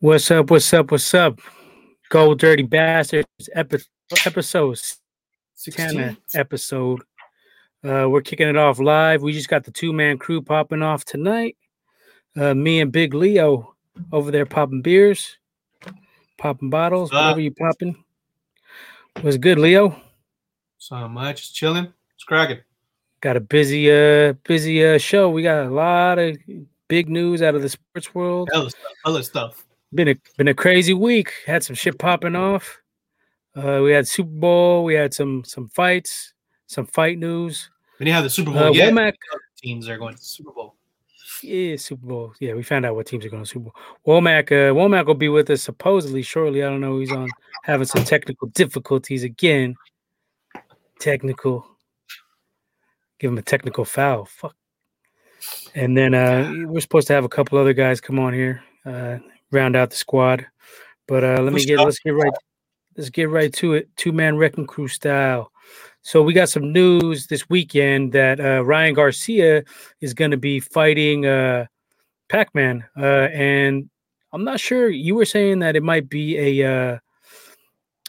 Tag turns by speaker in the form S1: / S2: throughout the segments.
S1: What's up? What's up? What's up? Gold Dirty Bastards epi- episode 10 episode. Uh, we're kicking it off live. We just got the two man crew popping off tonight. Uh, me and Big Leo over there popping beers, popping bottles,
S2: Uh,
S1: whatever you popping. Was good, Leo?
S2: So much, just chilling. It's cracking.
S1: Got a busy, uh, busy uh show. We got a lot of big news out of the sports world.
S2: Hella stuff. Hella stuff.
S1: Been a been a crazy week. Had some shit popping off. Uh, we had Super Bowl. We had some some fights, some fight news.
S2: We didn't have the Super Bowl
S1: Uh,
S2: yet.
S1: Womack,
S2: Teams are going to Super Bowl.
S1: yeah, Super Bowl. Yeah, we found out what teams are going to Super Bowl. Womack, uh, Womack will be with us supposedly shortly. I don't know. He's on having some technical difficulties again. Technical. Give him a technical foul. Fuck. And then uh, we're supposed to have a couple other guys come on here, uh, round out the squad. But uh, let me get let's get right let's get right to it. Two man wrecking crew style. So we got some news this weekend that uh, Ryan Garcia is going to be fighting uh, Pac Man, uh, and I'm not sure. You were saying that it might be a uh,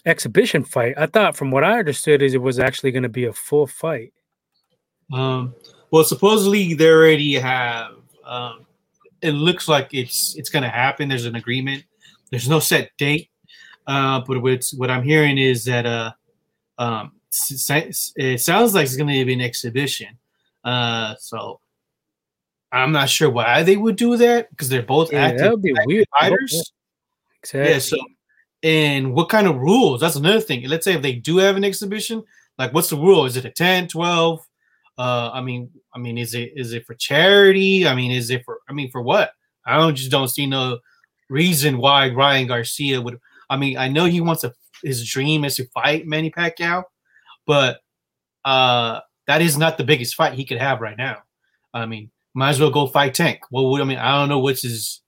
S1: exhibition fight. I thought, from what I understood, is it was actually going to be a full fight.
S2: Um, well, supposedly they already have. Um, it looks like it's it's going to happen. There's an agreement. There's no set date. Uh, but what's, what I'm hearing is that uh, um, it sounds like it's going to be an exhibition. Uh, so I'm not sure why they would do that because they're both
S1: Yeah,
S2: active
S1: that would be
S2: active
S1: weird.
S2: fighters.
S1: Exactly.
S2: Yeah. So, and what kind of rules? That's another thing. Let's say if they do have an exhibition, like what's the rule? Is it a 10, 12? Uh, I mean, I mean, is it is it for charity? I mean, is it for? I mean, for what? I don't just don't see no reason why Ryan Garcia would. I mean, I know he wants to. His dream is to fight Manny Pacquiao, but uh, that is not the biggest fight he could have right now. I mean, might as well go fight Tank. Well, I mean, I don't know what's his.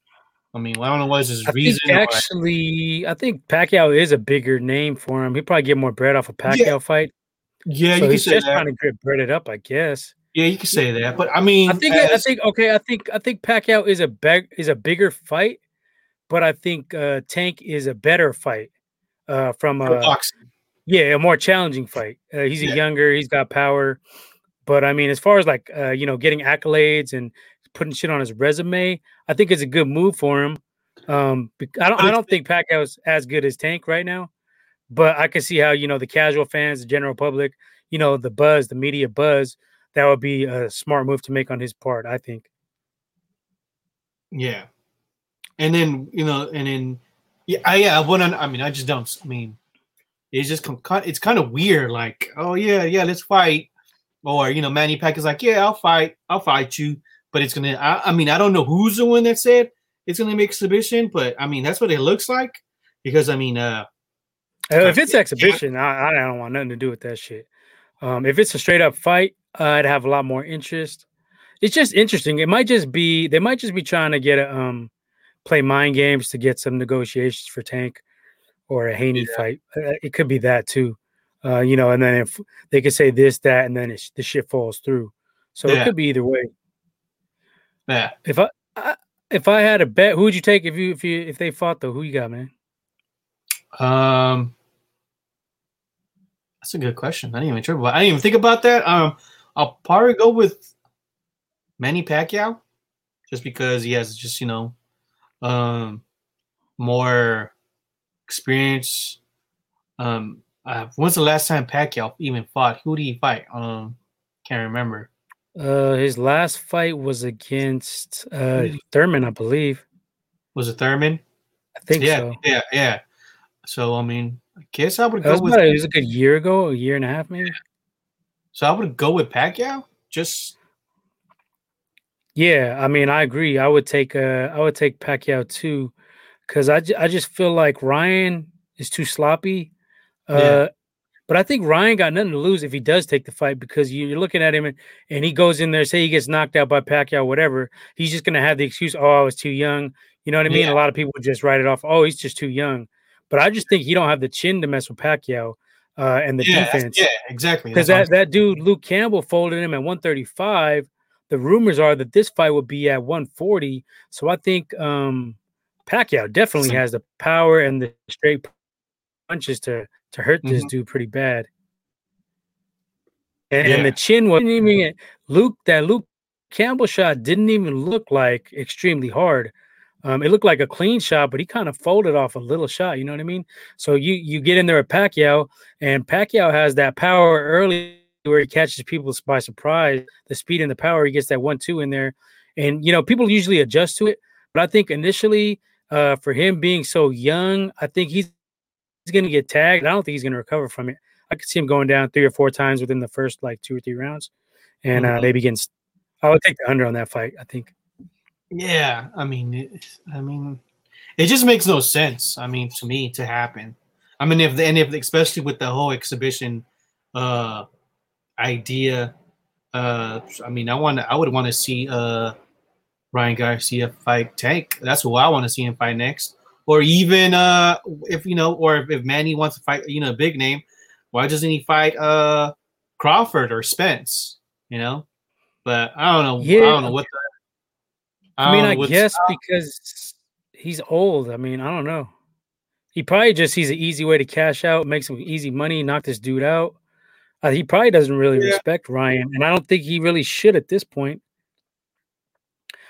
S2: I mean, I don't know what's his
S1: I
S2: reason. or-
S1: actually, I think Pacquiao is a bigger name for him. He probably get more bread off a Pacquiao fight.
S2: Yeah,
S1: so
S2: you can
S1: he's
S2: say
S1: just
S2: that.
S1: trying to it up, I guess.
S2: Yeah, you can say that, but I mean,
S1: I think I think okay, I think I think Pacquiao is a big is a bigger fight, but I think uh Tank is a better fight. Uh from uh
S2: boxing.
S1: yeah, a more challenging fight. Uh, he's a younger, he's got power. But I mean, as far as like uh, you know, getting accolades and putting shit on his resume, I think it's a good move for him. Um I don't I don't think Pacquiao's as good as Tank right now, but I can see how you know the casual fans, the general public, you know, the buzz, the media buzz, that would be a smart move to make on his part, I think.
S2: Yeah, and then you know, and then yeah, I, yeah. I want to. I mean, I just don't. I mean, it's just it's kind of weird. Like, oh yeah, yeah, let's fight. Or you know, Manny Pacquiao's like, yeah, I'll fight, I'll fight you. But it's gonna. I, I mean, I don't know who's the one that said it's gonna be exhibition, but I mean, that's what it looks like. Because I mean, Uh,
S1: if it's exhibition, I, I don't want nothing to do with that shit. Um, if it's a straight up fight, I'd have a lot more interest. It's just interesting. It might just be they might just be trying to get a um play mind games to get some negotiations for Tank or a Haney
S2: Yeah.
S1: fight. Uh, it could be that too. Uh, you know, and then if they could say this, that, and then it, the shit falls through. So it could be either way.
S2: yeah,
S1: If I, I if I had a bet, who would you take if you if you if they fought though? Who you got, man?
S2: Um, that's a good question. I didn't even think about. I didn't even think about that. Um, I'll probably go with Manny Pacquiao, just because he has just you know, um, more experience. Um, uh, when's the last time Pacquiao even fought? Who did he fight? Um, can't remember.
S1: Uh, his last fight was against uh Thurman, I believe.
S2: Was it Thurman?
S1: I think
S2: yeah,
S1: so.
S2: yeah, yeah. So I mean, I guess I would
S1: That
S2: go with.
S1: about, it was a good year ago, a year and a half, maybe.
S2: So I would go with Pacquiao. Just
S1: Yeah, I mean, I agree. I would take uh, I would take Pacquiao too, because I, I just feel like Ryan is too sloppy. Uh,
S2: Yeah.
S1: but I think Ryan got nothing to lose if he does take the fight because you- you're looking at him and, and he goes in there, say he gets knocked out by Pacquiao, whatever. He's just gonna have the excuse, oh, I was too young. You know what I mean?
S2: Yeah.
S1: A lot of people would just write it off. Oh, he's just too young. But I just think he don't have the chin to mess with Pacquiao uh, and the
S2: yeah,
S1: defense.
S2: yeah, exactly.
S1: Because
S2: That's what I'm
S1: that, that dude, Luke Campbell, folded him at 135. The rumors are that this fight would be at 140. So I think um Pacquiao definitely has the power and the straight punches to to hurt this
S2: Mhm.
S1: dude pretty bad. And, and the chin wasn't even Luke. That Luke Campbell shot didn't even look like extremely hard. Um, it looked like a clean shot, but he kind of folded off a little shot. You know what I mean? So you you get in there at Pacquiao, and Pacquiao has that power early where he catches people by surprise. The speed and the power, he gets that one two in there, and you know people usually adjust to it. But I think initially, uh, for him being so young, I think he's he's going to get tagged. I don't think he's going to recover from it. I could see him going down three or four times within the first like two or three rounds, and uh,
S2: Mhm.
S1: maybe getting. I would take the under on that fight. I think.
S2: Yeah, I mean, it, I mean, it just makes no sense. I mean, to me, to happen. I mean, if the, and if especially with the whole exhibition uh idea, uh, I mean, I want I would want to see uh Ryan Garcia fight Tank. That's who I want to see him fight next. Or even uh, if you know, or if, if Manny wants to fight, you know, a big name, why doesn't he fight uh Crawford or Spence? You know, but I don't know. I
S1: Yeah.
S2: don't know what the.
S1: I mean,
S2: don't
S1: I guess because he's old. I mean, I don't know. He probably just sees an easy way to cash out, make some easy money, knock this dude out. Uh, he probably doesn't really
S2: Yeah.
S1: respect Ryan, and I don't think he really should at this point.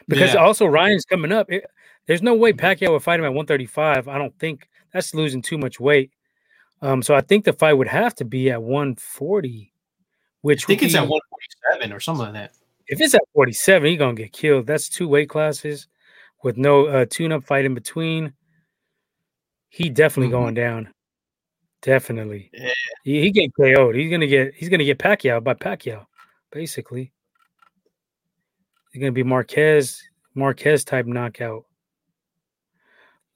S1: Because
S2: Yeah.
S1: also Ryan's coming up. It- there's no way Pacquiao would fight him at 135. I don't think that's losing too much weight. Um, so I think the fight would have to be at 140, which
S2: I think it's at 147 or something like that.
S1: If it's at 47, he's gonna get killed. That's two weight classes with no uh, tune-up fight in between. He definitely
S2: Mhm.
S1: going down. Definitely.
S2: Yeah.
S1: He, he get KO'd. He's gonna get he's gonna get Pacquiao by Pacquiao, basically. He's gonna be Marquez, Marquez type knockout.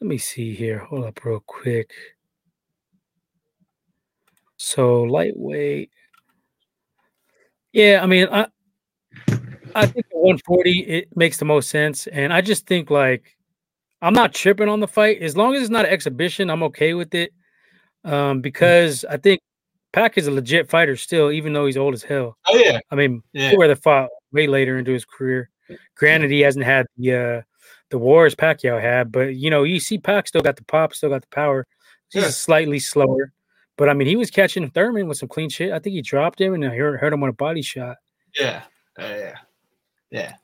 S1: Let me see here. Hold up real quick. So lightweight. Yeah, I mean, I I think at 140 it makes the most sense, and I just think like I'm not tripping on the fight as long as it's not an exhibition. I'm okay with it, um, because I think Pac is a legit fighter still, even though he's old as hell.
S2: Oh yeah,
S1: I mean,
S2: yeah,
S1: Mayweather fought way later into his career. Granted, he hasn't had the uh, the wars Pacquiao had, but you know, you see Pac still got the pop, still got the power. He's
S2: Yeah.
S1: slightly slower, but I mean, he was catching Thurman with some clean shit. I think he dropped him and I heard, heard him on a body shot.
S2: yeah, Uh, yeah, yeah.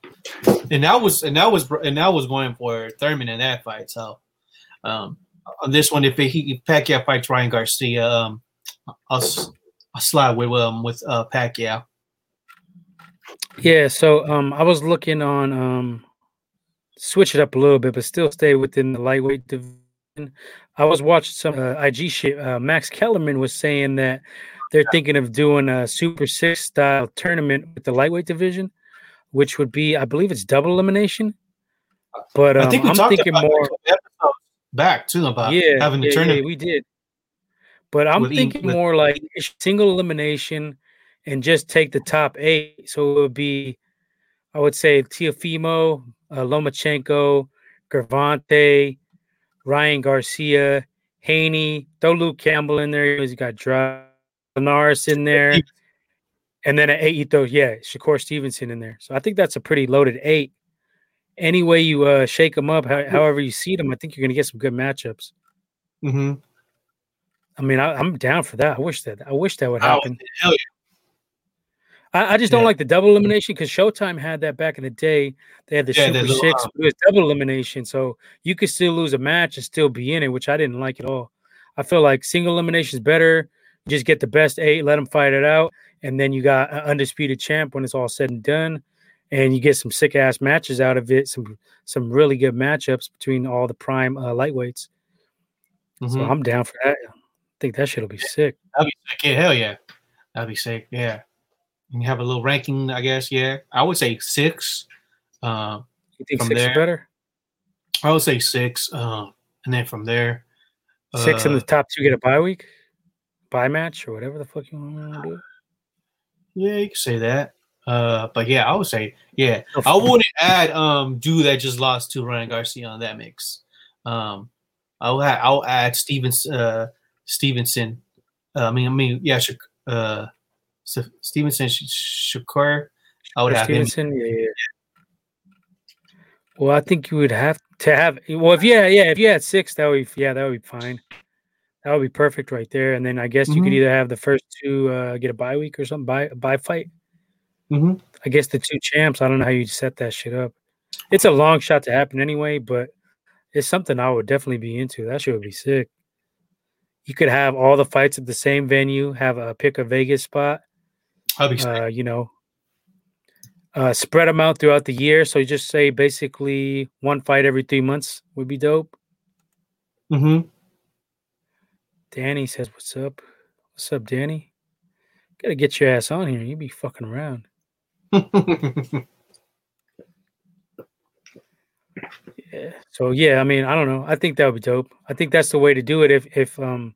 S2: And that was and that was and that was going for Thurman in that fight. So um, on this one, if he Pacquiao fights Ryan Garcia, um, I'll, I'll slide with um with uh Pacquiao.
S1: Yeah, so um, I was looking on um, switch it up a little bit, but still stay within the lightweight division. I was watching some uh, IG shit. Uh, Max Kellerman was saying that they're thinking of doing a Super Six style tournament with the lightweight division, which would be, I believe, it's double elimination. But um,
S2: I think we
S1: I'm
S2: talked
S1: thinking
S2: about
S1: more.
S2: it a couple episodes back too about
S1: yeah,
S2: having the
S1: yeah, yeah,
S2: tournament.
S1: we did. But I'm
S2: With
S1: thinking
S2: with-
S1: more like single elimination and just take the top eight. So it would be, I would say, Teofimo, uh, Lomachenko, Gervonta, Ryan Garcia, Haney, throw Luke Campbell in there. He's got Dranaris in there. And then at eight, you throw, yeah, Shakur Stevenson in there. So I think that's a pretty loaded eight. Any way you uh, shake them up, how, however you see them, I think you're going to get some good matchups.
S2: Mm-hmm.
S1: I mean, I, I'm down for that. I wish that I wish that would
S2: Oh,
S1: happen.
S2: hell yeah.
S1: I, I just don't
S2: Yeah.
S1: like the double elimination because Showtime had that back in the day. They had the
S2: Yeah,
S1: Super Six,
S2: uh,
S1: it was double elimination, so you could still lose a match and still be in it, which I didn't like at all. I feel like single elimination is better. Just get the best eight, let them fight it out, and then you got an undisputed champ when it's all said and done, and you get some sick ass matches out of it. Some some really good matchups between all the prime uh, lightweights. So
S2: Mhm.
S1: I'm down for that. I think that shit'll be sick.
S2: That'd be sick. Yeah, hell yeah. That'd be sick. Yeah. And you have a little ranking, I guess. Yeah. I would say six. Uh,
S1: You think
S2: From
S1: six
S2: there,
S1: is better?
S2: I would say six. Um, and then from there,
S1: Six in
S2: uh,
S1: the top two get a bye week, bye match, or whatever the fuck you want to do.
S2: Yeah, you can say that. Uh, but yeah, I would say yeah. I wouldn't add um dude that just lost to Ryan Garcia on that mix. Um, I'll add, I'll add Stevens uh Stevenson. Uh, I mean, I mean, yeah, Shak- uh, Stevenson Sh- Shakur. I would have him.
S1: Stevenson, yeah, yeah. Well, I think you would have to have well if yeah yeah if you had six that would be yeah that would be fine that would be perfect right there and then i guess you could
S2: Mhm.
S1: either have the first two uh get a bye week or something bye bye fight
S2: Mhm.
S1: i guess the two champs i don't know how you set that shit up it's a long shot to happen anyway but it's something i would definitely be into that shit would be sick you could have all the fights at the same venue have a pick a vegas spot
S2: That'd be sick.
S1: uh, you know, uh, spread them out throughout the year. So you just say basically one fight every three months would be dope.
S2: Mhm.
S1: Danny says, "What's up? What's up, Danny? Gotta get your ass on here. You be fucking around." Yeah. So yeah, I mean, I don't know. I think that would be dope. I think that's the way to do it if if um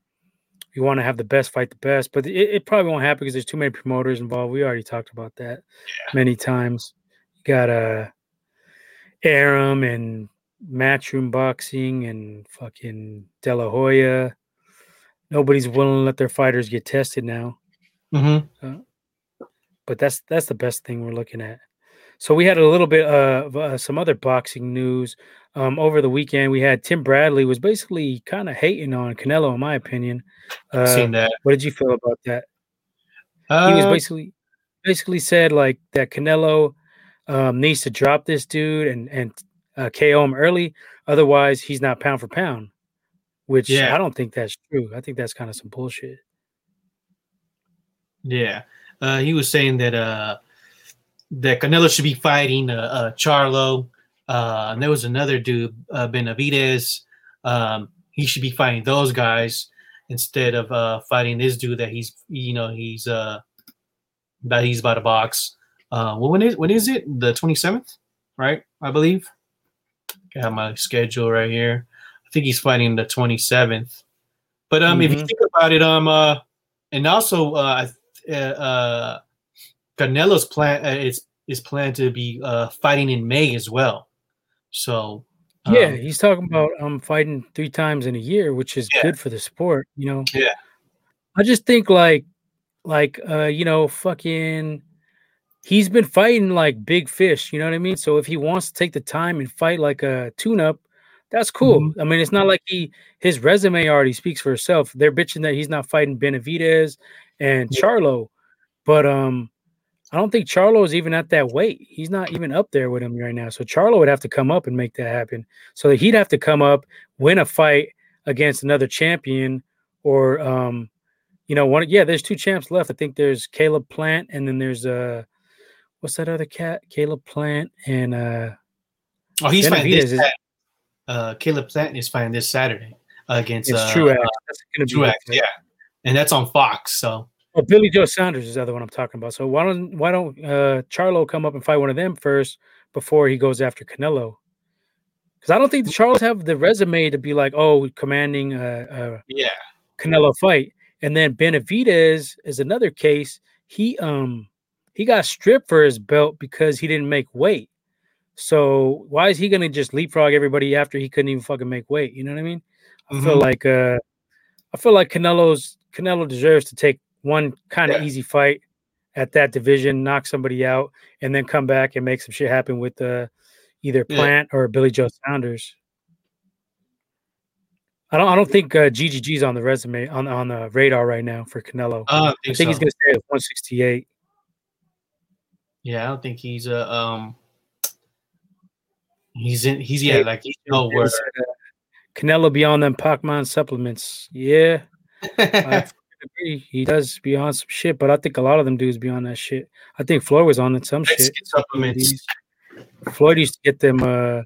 S1: you want to have the best fight the best. But it, it probably won't happen because there's too many promoters involved. We already talked about that many times. You got uh Arum and Matchroom Boxing and fucking De La Hoya. Nobody's willing to let their fighters get tested now.
S2: Mhm.
S1: but that's that's the best thing we're looking at. So we had a little bit of uh, some other boxing news um, over the weekend. We had Tim Bradley was basically kind of hating on Canelo, in my opinion. Uh,
S2: Seen that.
S1: what did you feel about that? He was
S2: Uh,
S1: basically basically said like that Canelo um, needs to drop this dude and and uh, KO him early, otherwise he's not pound for pound. Which
S2: Yeah.
S1: I don't think that's true. I think that's kind of some bullshit.
S2: Yeah, uh, he was saying that uh, that Canelo should be fighting uh, uh, Charlo, uh, and there was another dude, uh, Benavidez. Um, he should be fighting those guys instead of uh, fighting this dude that he's you know he's uh, that he's about to box. Uh, well, when is when is it? The twenty seventh, right? I believe. I have my schedule right here. I think he's fighting the twenty seventh. But um, if you
S1: Mhm.
S2: think about it, um, uh, and also uh, uh, uh, Canelo's plan uh, is is planned to be uh, fighting in May as well. So
S1: Yeah,
S2: um,
S1: he's talking about um fighting three times in a year, which is
S2: Yeah.
S1: good for the sport, you know.
S2: Yeah.
S1: I just think like like uh, you know, fucking he's been fighting like big fish, you know what I mean? So if he wants to take the time and fight like a tune-up, that's cool.
S2: Mhm.
S1: I mean, it's not like he his resume already speaks for itself. They're bitching that he's not fighting Benavidez and. Charlo, but um I don't think Charlo is even at that weight. He's not even up there with him right now. So Charlo would have to come up and make that happen. So he'd have to come up, win a fight against another champion, or um, you know, one. Yeah, there's two champs left. I think there's Caleb Plant, and then there's uh, what's that other cat? Caleb Plant and uh,
S2: oh, he's fighting this.
S1: Benavidez is-
S2: Sat- uh, Caleb Plant is fighting this Saturday against
S1: it's
S2: uh,
S1: Truax. That's gonna be Truax,
S2: yeah, and that's on Fox. So
S1: Oh, Billy Joe Saunders is the other one I'm talking about. So why don't why don't uh Charlo come up and fight one of them first before he goes after Canelo? Because I don't think the Charlos have the resume to be like, oh, commanding a, a
S2: yeah,
S1: Canelo fight. And then Benavidez is another case. He um he got stripped for his belt because he didn't make weight. So why is he gonna just leapfrog everybody after he couldn't even fucking make weight? You know what I mean? I feel
S2: Mhm.
S1: like uh I feel like Canelo's Canelo deserves to take one kind of
S2: Yeah.
S1: easy fight at that division, knock somebody out, and then come back and make some shit happen with uh, either
S2: Yeah.
S1: Plant or Billy Joe Saunders. I don't. I don't think uh, GGG's on the resume on on the radar right now for Canelo.
S2: I don't
S1: I
S2: think,
S1: think he's gonna stay at 168.
S2: Yeah, I don't think he's a um. He's in. He's yeah, like he's no word.
S1: uh, Canelo be on them Pacman supplements. Yeah, I agree. He does be on some shit, but I think a lot of them dudes be on that shit. I think Floyd was on some shit.
S2: Supplements.
S1: Floyd used to get them uh,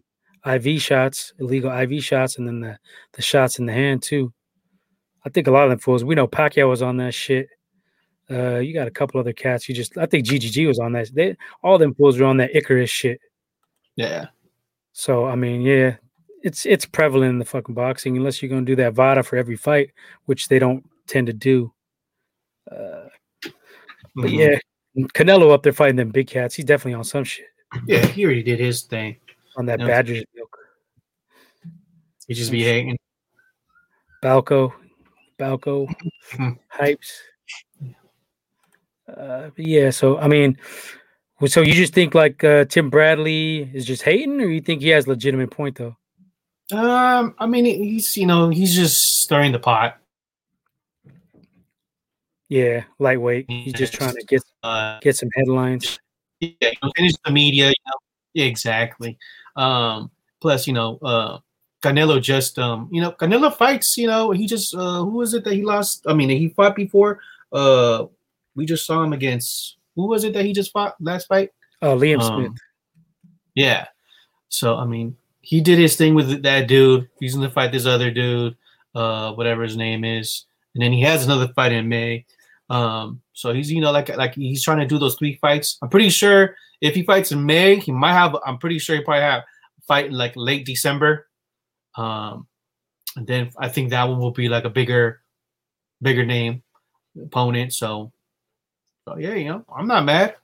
S1: IV shots, illegal IV shots, and then the, the shots in the hand too. I think a lot of them fools. We know Pacquiao was on that shit. Uh, you got a couple other cats. You just, I think GGG was on that. They all them fools were on that Icarus shit.
S2: Yeah,
S1: So I mean, yeah, it's it's prevalent in the fucking boxing unless you're gonna do that Vada for every fight, which they don't tend to do. Uh, but
S2: Mhm.
S1: yeah, Canelo up there fighting them big cats. He's definitely on some shit
S2: yeah, he already did his thing.
S1: on that
S2: Yeah.
S1: Badgers milk.
S2: He just be hating.
S1: Balco, Balco,
S2: Mhm.
S1: hypes. Uh, yeah, so I mean, so you just think like uh, Tim Bradley is just hating, or you think he has legitimate point though?
S2: Um, I mean, he's you know he's just stirring the pot.
S1: Yeah, lightweight. He's just trying to get
S2: Uh,
S1: get some headlines.
S2: yeah, you know, finish the media. You know, yeah, exactly. Um, plus, you know, uh, Canelo just um, you know, Canelo fights. You know, he just uh, who was it that he lost? I mean, he fought before. Uh, we just saw him against who was it that he just fought last fight?
S1: Oh, Liam
S2: Um,
S1: Smith.
S2: Yeah. So I mean, he did his thing with that dude. He's gonna fight this other dude, uh, whatever his name is, and then he has another fight in May. Um, so he's you know like like he's trying to do those three fights. I'm pretty sure if he fights in May, he might have. I'm pretty sure he probably have fight in like late December. Um, and then I think that one will be like a bigger, bigger name opponent. So, so yeah, you know, I'm not mad.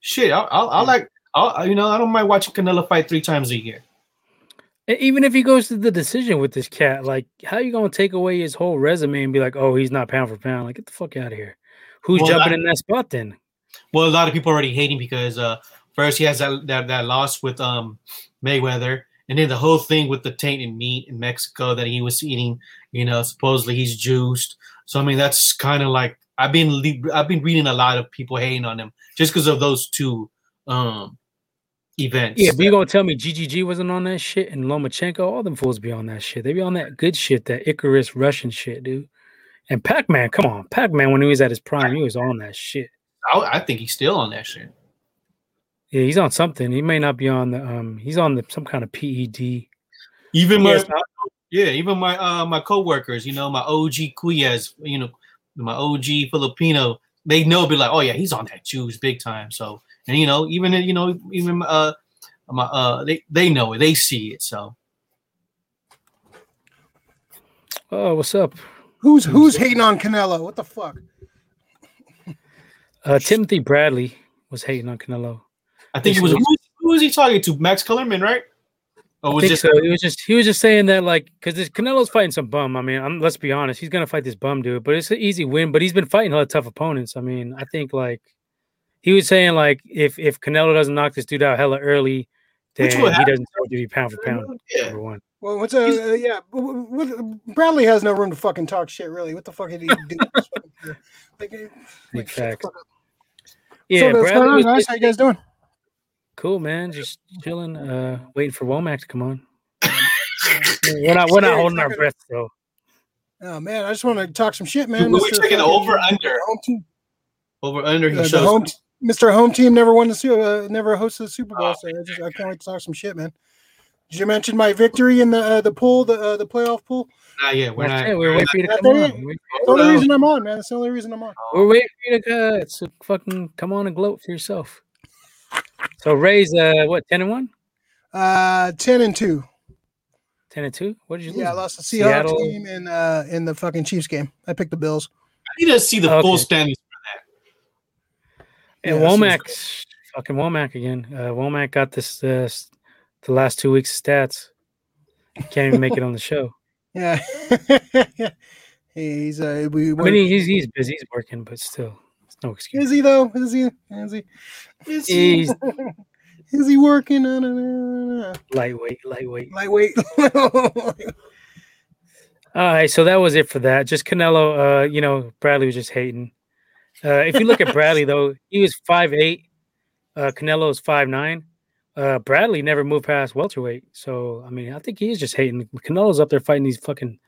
S2: Shit, I'll, I'll, I'll like, I'll, you know, I don't mind watching Canelo fight three times a year.
S1: Even if he goes to the decision with this cat, like, how you gonna take away his whole resume and be like, "Oh, he's not pound for pound"? Like, get the fuck out of here. Who's
S2: Well,
S1: jumping
S2: I-
S1: in that spot then?
S2: Well, a lot of people already hating because uh, first he has that, that that loss with um Mayweather, and then the whole thing with the tainted meat in Mexico that he was eating. You know, supposedly he's juiced. So I mean, that's kind of like I've been le- I've been reading a lot of people hating on him just because of those two um events.
S1: Yeah, but you gonna tell me GGG wasn't on that shit and Lomachenko, all them fools be on that shit. They be on that good shit, that Icarus Russian shit, dude. And Pac Man, come on, Pac Man, when he was at his prime, he was on that shit.
S2: I, I think he's still on that shit.
S1: Yeah, he's on something. He may not be on the um. He's on the some kind of PED.
S2: Even my yeah, even my uh my coworkers, you know, my OG Cuyas, you know, my OG Filipino, they know be like, oh yeah, he's on that juice big time. So and you know, even you know, even uh my uh they they know it, they see it. So
S1: Oh, what's up?
S3: Who's who's hating on Canelo? What the fuck?
S1: Uh, Timothy Bradley was hating on Canelo.
S2: I think it was who, who was he talking to? Max Kellerman, right? Or
S1: I
S2: was
S1: think
S2: just
S1: so. He was just he was just saying that like because this Canelo's fighting some bum. I mean, I'm, let's be honest, he's gonna fight this bum dude, but it's an easy win. But he's been fighting a lot of tough opponents. I mean, I think like he was saying like if if Canelo doesn't knock this dude out hella early, then he
S2: will
S1: doesn't
S2: happen.
S1: deserve to be pound for pound
S2: yeah.
S1: number one.
S3: Well, what's uh, uh yeah? Bradley has no room to fucking talk shit. Really, what the fuck did he do? like, uh, like, shut the
S1: facts.
S3: fuck up.
S1: Yeah,
S3: so, what's
S1: Bradley
S3: going on,
S1: was
S3: guys? How you guys doing?
S1: Cool, man. Just chilling, uh, waiting for Womack to come on. we're not we're not holding our breath though.
S3: Oh man, I just want to talk some shit, man.
S2: We're
S3: Mr.
S2: checking over under.
S3: Home team,
S2: over under he
S3: uh, the
S2: shows
S3: home, Mr. Home Team never won the Su- uh, never hosted the Super Bowl,
S2: Oh,
S3: so I, just, I can't wait to talk some shit, man. Did you mention my victory in the uh, the pool, the uh, the playoff pool?
S2: not yet. We're
S1: That's
S2: not
S1: it. We're waiting for you to come
S3: there
S1: on.
S3: That's the only reason I'm on, man. That's the only reason I'm on.
S1: We're waiting for you to uh, so fucking come on and gloat for yourself. So Ray's uh what ten and one?
S3: Uh, ten and two.
S1: Ten and two? What did you lose?
S3: Yeah, I lost the Seahawks
S1: Seattle?
S3: game in uh in the fucking Chiefs game. I picked the Bills.
S2: I need to see the full
S1: Okay.
S2: standings.
S1: And
S3: Yeah,
S1: Womack, fucking Womack again. Uh, Womack got this uh, the last two weeks of stats. Can't even make it on the show.
S3: Yeah. he's uh we
S1: I mean, he's he's busy, he's working, but still, it's no excuse.
S3: is he though? Is he? Is he?
S2: Is
S1: He's
S3: Is he working on a
S1: lightweight, lightweight.
S3: lightweight?
S1: All right, so that was it for that. Just Canelo. Uh, you know, Bradley was just hating. Uh, if you look at Bradley though, he was five eight. Uh, Canelo is five nine. Uh, Bradley never moved past welterweight, so I mean, I think he is just hating. Canelo's up there fighting these fucking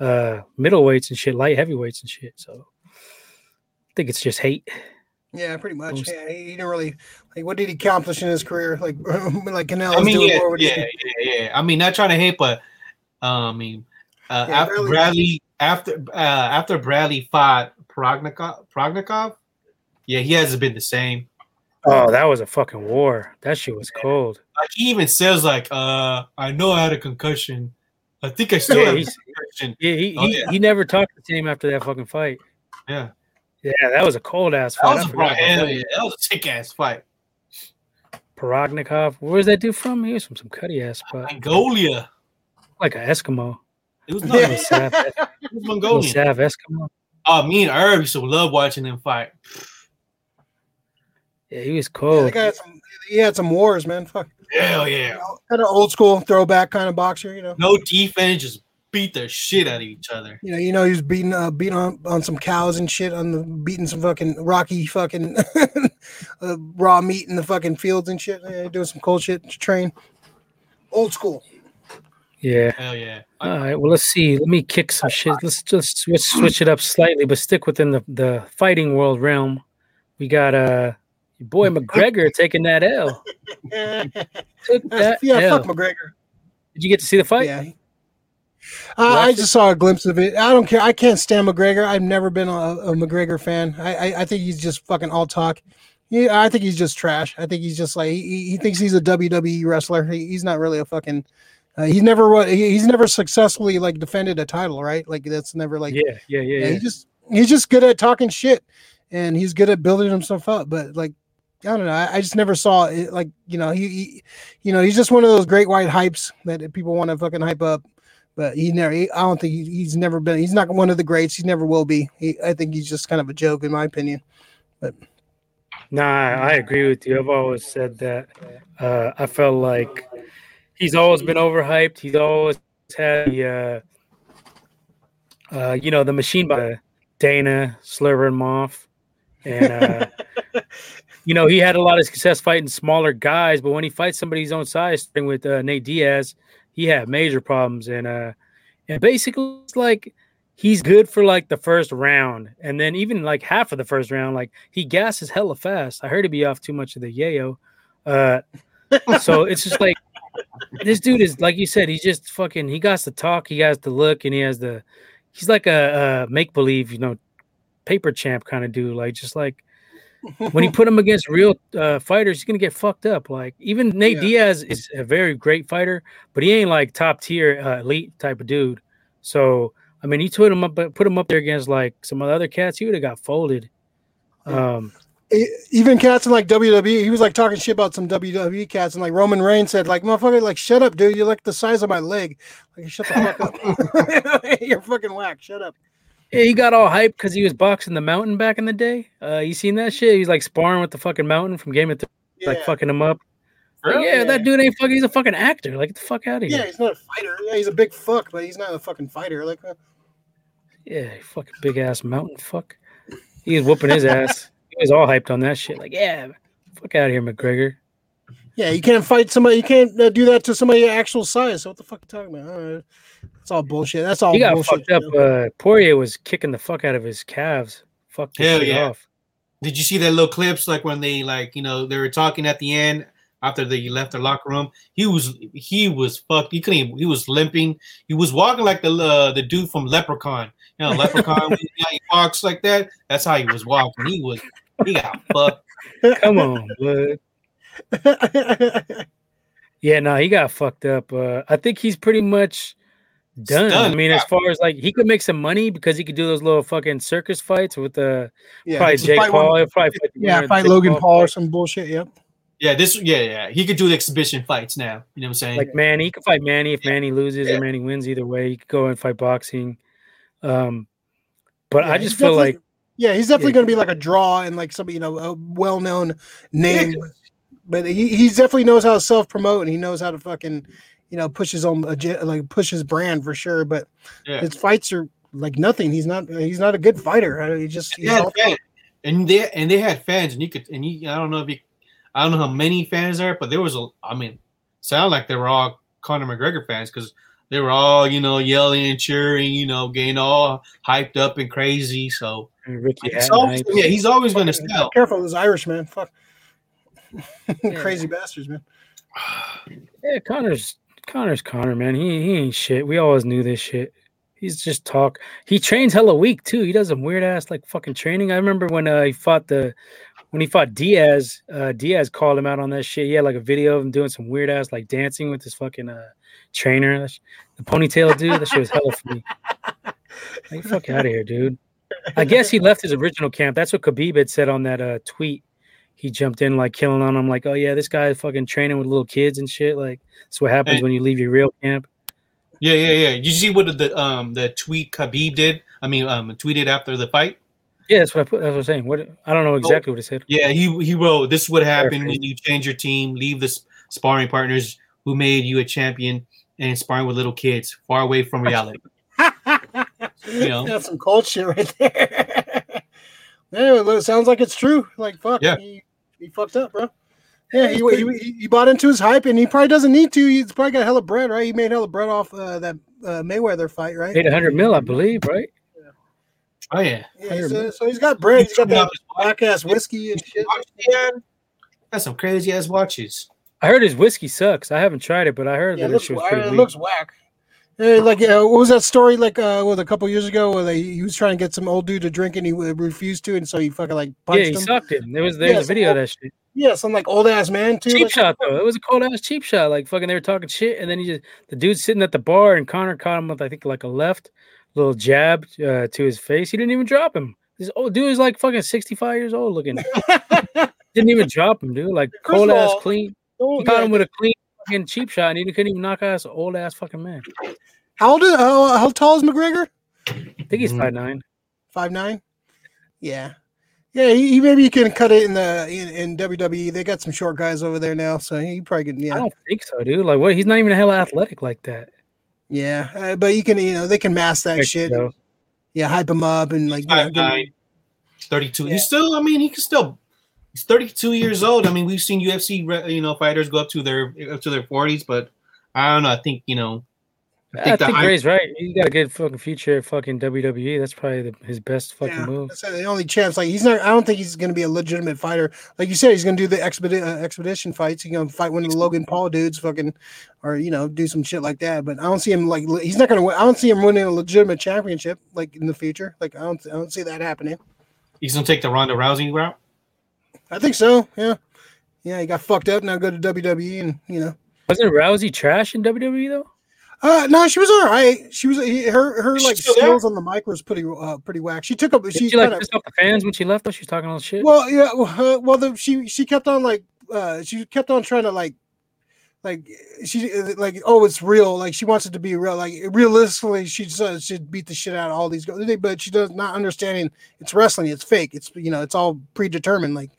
S1: uh middleweights and shit, light heavyweights and shit. So think it's just hate.
S3: yeah, pretty much.
S1: Most-
S3: Yeah, he didn't really like. What did he accomplish in his career? Like, like Canelo.
S2: I mean,
S3: doing
S2: yeah,
S3: more
S2: yeah, yeah, yeah. I mean, not trying to hate, but uh, I mean, uh,
S3: Yeah,
S2: after
S3: Bradley-
S2: Bradley, after uh, after Bradley fought Prognikov, Prognikov, yeah, he hasn't been the same.
S1: Oh, that was a fucking war. That shit was cold.
S2: Like he even says, like, uh, I know I had a concussion. I think I still
S1: Yeah,
S2: have a concussion.
S1: Yeah, he
S2: Oh,
S1: he,
S2: yeah.
S1: he never talked to the same after that fucking fight.
S2: Yeah,
S1: Yeah, that was a cold ass
S2: that
S1: fight.
S2: was
S1: I
S2: a
S1: forgot about
S2: hell
S1: that.
S2: yeah, that was a sick ass fight.
S1: Paragnikov. Where's that dude from? He was from some cutty ass spot,
S2: Mongolia.
S1: like an Eskimo.
S2: It was
S3: Yeah.
S2: not.
S1: Little
S2: It
S1: Sav,
S2: was
S1: little
S2: Mongolian.
S1: Sav Eskimo.
S2: Oh, me and Herb used to love watching them fight.
S1: Yeah, he was
S3: Yeah,
S1: cold.
S3: that had some, he had some wars, man. Fuck.
S2: Hell yeah.
S3: Kind of old school throwback kind of boxer, you know.
S2: No defense, just beat the shit out of each other.
S3: You know, you know, he was beating, uh, beating on, on some cows and shit, on the beating some fucking rocky fucking uh, raw meat in the fucking fields and shit. Yeah, doing some cold shit to train. Old school.
S1: Yeah.
S2: Hell yeah.
S1: All right. Well, let's see. Let me kick some shit. Let's just switch, switch it up slightly, but stick within the, the fighting world realm. We got uh your boy McGregor taking that L.
S3: yeah,
S1: Took that L.
S3: fuck McGregor.
S1: Did you get to see the fight?
S3: Yeah. Uh, I just saw a glimpse of it. I don't care. I can't stand McGregor. I've never been a, a McGregor fan. I, I I think he's just fucking all talk. Yeah, I think he's just trash. I think he's just like he, he thinks he's a WWE wrestler. He, he's not really a fucking. Uh, he's never he, he's never successfully like defended a title, right? Like that's never like
S1: Yeah, yeah, yeah,
S3: yeah,
S1: yeah.
S3: he just he's just good at talking shit, and he's good at building himself up. But like, I don't know. I, I just never saw it. Like, you know, he, he, you know, he's just one of those great white hypes that people want to fucking hype up. But he never. He, I don't think he, he's never been. He's not one of the greats. He never will be. He, I think he's just kind of a joke, in my opinion.
S1: But nah, I agree with you. I've always said that. Uh, I felt like he's always been overhyped. He's always had the, uh, uh, you know, the machine by Dana slurring him off, and uh, you know he had a lot of success fighting smaller guys. But when he fights somebody his own size, starting with uh, Nate Diaz, he had major problems, and uh, and basically it's like he's good for like the first round, and then even like half of the first round, like he gasses hella fast. I heard he be off too much of the yayo. Uh, so it's just like this dude is like you said, he's just fucking. He got to talk, he has to look, and he has the. He's like a, a make believe, you know, paper champ kind of dude. Like just like when you put him against real uh, fighters, he's gonna get fucked up. Like even Nate
S3: Yeah.
S1: Diaz is a very great fighter, but he ain't like top tier uh, elite type of dude. So I mean, he put him up, put him up there against like some of the other cats. He would have got folded. Um,
S3: Even cats in like WWE, he was like talking shit about some WWE cats, and like Roman Reigns said, like motherfucker, like shut up, dude. You're like the size of my leg. Like shut the fuck up. You're fucking whack. Shut up.
S1: Yeah, he got all hyped because he was boxing the mountain back in the day. Uh, you seen that shit? He's like sparring with the fucking mountain from Game of Thrones, like fucking him up. Like, yeah,
S3: Yeah.
S1: that dude ain't fucking. He's a fucking actor. Like, get the fuck out of here.
S3: Yeah, he's not a fighter. Yeah, he's a big fuck, but he's not a fucking fighter. Like, uh,
S1: Yeah, fucking big ass mountain fuck. He was whooping his ass. He was all hyped on that shit. Like, yeah, fuck out of here, McGregor.
S3: yeah, you can't fight somebody. You can't uh, do that to somebody your actual size. So what the fuck are you talking about? That's all bullshit. That's all
S1: He got
S3: bullshit.
S1: fucked up.
S3: you know?
S1: Uh, Poirier was kicking the fuck out of his calves. Fucked his
S2: Hell yeah.
S1: off.
S2: Did you see that little clips like when they like you know they were talking at the end after they left the locker room? He was he was fucked. He couldn't. Even, he was limping. He was walking like the uh, the dude from Leprechaun. You know, Leprechaun. he, he walks like that. That's how he was walking. He was he got fucked.
S1: Come on, bud. Yeah, no, he got fucked up. Uh, I think he's pretty much done.
S2: Done,
S1: I mean,
S2: yeah.
S1: as far as like he could make some money because he could do those little fucking circus fights with uh,
S3: yeah,
S1: probably Jake
S3: fight
S1: Paul. He'll probably fight the
S3: yeah, fight
S1: Jake
S3: Logan Paul or some bullshit. Yep.
S2: Yeah, this. Yeah, yeah. He could do the exhibition fights now. You know what I'm saying?
S1: Like Manny, he could fight Manny if
S2: Yeah.
S1: Manny loses
S2: Yeah.
S1: or Manny wins. Either way, he could go and fight boxing. Um, but
S3: Yeah,
S1: I just feel like
S3: Yeah, he's definitely
S1: Yeah.
S3: going to be like a draw and like somebody, you know, a well-known name. But he he definitely knows how to self-promote and he knows how to fucking, you know, push his own uh, agi- like push his brand for sure. But
S2: Yeah.
S3: his fights are like nothing. He's not he's not a good fighter. I- He just he's
S2: They had
S3: all-
S2: and they and they had fans, and you could and you I don't know if you I don't know how many fans there, but there was a I mean, sound like they were all Conor McGregor fans because they were all you know yelling and cheering, you know, getting all hyped up and crazy. So
S1: Ricky
S2: he's always, yeah, he's always going to sell.
S3: Careful, those Irish man. Fuck. Crazy bastards, man.
S1: Yeah, Conor's Conor's Conor, man. He he ain't shit. We always knew this shit. He's just talk. He trains hella weak too. He does some weird ass like fucking training. I remember when uh, he fought the when he fought Diaz. Uh, Diaz called him out on that shit. He had like a video of him doing some weird ass like dancing with his fucking uh trainer. The ponytail dude. That shit was hella funny. Like fuck out of here, dude. I guess he left his original camp. That's what Khabib had said on that uh, tweet. He jumped in like killing on him, like, oh yeah, this guy's fucking training with little kids and shit. Like, that's what happens
S2: Hey.
S1: when you leave your real camp.
S2: Yeah, yeah, yeah. Did you see what the um the tweet Khabib did? I mean, um, tweeted after the fight.
S1: Yeah, that's what I put. That's what I'm saying. What I don't know exactly what it said.
S2: Yeah, he he wrote this would happen when you change your team, leave the sparring partners who made you a champion, and sparring with little kids far away from reality. You know.
S3: That's some cold shit right there. yeah, it sounds like it's true. Like fuck,
S2: Yeah.
S3: he, he fucked up, bro. Yeah, he, he, he bought into his hype, and he probably doesn't need to. He's probably got a hella bread, right? He made hella bread off uh, that uh, Mayweather fight, right?
S1: Paid 100 mil, I believe, right?
S2: Oh yeah,
S3: Yeah, so, so he's got bread. He's got that black ass whiskey and shit.
S2: Yeah, that's some crazy ass watches.
S1: I heard his whiskey sucks. I haven't tried it, but I heard
S3: Yeah,
S1: that it
S3: looks,
S1: shit was pretty
S3: it
S1: weak.
S3: looks whack. Yeah, like uh, what was that story? Like uh, a couple years ago, where they he was trying to get some old dude to drink and he refused to, and so he fucking like punched
S1: yeah, he
S3: him.
S1: sucked it. There was there's
S3: Yeah,
S1: a video of that shit.
S3: Yeah, some like old ass man too.
S1: Cheap
S3: like-
S1: shot though. It was a cold ass cheap shot. Like fucking, they were talking shit, and then he just the dude sitting at the bar, and Conor caught him with I think like a left little jab uh, to his face. He didn't even drop him. This old dude is like fucking sixty five years old looking. didn't even drop him, dude. Like
S3: First
S1: cold ass
S3: all,
S1: clean. He caught
S3: yeah.
S1: him with a clean fucking cheap shot, and he couldn't even knock out an old ass fucking man.
S3: How old? Is, how, how tall is McGregor?
S1: I think he's
S2: Mhm.
S1: five nine.
S3: Five nine. Yeah, yeah. He, he maybe he can cut it in the in, in WWE. They got some short guys over there now, so he probably can. Yeah, I
S1: don't think so, dude. Like what? He's not even a hella athletic like that.
S3: yeah. Uh, but you can you know they can mask that
S1: Heck,
S3: shit.
S1: though.
S3: Yeah, hype him up and like you know,
S2: Five
S3: give him-
S2: nine, 32.
S3: Yeah.
S2: He's still. I mean, he can still. He's 32 years old. I mean, we've seen UFC, you know, fighters go up to their up to their 40s, but I don't know. I think you know. I
S1: I
S2: think
S1: think,
S2: the
S1: right. He's got a good fucking future at fucking WWE. That's probably the, his best fucking
S3: Yeah,
S1: move.
S3: that's the only chance. Like he's not. I don't think he's going to be a legitimate fighter. Like you said, he's going to do the expedi- uh, expedition fights. He's going to fight one of the Logan Paul dudes, fucking, or you know, do some shit like that. But I don't see him like. He's not going to. win. I don't see him winning a legitimate championship like in the future. Like I don't. I don't see that happening.
S2: He's gonna take the Ronda Rousey route.
S3: I think so. Yeah. Yeah, he got fucked up. Now go to WWE and you know.
S1: Wasn't Rousey trash in WWE though?
S3: Uh no, she was all right. She was he- her her like
S2: she
S3: skills on the mic was pretty uh pretty whack. She took up she,
S1: she, like
S3: kinda-
S1: pissed off the fans when she left? Though she was talking all shit.
S3: Well, yeah, well, uh, well, the, she she kept on like uh she kept on trying to like like she uh, like oh it's real like she wants it to be real like realistically she just should beat the shit out of all these guys but she does not understanding it's wrestling it's fake it's you know it's all predetermined like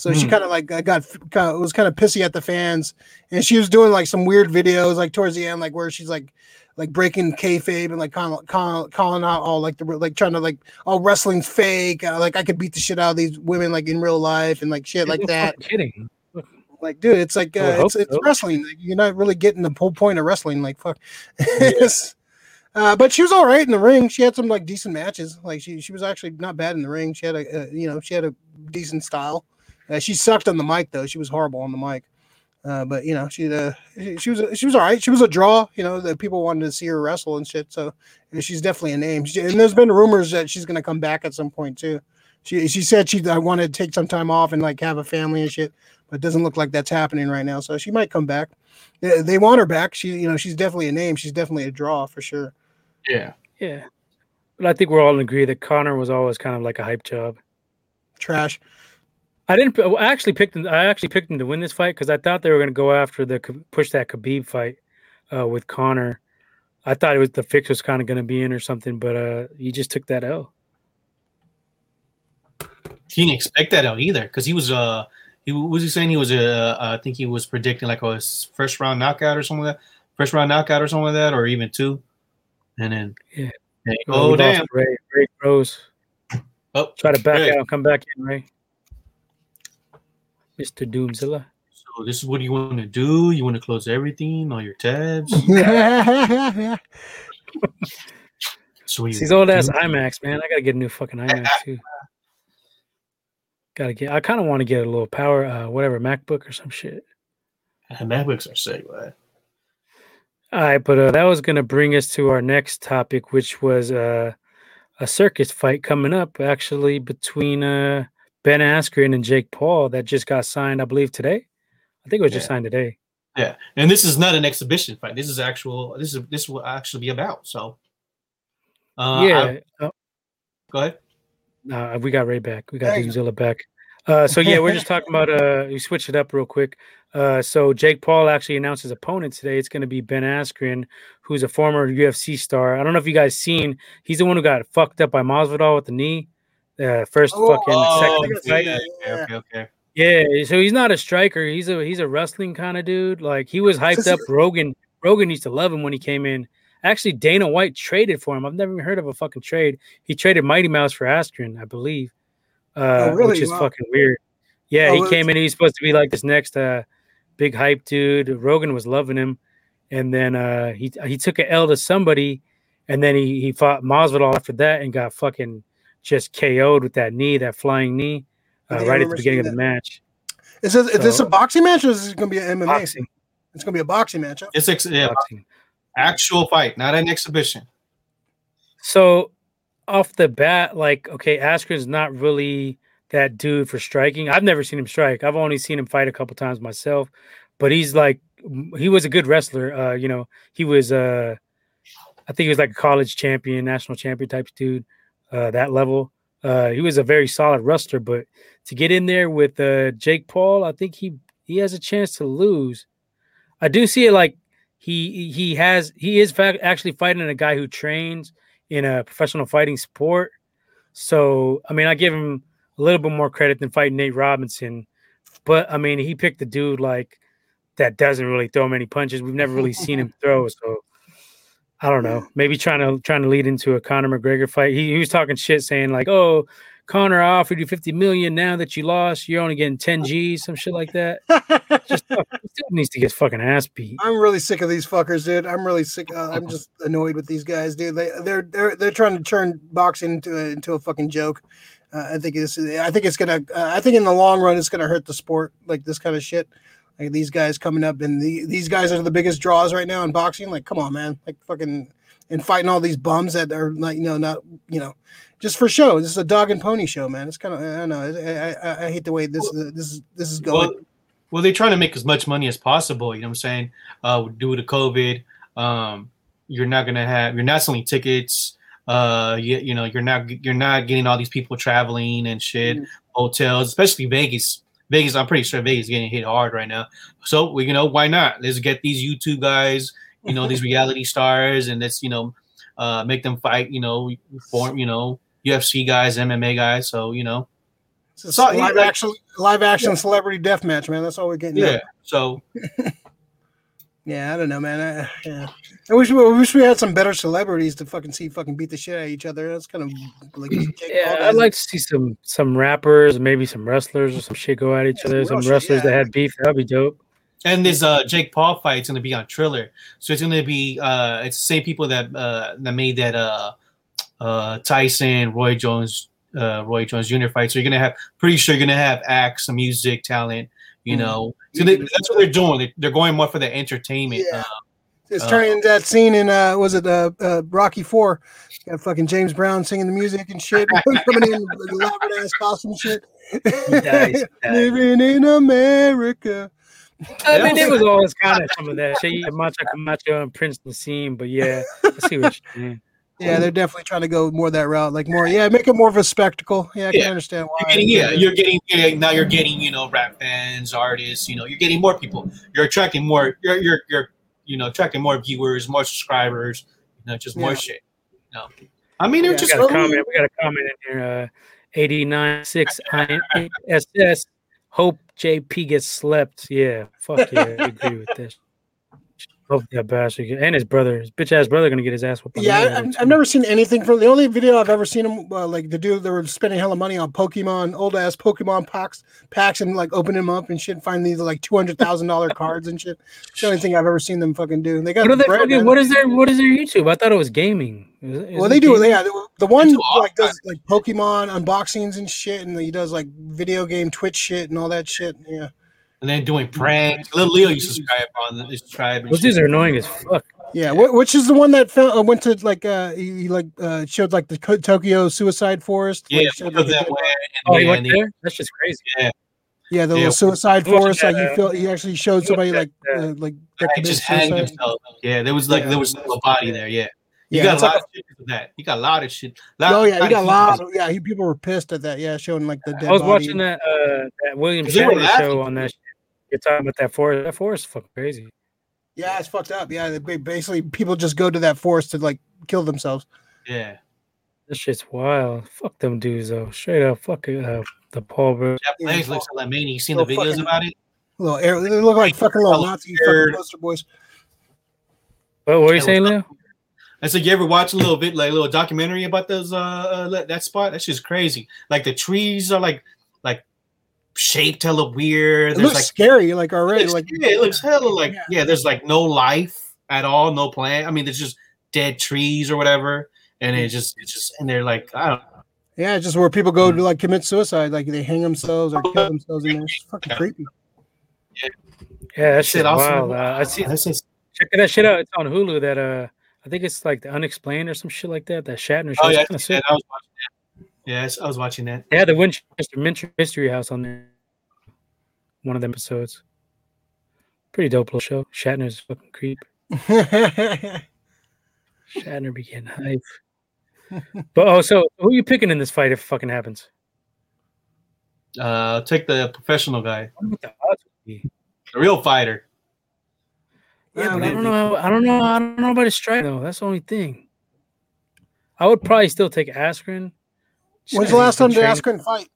S3: so she
S2: Mhm.
S3: kind of like got kind of was kind of pissy at the fans and she was doing like some weird videos like towards the end like where she's like like breaking kayfabe and like calling, calling, calling out all like the like trying to like oh wrestling's fake uh, like I could beat the shit out of these women like in real life and like shit like that.
S1: Kidding.
S3: like dude it's like uh, it's, it's
S1: so.
S3: wrestling like, you're not really getting the whole point of wrestling like fuck. It's- uh, but she was all right in the ring. She had some like decent matches. Like she she was actually not bad in the ring. She had a uh, you know she had a decent style uh, she sucked on the mic though she was horrible on the mic uh, but you know she uh, she, she was she was all right she was a draw you know that people wanted to see her wrestle and shit so she's definitely a name She- and there's been rumors that she's going to come back at some point too she she said she I wanted to take some time off and like have a family and shit but it doesn't look like that's happening right now. So she might come back. They, they want her back. She, you know, she's definitely a name. She's definitely a draw for sure.
S2: Yeah.
S1: Yeah. But I think we're all in agree that Conor was always kind of like a hype job.
S3: Trash.
S1: I didn't. I actually picked him. I actually picked him to win this fight because I thought they were going to go after the push that Khabib fight uh, with Conor. I thought it was the fix was kind of going to be in or something, but uh, he just took that L.
S2: He didn't expect that out either because he was uh he was he saying he was uh, I think he was predicting like a first round knockout or something like that first round knockout or something like that or even two and then
S1: Yeah.
S2: and-
S1: Oh,
S2: oh damn
S1: Ray, Ray Rose.
S2: oh
S1: Try to back
S2: Ray.
S1: out, come back in, Ray. Mr. Doomzilla.
S2: so this is what you want to do you want to close everything all your tabs
S3: yeah.
S2: so you
S1: These old ass iMacs, man. I gotta get a new fucking iMacs too. Gotta get. I kind of want to get a little power, uh, whatever MacBook or some shit.
S2: and MacBooks are sick right?
S1: All right, but uh, that was gonna bring us to our next topic, which was uh, a circus fight coming up, actually between uh, Ben Askren and Jake Paul that just got signed, I believe today. I think it was just signed today.
S2: yeah and this is not an exhibition fight this is actual this is this will actually be about so uh
S1: yeah,
S2: I-
S1: uh,
S2: go ahead
S1: Uh, we got Ray back. We got
S3: There you
S1: back. Uh, so yeah, we're just talking about. Uh, we switched it up real quick. Uh, so Jake Paul actually announced his opponent today. It's going to be Ben Askren, who's a former UFC star. I don't know if you guys seen. He's the one who got fucked up by Masvidal with the knee. Uh, first
S3: Oh,
S1: fucking
S2: Oh,
S1: second fight.
S3: Yeah.
S2: okay, okay.
S1: Yeah, so he's not a striker. He's a he's a wrestling kind of dude. Like he was hyped up. Rogan Rogan used to love him when he came in. Actually, Dana White traded for him. I've never even heard of a fucking trade. He traded Mighty Mouse for Askren, I believe. Uh,
S3: Oh, really?
S1: Which is
S3: Wow.
S1: fucking weird. Yeah,
S3: Oh,
S1: he came in. He's supposed to be like this next uh, big hype dude. Rogan was loving him, and then uh, he he took an L to somebody, and then he he fought Masvidal after that and got fucking just KO'd with that knee, that flying knee, uh, right at the beginning of the match.
S3: Is this, is this a boxing match or is this going to be an MMA?
S1: Boxing,
S3: It's going to be a boxing match. huh?
S2: It's ex- yeah,
S1: boxing.
S2: actual fight, not an exhibition.
S1: So off the bat, like, okay, Askren's not really that dude for striking. I've never seen him strike. I've only seen him fight a couple times myself, but he's like he was a good wrestler. Uh, you know, he was uh I think he was like a college champion, national champion type dude, uh, that level. Uh, he was a very solid wrestler, but to get in there with uh, Jake Paul, I think he he has a chance to lose. I do see it like he he has he is actually fighting a guy who trains in a professional fighting sport. So I mean, I give him a little bit more credit than fighting Nate Robinson, but I mean, he picked a dude like that doesn't really throw many punches. We've never really seen him throw, so I don't know. Maybe trying to trying to lead into a Conor McGregor fight. He, he was talking shit, saying like, "Oh, Conor, I offered you fifty million. Now that you lost, you're only getting ten G's, some shit like that." Just needs to get fucking ass beat.
S3: I'm really sick of these fuckers, dude. I'm really sick. Uh, I'm just annoyed with these guys, dude. They they're they're they're trying to turn boxing into a, into a fucking joke. Uh, I think it's I think it's gonna uh, I think in the long run it's gonna hurt the sport like this kind of shit. Like these guys coming up and the, these guys are the biggest draws right now in boxing. Like, come on, man. Like fucking and fighting all these bums that are like you know not you know just for show. This is a dog and pony show, man. It's kind of I don't know. I, I, I hate the way this this is this is going.
S2: Well, well, they're trying to make as much money as possible. You know what I'm saying? Uh, due to COVID, um, you're not gonna have you're not selling tickets. Uh, you, you know you're not you're not getting all these people traveling and shit.
S3: Mhm.
S2: Hotels, especially Vegas. Vegas, I'm pretty sure Vegas is getting hit hard right now. So we, you know, why not? Let's get these YouTube guys, you know, these reality stars, and let's you know, uh, make them fight. You know, form you know UFC guys, MMA guys. So you know,
S3: It's
S2: So,
S3: live
S2: like-
S3: action, live action celebrity death match, man. That's all we're getting.
S2: yeah.
S3: now.
S2: So
S3: yeah. I don't know, man. I, yeah. I wish we I wish we had some better celebrities to fucking see fucking beat the shit out of each other. That's kind of like
S1: Yeah. I'd like to see some some rappers, maybe some wrestlers or some shit go at each
S3: Yeah,
S1: other.
S3: some
S1: Some
S3: real shit,
S1: wrestlers that
S3: yeah.
S1: had beef, that'd be dope.
S2: And this uh Jake Paul fight's gonna be on Triller, so it's gonna be uh it's the same people that uh that made that uh uh Tyson Roy Jones uh Roy Jones Jr. fight. So you're gonna have pretty sure you're gonna have acts, some music, talent. You
S3: Mhm.
S2: know, so they, that's what they're doing. They, they're going more for the entertainment.
S3: Yeah.
S2: Uh,
S3: It's
S2: uh,
S3: turning into that scene in uh was it uh, uh Rocky Four? Got fucking James Brown singing the music and shit, coming in with elaborate ass costume shit.
S1: Nice, nice.
S3: Living in America.
S1: I mean, it was always kind of some of that shit. You had Macho Camacho and Prince the scene, but yeah, I see what you're saying.
S3: Yeah, they're definitely trying to go more that route, like more. Yeah, make it more of a spectacle. Yeah, I can
S2: Yeah.
S3: understand
S2: you're
S3: why.
S2: getting, yeah, you're getting yeah, now you're getting you know rap fans, artists. You know, you're getting more people. You're attracting more. You're you're you're you know attracting more viewers, more subscribers. You know, just more
S3: Yeah.
S2: shit. No, I mean they're
S3: Yeah.
S1: We
S2: just
S1: got a comment. We got a comment in here. Uh, 896 ISS. Hope JP gets slept. Yeah, fuck yeah, I agree with this. Hope that bastard and his brother, his bitch ass brother, gonna get his ass whooped.
S3: Yeah, I-. I've never seen anything from the only video I've ever seen him uh, like the dude they were spending hella money on Pokemon, old ass Pokemon packs, packs, and like open them up and shit, find these like two hundred thousand dollar cards and shit. It's the only thing I've ever seen them fucking do. They got
S1: What are they
S3: bread,
S1: fucking. What is their What is their YouTube? I thought it was gaming. Is is
S3: well, they do.
S1: gaming?
S3: Yeah, the, one
S2: They do all
S3: like does like Pokemon unboxings and shit, and he does like video game Twitch shit and all that shit. Yeah,
S2: and then doing pranks. Little Leo used to subscribe on this tribe. And
S1: Those dudes are annoying as fuck.
S3: yeah. Wh- which is the one that found, uh, went to like uh he, he like uh showed like the Co- Tokyo Suicide Forest.
S2: Yeah,
S3: like, showed, like,
S2: that
S3: dead-
S2: way.
S1: Oh, he went
S2: and they-
S1: there. That's just crazy.
S3: Yeah, Yeah, the
S2: Yeah.
S3: little suicide
S1: Who
S3: forest. Like
S1: that,
S3: he
S1: uh,
S3: felt, he actually showed somebody like, uh, like
S2: I
S3: that committed
S2: just hanged himself. Yeah, there was like
S3: Yeah.
S2: there was still a body there. Yeah, you
S3: Yeah,
S2: got a lot
S3: like
S2: of shit of that. You got a lot of shit.
S3: Oh yeah, he got a lot.
S2: of
S3: Of, yeah, he, people were pissed at that. Yeah, showing like the dead
S1: I was
S3: body.
S1: watching that uh that William
S2: 'Cause they were
S1: Shatner show on that. Shit. You're talking about that forest. That forest is fucking crazy.
S3: Yeah, it's fucked up. Yeah, they, basically people just go to that forest to like kill themselves.
S2: Yeah,
S1: That shit's wild. Fuck them dudes though. Straight up, fuck it, uh, the Paul. Bro.
S2: Jeff
S3: Yeah,
S2: Blaze looks like man. You seen the videos
S3: fucking-
S2: about it?
S3: Little air, they look like fucking little Nazi fucking
S2: Weird.
S3: poster boys.
S1: What were you saying,
S2: what's
S1: Leo?
S2: I said, you ever watch a little bit, like a little documentary about those uh, uh that- that spot? That's just crazy. Like the trees are like like shaped hella weird.
S3: It
S2: There's
S3: looks
S2: like
S3: scary, like already.
S2: looks,
S3: Like
S2: yeah, it looks hella like
S3: Yeah.
S2: yeah. There's like no life at all, no plant. I mean, there's just dead trees or whatever, and it just it's just and they're like I don't. Know.
S3: Yeah, just where people go to like commit suicide, like they hang themselves or kill themselves in there. It's fucking creepy.
S1: Yeah, that
S2: Shit,
S1: shit
S2: also,
S1: wild. Uh, I see.
S2: That's just,
S1: Check that shit out. It's on Hulu. That uh, I think it's like the Unexplained or some shit like that. That Shatner show.
S2: oh yeah,
S1: kind of
S2: yeah. I was watching that. Yes, I was watching that.
S1: They had the Winchester Mystery- Mystery House on there. One of them episodes. Pretty dope little show. Shatner's a fucking creep. Shatner be getting hype. but oh, so who are you picking in this fight if it fucking happens?
S2: Uh, take the professional guy,
S1: What the odds would be?
S2: the real fighter.
S1: Yeah, but I don't know. I don't know. I don't know about his strike though. That's the only thing. I would probably still take Askren.
S3: When's the last time they asked couldn't fight?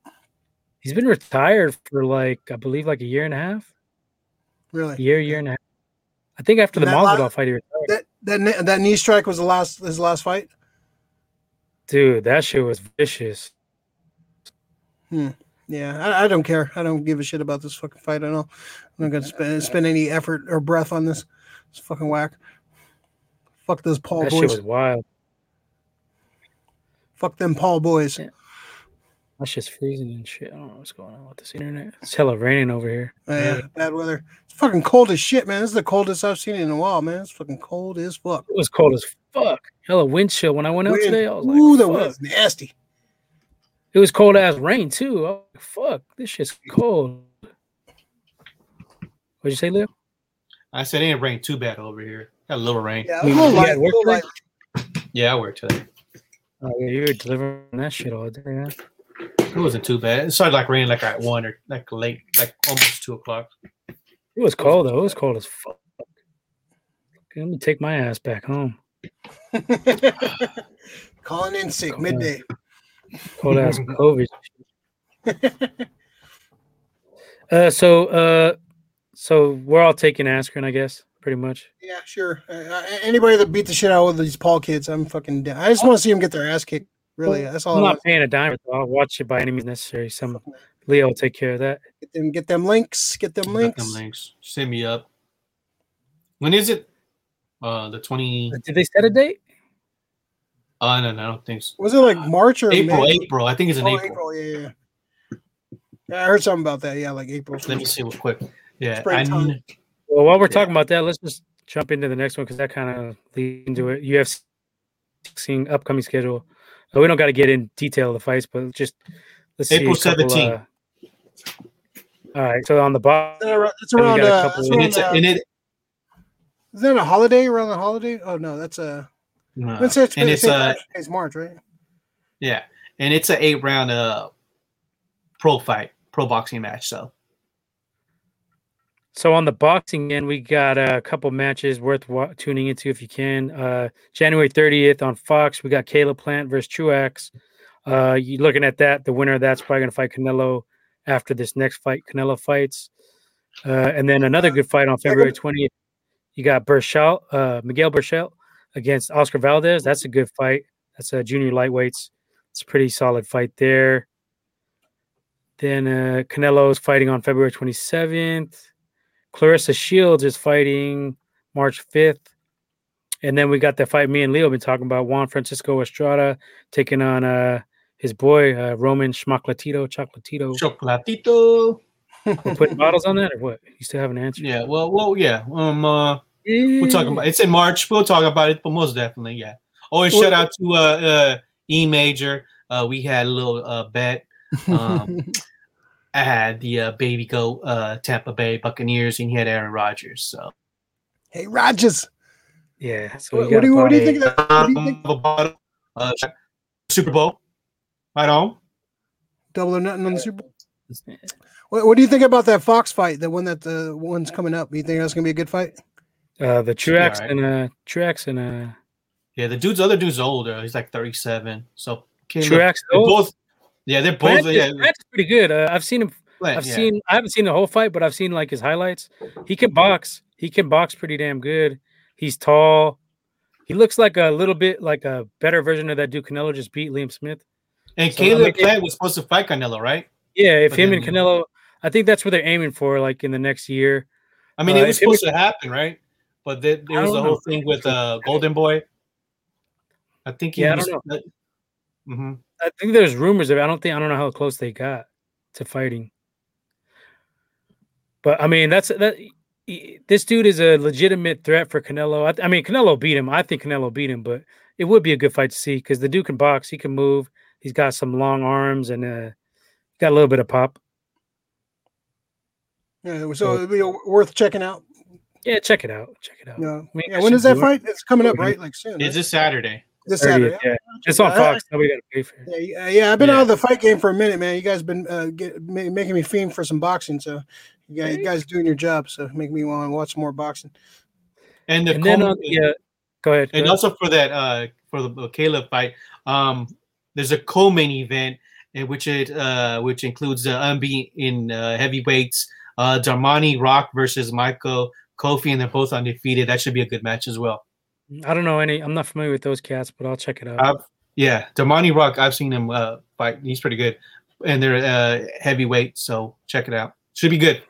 S1: He's been retired for like I believe like a year and a half,
S3: Really?
S1: year, year and a half. I think after the
S3: And la-
S1: Masvidal fight, he retired.
S3: That that that knee strike was the last his last fight.
S1: Dude, that shit was vicious. Hmm.
S3: Yeah, I, I don't care. I don't give a shit about this fucking fight at all. I'm not gonna spend spend any effort or breath on this. It's fucking whack. Fuck those Paul
S1: that shit was wild.
S3: Fuck them Paul boys.
S1: Yeah. My shit's freezing and shit. I don't know what's going on with this internet. It's hella raining over here.
S3: Oh, yeah, bad weather. It's fucking cold as shit, man. This is the coldest I've seen in a while, man. It's fucking cold as fuck.
S1: It was cold as fuck. Hella wind chill when I went out
S3: Wind-
S1: today. I was like,
S3: Ooh, the
S1: fuck.
S3: wind's nasty.
S1: It was cold as rain too. I was like, fuck, this shit's cold. What'd you say, Leo?
S2: I said it ain't rain too bad over here. Got a little rain.
S3: Yeah, a
S1: You-
S3: little light,
S1: work
S3: little light.
S2: Yeah, I worked today.
S1: Oh, yeah, you were delivering that shit all day. Huh?
S2: It wasn't too bad. It started like raining like at one or like late, like almost two o'clock.
S1: It was cold though. It was cold as fuck. Okay, let me take my ass back home.
S3: Calling in sick
S1: Cold.
S3: midday.
S1: Cold ass COVID. uh, so uh, so we're all taking aspirin, I guess, pretty much.
S3: Yeah, sure. Uh, uh, anybody that beat the shit out of these Paul kids, I'm fucking down. I just want to see them get their ass kicked. Really, that's all.
S1: I'm
S3: I
S1: not
S3: want.
S1: paying a dime. so I'll watch it by any means necessary. Some Leo will take care of that.
S3: Get them, get them links. Get them
S2: Got
S3: links.
S2: them links. Send me up. When is it? Uh, the twenty.
S1: Did they set a date?
S2: Uh, no, no, I don't think so.
S3: Was it like March or
S2: April,
S3: May?
S2: April. I think it's in
S3: Oh,
S2: April.
S3: April. Yeah, yeah, yeah. Yeah, I heard something about that. Yeah, like April.
S2: Let me see real quick. Yeah, I,
S3: Springtime.
S2: kn-
S1: Well, while we're
S2: Yeah.
S1: talking about that, let's just jump into the next one because that kind of leads into it. UFC seeing upcoming schedule. Uh, we don't got to get in detail of the fights, but just let's see.
S2: April seventeenth.
S1: uh, all right, so on the bottom,
S3: It's around. It's around.
S1: got a
S3: Uh,
S1: couple-
S3: it's
S2: and
S3: around
S2: it's
S3: uh,
S2: and it.
S3: is that a holiday around the holiday? Oh no, that's a.
S2: uh,
S3: Let's it's,
S2: and
S3: it's,
S2: it's uh
S3: it's March, right?
S2: yeah, and it's a eight round uh pro fight, pro boxing match. So
S1: so on the boxing end, we got a couple matches worth wa- tuning into if you can. Uh, January 30th on Fox, we got Caleb Plant versus Truax. Uh, you looking at that? The winner of that's probably going to fight Canelo after this next fight. Canelo fights, uh, and then another good fight on February 20th. You got Berchelt, uh, Miguel Berchelt against Oscar Valdez. That's a good fight. That's a junior lightweights. It's a pretty solid fight there. Then uh, Canelo is fighting on February 27th. Claressa Shields is fighting March 5th. And then we got the fight me and Leo been talking about Juan Francisco Estrada taking on uh, his boy uh, Roman Schmaclatito, Chocolatito.
S2: chocolatito.
S1: We're putting bottles on that or what? You still haven't answered?
S2: Yeah, well, well, yeah. Um, uh, we'll talk about. It's in March. We'll talk about it, but most definitely, yeah. Always
S3: Well-
S2: shout out to uh, uh E Major. Uh, we had a little uh bet. Um, I had the uh, baby goat uh Tampa Bay Buccaneers, and he had Aaron Rodgers. So
S3: hey, Rogers.
S1: Yeah. So
S3: What, what do you what do you
S1: about
S3: think? Of that, what do you think?
S2: the bottom, uh, Super Bowl, right on.
S3: Double or nothing on the Super Bowl. What, what do you think about that Fox fight? The one that the one's coming up. You think that's gonna be a good fight?
S1: Uh, the Truax
S2: alright.
S1: and uh, Truax and uh,
S2: Yeah, the dude's other dude's older. He's like 37. So Caleb,
S1: Truax,
S2: they're
S1: oh,
S2: both. Yeah, they're both.
S1: Grant,
S2: yeah,
S1: is pretty good. Uh, I've seen him. I've
S2: yeah.
S1: seen. I haven't seen the whole fight, but I've seen like his highlights. He can box. He can box pretty damn good. He's tall. He looks like a little bit like a better version of that dude Canelo just beat Liam Smith.
S2: And
S1: So,
S2: Caleb Plant was supposed to fight Canelo, right?
S1: Yeah, if
S2: But
S1: him
S2: then-
S1: and Canelo, I think that's what they're aiming for, like in the next year.
S2: I mean,
S1: Uh,
S2: it was
S1: it was-
S2: supposed to happen, right? But there, there was the whole
S1: know.
S2: thing with uh, Golden Boy. I think he
S1: Yeah, I
S2: was.
S1: don't
S2: hmm
S1: I think there's rumors of. it. I don't think. I don't know how close they got to fighting. But I mean, that's that. This dude is a legitimate threat for Canelo. I, I mean, Canelo beat him. I think Canelo beat him, but it would be a good fight to see because the dude can box. He can move. He's got some long arms and uh, got a little bit of pop.
S3: Yeah, so it'd be worth checking out.
S1: Yeah, check it out. Check it out.
S3: Yeah,
S1: I mean,
S3: yeah.
S1: I
S3: When
S1: should
S3: is that
S1: do it.
S3: fight? It's coming up, right? Like soon.
S2: It's
S3: right?
S2: this Saturday.
S3: This
S1: 30th,
S3: Saturday.
S1: yeah. It's on
S3: I-
S1: Fox. Nobody got to pay for it.
S3: Yeah, yeah, yeah. I've been
S2: Yeah.
S3: out of the fight game for a minute, man. You guys been uh, get, ma- making me fiend for some boxing, so you guys, you guys doing your job, so make me want to watch more boxing.
S2: And the
S1: And then
S2: co-
S1: on the, uh, go ahead. go
S2: and
S1: ahead.
S2: also for that uh for the Caleb fight, um, there's a co-main event in which it uh which includes the unbeaten in uh, heavyweights, uh, Darmani Rock versus Michael Coffie, and they're both undefeated. That should be a good match as well.
S1: I don't know any. I'm not familiar with those cats, but I'll check it out.
S2: Uh, yeah, Darmani Rock, I've seen him uh fight. He's pretty good, and they're uh heavyweight, so check it out. Should be good.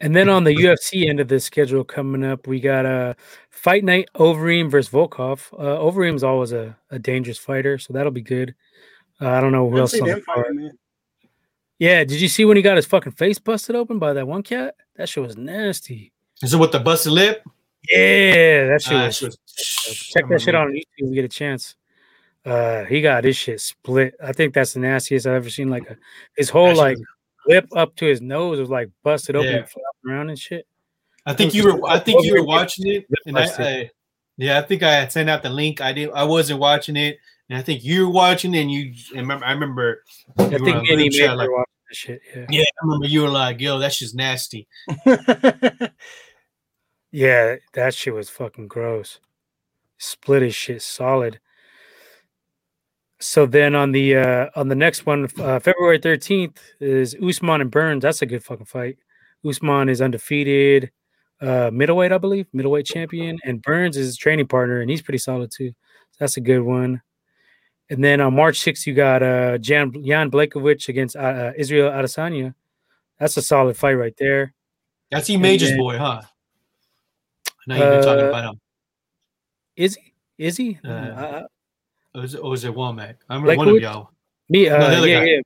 S1: And then on the UFC end of the schedule coming up, we got a uh, fight night Overeem versus Volkov. Uh, Overeem's always a, a dangerous fighter, so that'll be good. Uh, I don't know who
S3: I've
S1: else. on the
S3: fighting.
S1: Yeah, did you see when he got his fucking face busted open by that one cat? That shit was nasty.
S2: Is it with the busted lip?
S1: Yeah, that shit
S2: Ah,
S1: was.
S2: shit was-
S1: check that shit out on YouTube if you get a chance. Uh, he got his shit split. I think that's the nastiest I've ever seen. Like a, his whole like
S2: was-
S1: lip up to his nose was like busted open
S2: Yeah.
S1: and flopping around and shit.
S2: I think you were. I think you were watching it, and I. I, yeah, I think I had sent out the link. I did. I wasn't watching it, and I think you were watching, it and you and remember. I remember.
S1: I think
S2: on
S1: me and
S2: group
S1: he
S2: chat,
S1: made
S2: like,
S1: her watch that shit. Yeah.
S2: yeah, I remember you were like, "Yo, that's just nasty."
S1: Yeah, that shit was fucking gross. Split his shit solid. So then on the uh on the next one, uh, February thirteenth is Usman and Burns. That's a good fucking fight. Usman is undefeated, uh middleweight, I believe, middleweight champion, and Burns is his training partner, and he's pretty solid too. That's a good one. And then on March 6th, you got uh Jan Jan Blachowicz against uh, uh, Israel Adesanya. That's a solid fight right there.
S2: That's E Major's boy, huh? I know you've been talking
S1: Uh,
S2: about him.
S1: Is he? Is he?
S2: Uh,
S1: Uh,
S2: Or is it, or is it Womack? I remember one of y'all.
S1: Me, uh,
S2: No,
S1: yeah,
S2: guy.
S1: yeah.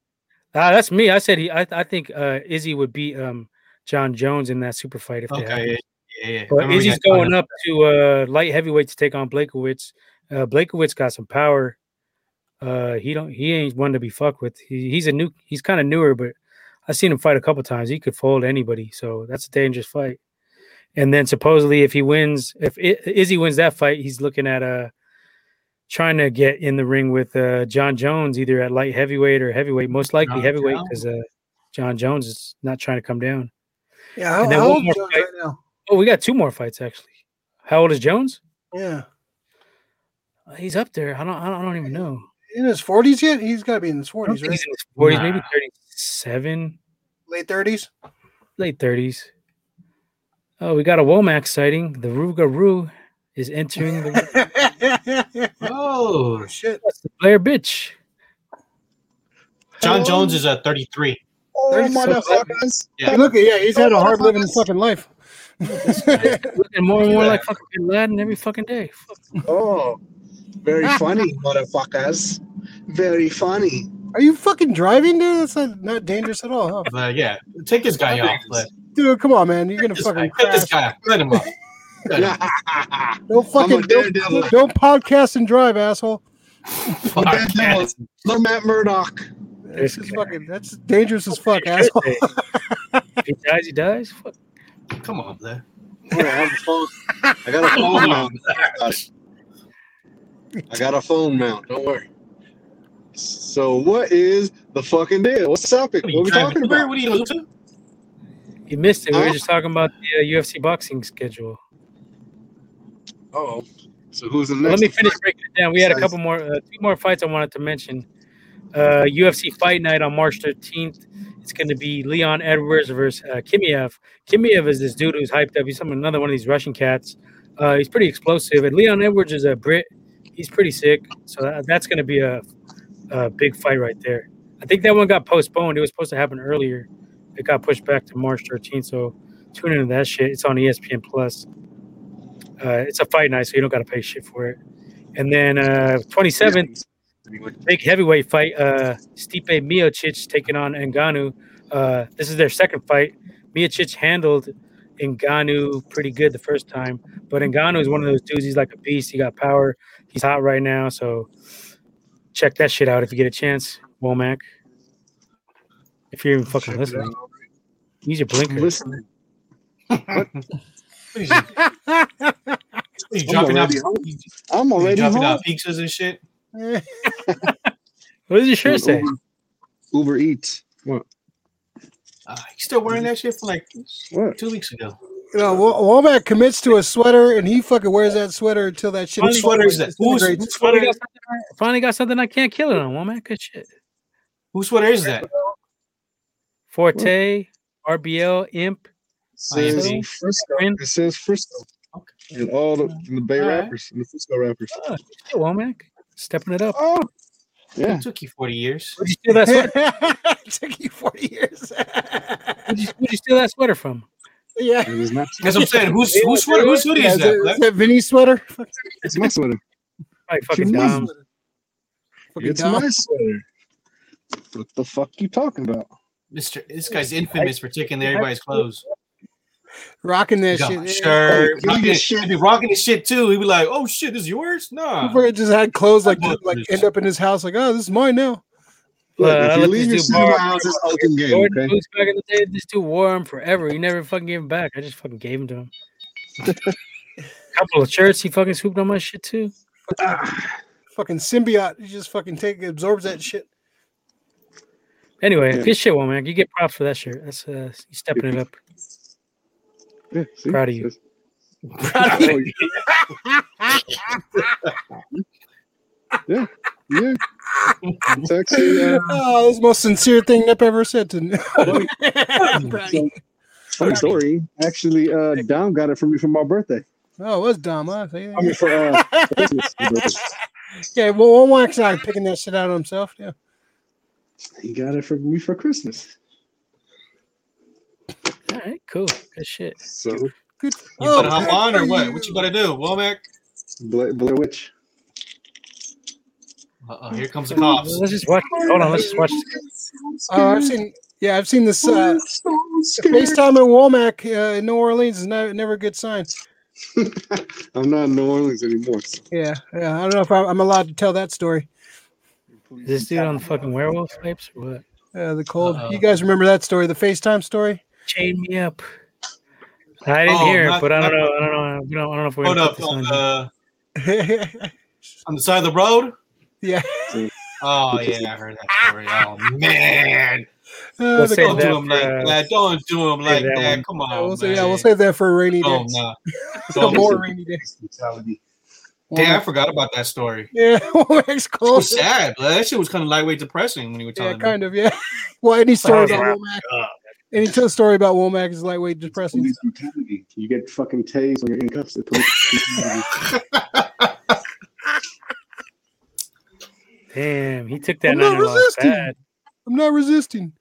S1: Uh, that's me. I said he. I, I think uh, Izzy would beat um, Jon Jones in that super fight if they had
S2: yeah, yeah. yeah.
S1: But Izzy's going up to uh, light heavyweight to take on Blachowicz. Uh, got some power. Uh, he don't. He ain't one to be fucked with. He, he's a new. He's kind of newer, but I've seen him fight a couple times. He could fold anybody, so that's a dangerous fight. And then supposedly, if he wins, if I, Izzy wins that fight, he's looking at uh trying to get in the ring with uh Jon Jones, either at light heavyweight or heavyweight. Most likely
S2: Jon
S1: heavyweight because uh, Jon Jones is not trying to come down.
S3: yeah, how, how old is Jones right now?
S1: Oh, we got two more fights actually. How old is Jones?
S3: Yeah,
S1: Uh, He's up there. I don't. I don't, I don't even know.
S3: in his forties yet? He's got to be in his
S1: I don't
S3: forties,
S1: think
S3: right?
S1: he's in his forties, maybe thirty-seven,
S3: Late thirties.
S1: late thirties. Oh, we got a Womack sighting. The Rougarou is entering the.
S2: Oh,
S3: shit!
S1: That's the Blair bitch.
S2: Jon Jones is uh, 33.
S4: Oh,
S3: There's so-
S4: motherfuckers.
S2: Yeah.
S3: Look at yeah, he's had a hard living fucking life.
S1: Looking more and more like fucking Bin Laden every fucking day.
S4: Oh, very funny, motherfuckers. Very funny.
S3: Are you fucking driving, dude? That's not, not dangerous at all, huh?
S2: But yeah, take this guy off. Let,
S3: Dude, come on, man. You're gonna
S2: this
S3: fucking
S2: guy, cut this guy off. Let him off. Let
S3: Don't fucking don't, don't podcast and drive, asshole.
S2: Fuck,
S4: daredevil.
S2: man.
S4: no Matt Murdock.
S3: This
S1: This
S3: is fucking that's dangerous as fuck, asshole.
S1: if he dies, he dies. Fuck.
S2: Come on, Blair.
S4: Wait, I have a phone. I got a phone mount. I got a phone mount. Don't worry. So, what is the fucking deal? What's the topic?
S2: What are
S4: What are we talking about?
S2: what are you losing?
S1: You missed it. We were just talking about the uh, UFC boxing schedule.
S4: Oh, So who's the
S1: Well,
S4: next?
S1: let me finish breaking it down. We had a couple more, uh, two more fights I wanted to mention. Uh, UFC Fight Night on March 13th. It's going to be Leon Edwards versus uh, Chimaev. Chimaev is this dude who's hyped up. He's some another one of these Russian cats. Uh, he's pretty explosive, and Leon Edwards is a Brit. He's pretty sick. So that, that's going to be a, a big fight right there. I think that one got postponed. It was supposed to happen earlier. It got pushed back to March 13th. So tune into that shit. It's on ESPN Plus. Uh, it's a fight night, so you don't got to pay shit for it. And then uh, 27th, big heavyweight fight. Uh, Stipe Miocic taking on Ngannou. Uh, this is their second fight. Miocic handled Ngannou pretty good the first time, but Ngannou is one of those dudes. He's like a beast. He got power. He's hot right now. So check that shit out if you get a chance, Womack. If you're even fucking
S4: Check
S1: listening. Use your blinker.
S4: Listening.
S2: What is he, what is he dropping out?
S4: already home.
S2: He's
S4: I'm already
S2: dropping
S4: home.
S2: out pizzas and shit.
S1: What does your shirt say?
S4: Uber, Uber Eats. What?
S2: Uh, he's still wearing that shit from like
S4: What?
S2: two weeks ago.
S3: You know, Wa- Womack commits to a sweater, and he fucking wears that sweater until that shit.
S2: Whose sweater is that? Whose,
S3: disintegrates.
S2: whose
S1: Finally got, something, I- finally got something I can't kill it on, Womack. Good shit.
S2: Whose sweater is that?
S1: Forte, RBL, Imp.
S4: says
S2: IMD.
S4: Frisco. It says Frisco.
S2: Okay.
S4: And all the, and the Bay
S2: Alright.
S4: rappers and the Frisco rappers.
S1: Ah, oh, shit, Womack. Stepping it up.
S4: Oh, yeah.
S2: It took you 40 years.
S1: Where'd you steal that sweater?
S3: Took you forty years.
S1: Where'd you, where'd you steal that sweater from?
S3: yeah.
S4: It is not.
S2: That's what I'm saying. Whose whose sweater? Whose hoodie
S3: Yeah,
S2: is
S3: is,
S2: that?
S3: it-
S2: Black?
S3: is that Vinny's sweater?
S4: It's my sweater.
S1: Probably fucking dumb.
S3: Fucking
S4: It's
S3: dumb.
S4: my sweater. What the fuck you talking about?
S2: Mister, this guy's infamous for taking everybody's clothes.
S3: Rocking that
S2: Got
S3: shit.
S2: my
S3: yeah.
S2: shirt,
S4: Give
S2: rocking
S4: your
S2: it,
S4: shit.
S2: he'd be rocking his shit too. He'd be like, "Oh shit, this is yours?" Nah.
S3: Before it just had clothes like
S2: I
S3: like end up in his house like oh this is mine now.
S4: Look,
S1: Uh,
S4: if you leave your
S1: this
S4: in my house, it's open game,
S1: Jordan
S4: okay?
S1: boots back in the day, this dude wore them forever. He never fucking gave them back. I just fucking gave them to him. A couple of shirts he fucking swooped on my shit too.
S3: Fucking symbiote. He just fucking take absorbs that shit.
S1: Anyway,
S4: Yeah.
S1: good shit, Womack. You get props for that shirt. That's uh, you stepping it up.
S4: Yeah, see?
S1: Proud of you.
S4: Oh, yeah. Yeah. It's actually uh,
S3: Oh, that's the most sincere thing Nip ever said to me. I'm proud of you.
S4: funny story. Actually, uh, Dom got it for me for my birthday.
S3: oh, it was dumb. Huh?
S4: I mean, for uh, Christmas.
S3: yeah, well, one wax not picking that shit out of himself. Yeah.
S4: He got it for me for Christmas.
S1: All right, cool. Good shit.
S4: So,
S3: Good.
S2: You
S3: Oh,
S2: better hop on or
S3: what?
S2: what?
S3: you.
S2: What you do, Womack?
S4: Blair, Blair Witch.
S2: Uh-oh, here comes the cops.
S1: Let's just watch. Hold on. Let's just watch.
S3: Oh, I've seen. Yeah, I've seen this. Uh, FaceTime in Womack uh, in New Orleans is never, never a good sign.
S4: I'm not in New Orleans anymore. so-
S3: Yeah, yeah. I don't know if I'm, I'm allowed to tell that story.
S1: Is this dude on the fucking werewolf types or what?
S3: Yeah, the cold.
S2: Uh-oh.
S3: You guys remember that story? The FaceTime story?
S1: Chain me up. I didn't
S2: Oh,
S1: hear it,
S2: not-
S1: but I don't
S2: not-
S1: know. I don't know. We don't, I don't know if we're
S2: Hold
S1: gonna
S2: up
S1: this
S2: on
S1: on.
S2: the on the side of the road.
S3: yeah.
S2: Oh yeah, I heard that story. Oh man,
S3: Uh,
S1: Let's
S3: the
S2: don't do him like
S1: uh,
S2: that. Don't do him like
S1: that
S2: that.
S1: one.
S2: Come
S3: yeah,
S2: on,
S3: we'll say,
S2: man.
S3: yeah, we'll save that for a rainy day.
S2: Oh, nah.
S3: a more rainy day.
S4: Brutality.
S2: Damn, I forgot about that story.
S3: Yeah, Womack's
S2: It was sad. but That shit was kind of lightweight depressing when you were
S3: Yeah,
S2: telling me.
S3: kind of. Yeah. Well, any story
S1: Sounds
S3: about
S1: wrapped
S3: Womack, any t- story about Womack is lightweight depressing.
S4: You get fucking tased when you're in cuffs. at police.
S1: Damn, he took that
S3: I'm not resisting.
S1: bad.
S3: I'm not resisting.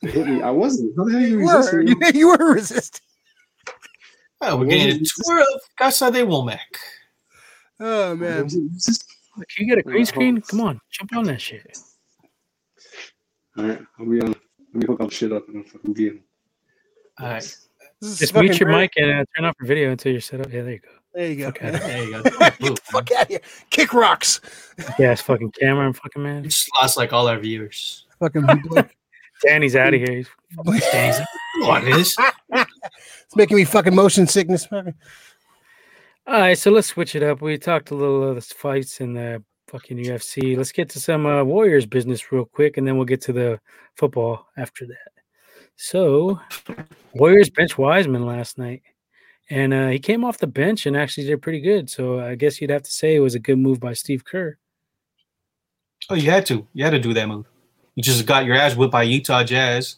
S4: Hit me. I wasn't. How the hell you
S3: You were,
S4: resisting?
S3: you, you were resisting.
S2: Oh, we're getting a tour of Casa de Womack.
S3: Oh man.
S1: Can you get a green
S4: Uh,
S1: screen? Come on, jump on that shit.
S4: All right, I'll be on. Let me hook up shit up and I'll fucking be in.
S2: All right,
S1: Just mute your mic and uh, turn off your video until you're set up. Yeah, there you go.
S3: There you go.
S1: Fuck outta
S2: there you go. Move,
S3: Fuck out of here. Kick rocks.
S1: Yeah, it's fucking camera and fucking
S2: We
S1: man.
S2: just lost like all our viewers.
S3: Fucking Blake.
S1: Danny's out of here. He's
S2: Dang, what is?
S3: It's making me fucking motion sickness.
S1: All right, so let's switch it up. We talked a little of the fights in the fucking UFC. Let's get to some uh, Warriors business real quick, and then we'll get to the football after that. So, Warriors bench Wiseman last night, and uh, he came off the bench and actually did pretty good. So I guess you'd have to say it was a good move by Steve Kerr.
S2: Oh, you had to. You had to do that move. You just got your ass whipped by Utah Jazz.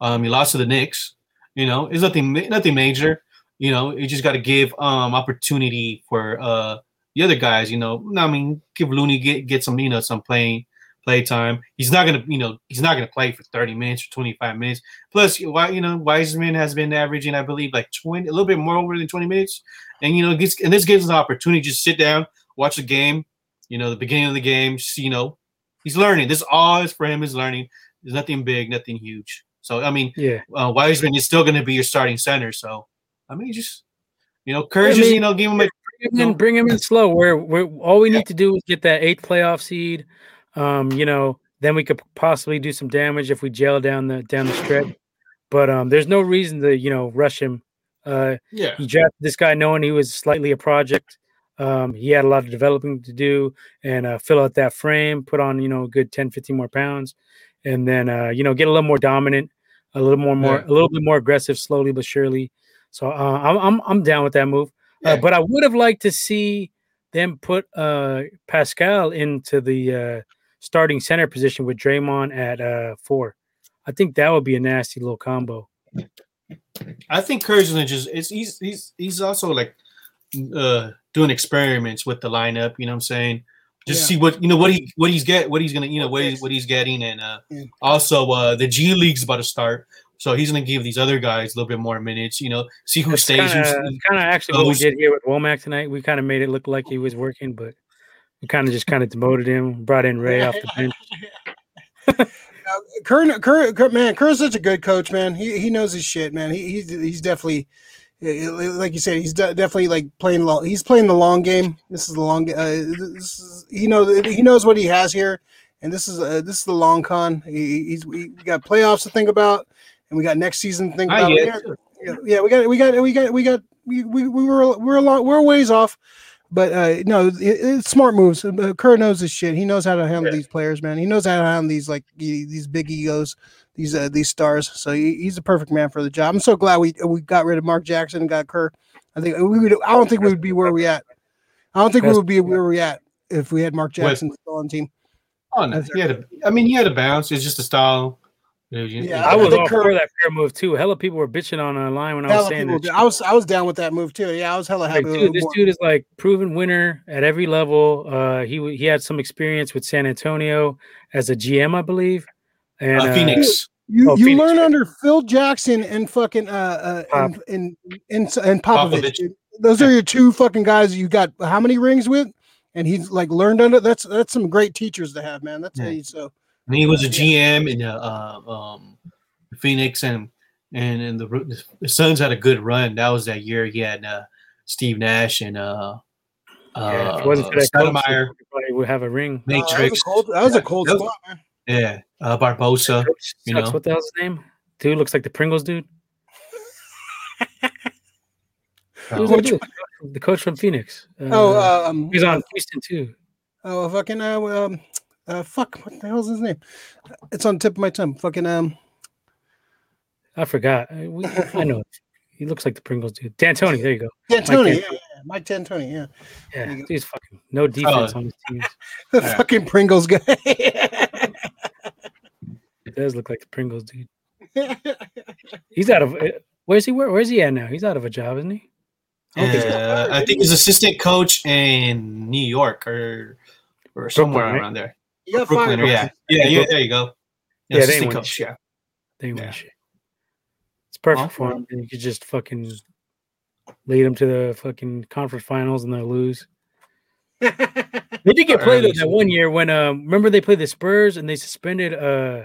S2: Um, you lost to the Knicks. You know, it's nothing, nothing major. You know, you just got to give um opportunity for uh the other guys. You know, I mean, give Looney get get some you know some playing play time. He's not gonna you know he's not gonna play for thirty minutes or twenty five minutes. Plus, why you know Wiseman has been averaging I believe like twenty a little bit more over than twenty minutes, and you know gets and this gives us an opportunity to just sit down, watch the game. You know, the beginning of the game, just, you know, he's learning. This all is for him is learning. There's nothing big, nothing huge. So I mean,
S1: Yeah,
S2: uh, Wiseman is still going to be your starting center. So I mean, just you know, Courage
S1: I
S2: just
S1: mean,
S2: you know give him a
S1: bring him in, bring him in slow. Where where all we need to do is get that eighth playoff seed. Um, you know, then we could possibly do some damage if we gel down the down the stretch. But um, there's no reason to you know rush him. Uh,
S2: yeah.
S1: he drafted this guy knowing he was slightly a project. Um, he had a lot of developing to do and uh, fill out that frame, put on, you know, a good 10, 15 more pounds, and then, uh, you know, get a little more dominant, a little more, more,
S2: Yeah.
S1: a little bit more aggressive, slowly but surely. So uh, I'm, I'm, I'm down with that move. Uh, but I would have liked to see them put uh, Paschall into the uh, starting center position with Draymond at uh, four. I think that would be a nasty little combo.
S2: I think Kerr's gonna just it's he's he's he's also like uh doing experiments with the lineup, you know what I'm saying? Just
S3: Yeah.
S2: see what you know what he what he's get what he's gonna you know what he's what he's getting and uh
S3: Yeah.
S2: also uh the G League's about to start. So he's gonna give these other guys a little bit more minutes, you know, see who
S1: That's
S2: stays,
S1: kind of kind of actually what we did here with Womack tonight. We kind of made it look like he was working, but we kind of just kind of demoted him, brought in Ray off the bench.
S3: Kerr, Kerr, Kerr, man, Kerr's such a good coach, man. He he knows his shit, man. He he's he's definitely, eh, like you said, he's de- definitely like playing long. He's playing the long game. This is the long. Uh, this is, he knows he knows what he has here, and this is uh, this is the long con. He, he's we got playoffs to think about, and we got next season to think about.
S2: yet.
S3: Yeah, yeah, yeah, we got we got we got we got we we, we were we're a lot we're a ways off. But uh, no, it, it's smart moves. Uh, Kerr knows his shit. He knows how to handle
S2: Yeah.
S3: these players, man. He knows how to handle these like these big egos, these uh, these stars. So he, he's the perfect man for the job. I'm so glad we we got rid of Mark Jackson and got Kerr. I think we would. I don't think we would be where we at. I don't think we would be where we at if we had Mark Jackson still on the team.
S2: Oh no, he had a I mean he had a bounce, it's just a style. You know, you-
S3: Yeah,
S1: I
S3: I
S1: was
S3: think
S1: all
S3: Kerr-
S1: for that Kerr move too. Hella people were bitching on online when I was saying
S3: people
S1: that.
S3: I was I was down with that move too. Yeah, I was hella
S1: Like,
S3: happy.
S1: dude, this
S3: more-
S1: dude is like proven winner at every level. Uh, he he had some experience with San Antonio as a GM, I believe. And
S2: uh,
S1: uh,
S2: Phoenix.
S3: You
S1: Oh,
S3: you
S1: Phoenix,
S3: learn
S1: right.
S3: under Phil Jackson and fucking uh, uh
S1: Pop.
S3: and, and and and Popovich.
S2: Popovich.
S3: Those are your two fucking guys you got how many rings with? And he's like learned under that's that's some great teachers to have, man. That's
S2: Yeah.
S3: yeah. so
S2: And he was a GM in uh, uh, um, Phoenix, and and and the, the Suns had a good run. That was that year he had uh, Steve Nash and uh,
S1: yeah,
S2: uh,
S1: it wasn't for that coach,
S2: Stoudemire,
S1: we probably would have a ring.
S3: uh, that was a cold that was a cold
S2: That
S3: spot, man.
S2: yeah, uh, Barbosa. You know.
S1: what the hell's his name? Dude looks like the Pringles dude. He was
S2: Uh,
S1: dude, the coach from Phoenix. Uh,
S3: Oh, uh, um,
S1: he's on Houston too.
S3: oh, fucking uh, um, uh, fuck, what the hell's his name? It's on the tip of my tongue. Fucking um,
S1: I forgot. I, we, I know. He looks like the Pringles dude. D'Antoni. There you go.
S3: D'Antoni, yeah,
S1: D'Antoni.
S3: yeah, Mike D'Antoni, yeah,
S1: Yeah,
S3: There you go.
S1: he's fucking no defense
S2: Oh.
S1: on his teams.
S3: the
S2: Yeah.
S3: fucking Pringles guy.
S1: He does look like the Pringles dude. He's out of. uh, Where's he? Where, where's he at now? He's out of a job, isn't he? I think so.
S2: uh, I think he's assistant coach in New York or or somewhere
S1: right?
S2: around there.
S3: You got
S2: Brooklyn, yeah, yeah, yeah. There you go.
S1: Yeah, they
S2: assistant
S1: won
S2: coach.
S1: shit.
S2: Yeah.
S1: They win
S2: Yeah.
S1: shit. It's perfect
S2: Well,
S1: for him. And you could just fucking lead them to the fucking conference finals and they'll lose. They did get
S2: Or
S1: played
S2: at
S1: though that one year when um remember they played the Spurs and they suspended uh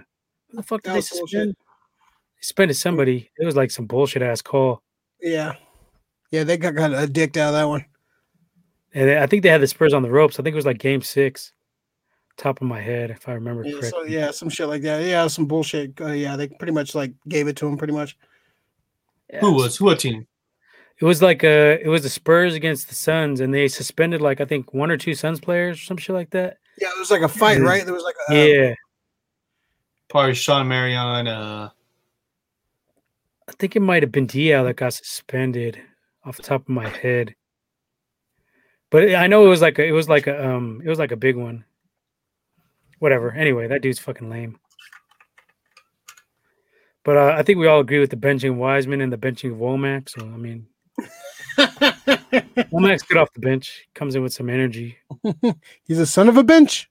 S1: who the fuck did
S3: That
S1: they
S3: was bullshit.
S1: suspend? They suspended somebody. It was like some bullshit ass call.
S3: Yeah. Yeah, they got, got a dicked out of that one.
S1: And I think they had the Spurs on the ropes. I think it was like game six. Top of my head, if I remember
S3: Yeah,
S1: correctly.
S3: so, yeah, some shit like that. Yeah, some bullshit. Uh, yeah, they pretty much like gave it to him pretty much.
S1: Yeah,
S2: Who was who a team?
S1: It was like uh it was the Spurs against the Suns, and they suspended like I think one or two Suns players or some shit like that.
S3: Yeah, it was like a fight,
S1: Mhm.
S3: right? There was like a,
S1: yeah,
S2: Probably Shawn Marion. Uh,
S1: I think it might have been Diaw that got suspended. off the top of my head. But I know it was like a, it was like a um it was like a big one. Whatever. Anyway, that dude's fucking lame. But uh, I think we all agree with the benching Wiseman and the benching of Womack. So I mean, Womack's good off the bench. Comes in with some energy.
S3: He's a son of a bench.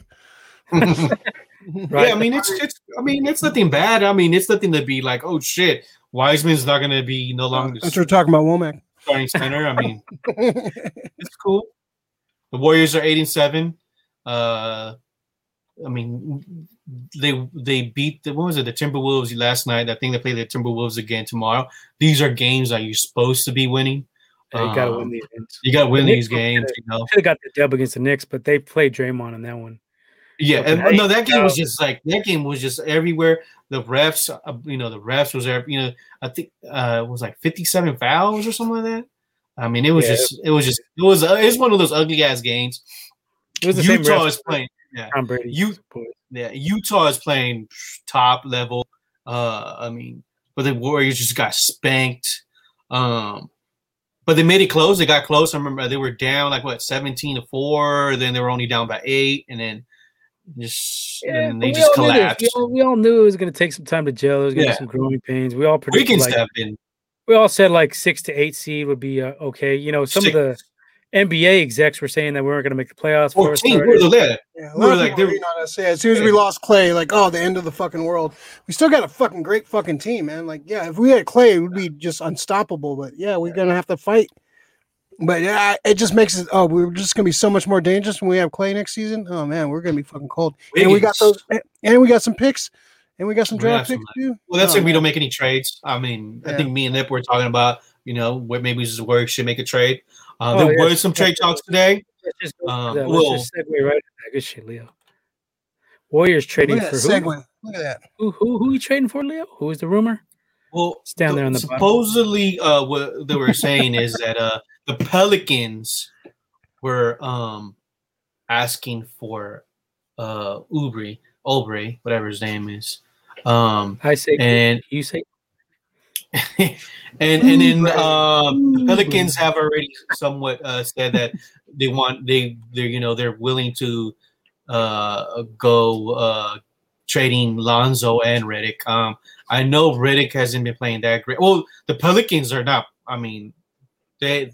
S1: Right.
S2: Yeah, I mean it's it's I mean it's nothing bad. I mean it's nothing to be like, oh shit, Wiseman's not gonna be no longer
S3: That's what we're talking about, Womack.
S2: starting center. I mean, it's cool. The Warriors are eight and seven. Uh, I mean, they they beat the what was it the Timberwolves last night. I think they play the Timberwolves again tomorrow. These are games that you're supposed to be winning.
S1: Yeah, you gotta
S2: Um,
S1: win these games.
S2: You got to win
S1: The
S2: these games. You know.
S1: Should have got the dub against the Knicks, but they played Draymond in that one.
S2: Yeah,
S1: Fucking
S2: and, no, that game was just like that game was just everywhere. The refs, uh, you know, the refs was there. You know, I think uh, it was like fifty-seven fouls or something like that. I mean, it was
S1: Yeah.
S2: just, it was just, it was, uh, it's one of those ugly ass games.
S1: It was the same
S2: Utah
S1: refs
S2: is playing. Yeah,
S1: Tom Brady.
S2: You- yeah, Utah is playing top level. Uh, I mean, but the Warriors just got spanked. Um, but they made it close. They got close. I remember they were down like what seventeen to four. Then they were only down by eight, and then just and they
S1: we
S2: just collapsed.
S1: We all, we all knew it was going to take some time to gel. There was going to
S2: Yeah.
S1: be some growing pains. We all predicted
S2: Wiggins
S1: like,
S2: have been
S1: we all said like six to eight seed would be uh, okay. You know, some
S2: six-
S1: of the NBA execs were saying that we weren't going to make the playoffs. before it
S2: 14.
S1: started.
S2: We're there.
S3: Yeah,
S2: We were like,
S3: people
S2: they
S3: were
S2: were-
S3: hating on us. Yeah, as soon as we lost Clay, like, oh, the end of the fucking world. We still got a fucking great fucking team, man. Like, yeah, if we had Clay, we'd be just unstoppable. But yeah, we're gonna have to fight. But yeah, it just makes it. Oh, we're just gonna be so much more dangerous when we have Clay next season. Oh man, we're gonna be fucking cold. And we got those, and we got some picks, and we got some
S2: We got
S3: draft
S2: some,
S3: picks too.
S2: Well, that's
S3: Oh,
S2: if we
S3: man.
S2: don't make any trades. I mean, I think me and Nip were talking about, you know, what maybe this is where we should make a trade. Uh,
S1: Oh,
S2: there
S1: yeah.
S2: were some trade talks today.
S1: Let's just, go
S2: Um,
S1: to that.
S2: well-
S1: Let's just segue right into that. Good shit, Leo. Warriors trading for
S3: that
S1: who?
S3: segue. Look at that.
S1: Who, who? Who you trading for, Leo? Who is the rumor?
S2: Well,
S1: It's down there on the bottom.
S2: supposedly, uh, what they were saying is that uh, the Pelicans were um asking for uh Ubri, Aubrey, whatever his name is, um,
S1: I say,
S2: and
S1: you say,
S2: and and then
S3: Right.
S2: um, the Pelicans have already somewhat uh, said that they want they they you know they're willing to uh, go uh, trading Lonzo and Redick. Um, I know Redick hasn't been playing that great. Well, the Pelicans are not. I mean, they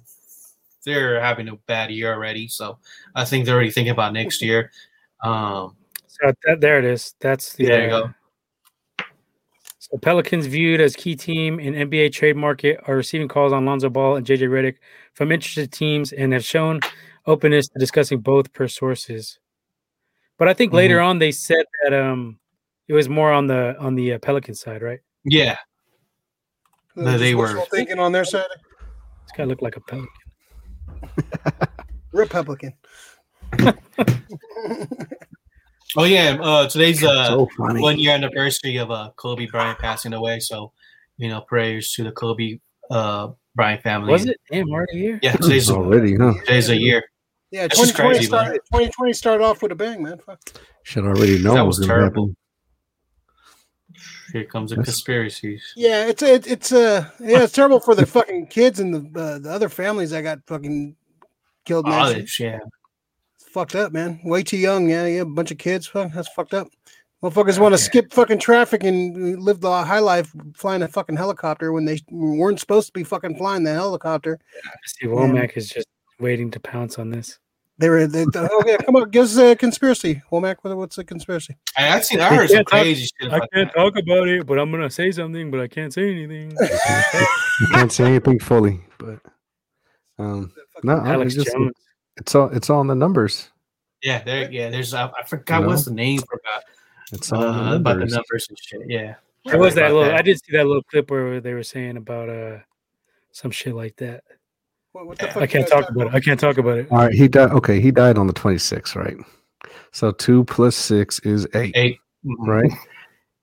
S2: they're having a bad year already, so I think they're already thinking about next year. Um,
S1: so that, there it is. That's the.
S2: There you
S1: uh,
S2: go.
S1: So Pelicans viewed as key team in NBA trade market are receiving calls on Lonzo Ball and JJ Redick from interested teams and have shown openness to discussing both per sources. But I think later on they said that um it was more on the on the uh, Pelican side, right?
S2: yeah, No, they were-
S3: thinking on their side.
S1: This guy looked like a Pelican.
S3: Republican.
S2: oh yeah. Uh, today's uh,
S5: so
S2: one year anniversary of uh, Kobe Bryant passing away. So, you know, prayers to the Kobe uh, Bryant family.
S1: Was it? Damn, already here.
S2: Yeah, today's
S5: already, huh?
S2: today's a year.
S3: Yeah,
S2: That's
S3: 2020
S2: crazy, man.
S3: started, 2020 started off with a bang, man. Fuck.
S5: Should already know
S2: That was
S5: was
S2: terrible.
S5: happen.
S2: Here comes the
S5: That's-
S2: conspiracies.
S3: Yeah, it's it, it's uh yeah, it's terrible for the fucking kids and the uh, the other families that got fucking killed. Man.
S2: Oh, yeah.
S3: Fucked up, man. Way too young. Yeah, yeah, a bunch of kids. Fuck, that's fucked up. Motherfuckers want to skip fucking traffic and live the high life flying a fucking helicopter when they weren't supposed to be fucking flying the helicopter.
S1: Steve Womack is just waiting to pounce on this.
S3: They were, they, oh yeah, come on, give us a conspiracy. Womack, what, what's the conspiracy?
S2: I, I seen. I heard some
S1: can't talk-
S2: crazy shit.
S1: I
S2: About
S1: can't
S2: that.
S1: talk about it, but I'm gonna say something, but I can't say anything.
S5: You can't say anything fully, but um, no, I-
S1: Alex
S5: it's, just,
S1: Jones.
S5: It's all it's all in the numbers.
S2: Yeah, there. Yeah, there's. I, I forgot
S5: No.
S2: what's the name for about
S5: It's all
S2: uh,
S5: the
S2: about the
S5: numbers.
S2: numbers and shit. Yeah.
S1: There was that little.
S2: that.
S1: I did see that little clip where they were saying about uh some shit like that.
S3: What, what the fuck
S1: I can't talk
S3: talking
S1: about it. I can't talk about it.
S5: All right, he died. Okay, he died on the 26th, right? So two plus six is eight,
S2: Eight. Mhm.
S5: right?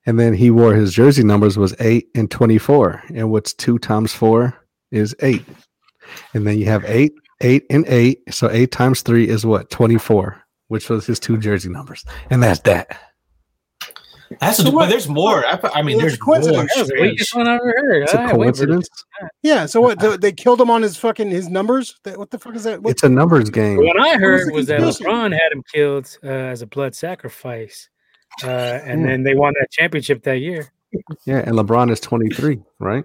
S5: And then he wore his jersey numbers was eight and 24. And what's two times four is eight. And then you have eight, eight, and eight. So eight times three is what? 24, which was his two jersey numbers. And that's that.
S2: That's
S3: So
S2: a,
S3: what-
S2: but there's more. I, I mean,
S3: Well,
S2: there's
S3: a coincidence.
S2: more.
S1: That was the weakest one I ever heard.
S5: It's a
S1: I- wait,
S5: coincidence.
S3: Yeah. So what? th- They killed him on his fucking his numbers. That- What the fuck is that? What,
S5: It's a numbers game.
S1: What I heard
S3: the
S1: was that? LeBron had him killed uh, as a blood sacrifice, uh, and
S5: Hmm.
S1: then they won that championship that year.
S5: Yeah, and LeBron is 23, right?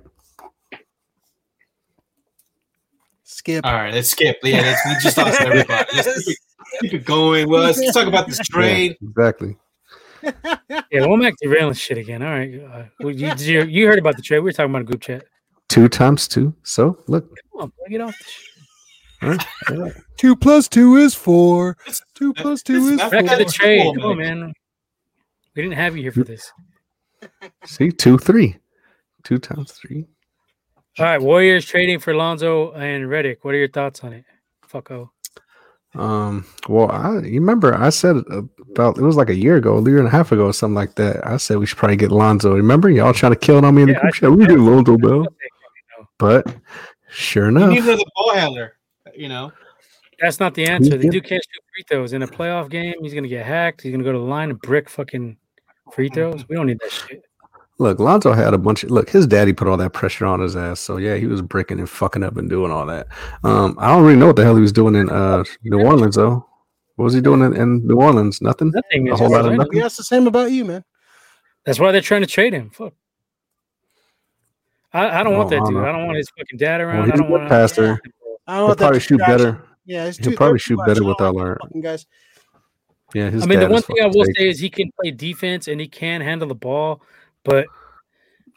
S3: Skip.
S2: All right, let's skip. Yeah, let's, we just lost everybody. Let's keep it, keep it going. Well, let's talk about this trade. Exactly.
S5: Yeah, exactly.
S1: Yeah, Womack derailing shit again. All right, uh, well, you, you you heard about the trade? We were talking about a group chat.
S5: Two times two. So look,
S1: Come on, get off. This shit.
S3: Two plus two is four. Two plus two is
S2: is
S1: Back
S3: four.
S1: the trade. Come on,
S2: man.
S1: man. We didn't have you here for this.
S5: see, two, three, two times three.
S1: All right, Warriors trading for Lonzo and Redick. What are your thoughts on it? Fucko.
S5: Um, well, I you remember I said about it was like a year ago, a year and a half ago, or something like that. I said we should probably get Lonzo. Remember, y'all trying to kill it on me in the
S1: Yeah, I
S5: group chat. We get Lonzo
S1: Ball,
S5: but sure enough,
S2: need another ball handler. You know,
S1: That's not the answer. The
S5: Yeah.
S1: dude can't shoot free throws in a playoff game. He's gonna get hacked. He's gonna go to the line and brick fucking free throws. We don't need that shit.
S5: Look, Lonzo had a bunch of look. His daddy put all that pressure on his ass, so yeah, he was bricking and fucking up and doing all that. Um, I don't really know what the hell he was doing in uh New Orleans though. What was he doing in, in New Orleans? Nothing.
S1: Nothing.
S5: A whole lot of nothing.
S3: Yeah, it's the same about you, man.
S1: That's why they're trying to trade him. Fuck. I, I don't want that
S5: I don't
S1: dude. I don't want his fucking dad
S5: Well,
S1: around.
S5: he's
S1: I
S5: a
S1: don't
S5: good
S1: want
S5: passer.
S3: I don't
S5: He'll
S3: want that
S5: probably shoot
S3: distraction.
S5: better.
S3: Yeah, it's
S5: He'll
S3: too,
S5: probably shoot better
S3: much. I
S5: with
S3: don't
S5: all
S3: like
S5: our-
S3: fucking guys.
S5: Yeah, his
S1: I mean, the one thing I will
S5: fake.
S1: say is he can play defense and he can handle the ball, but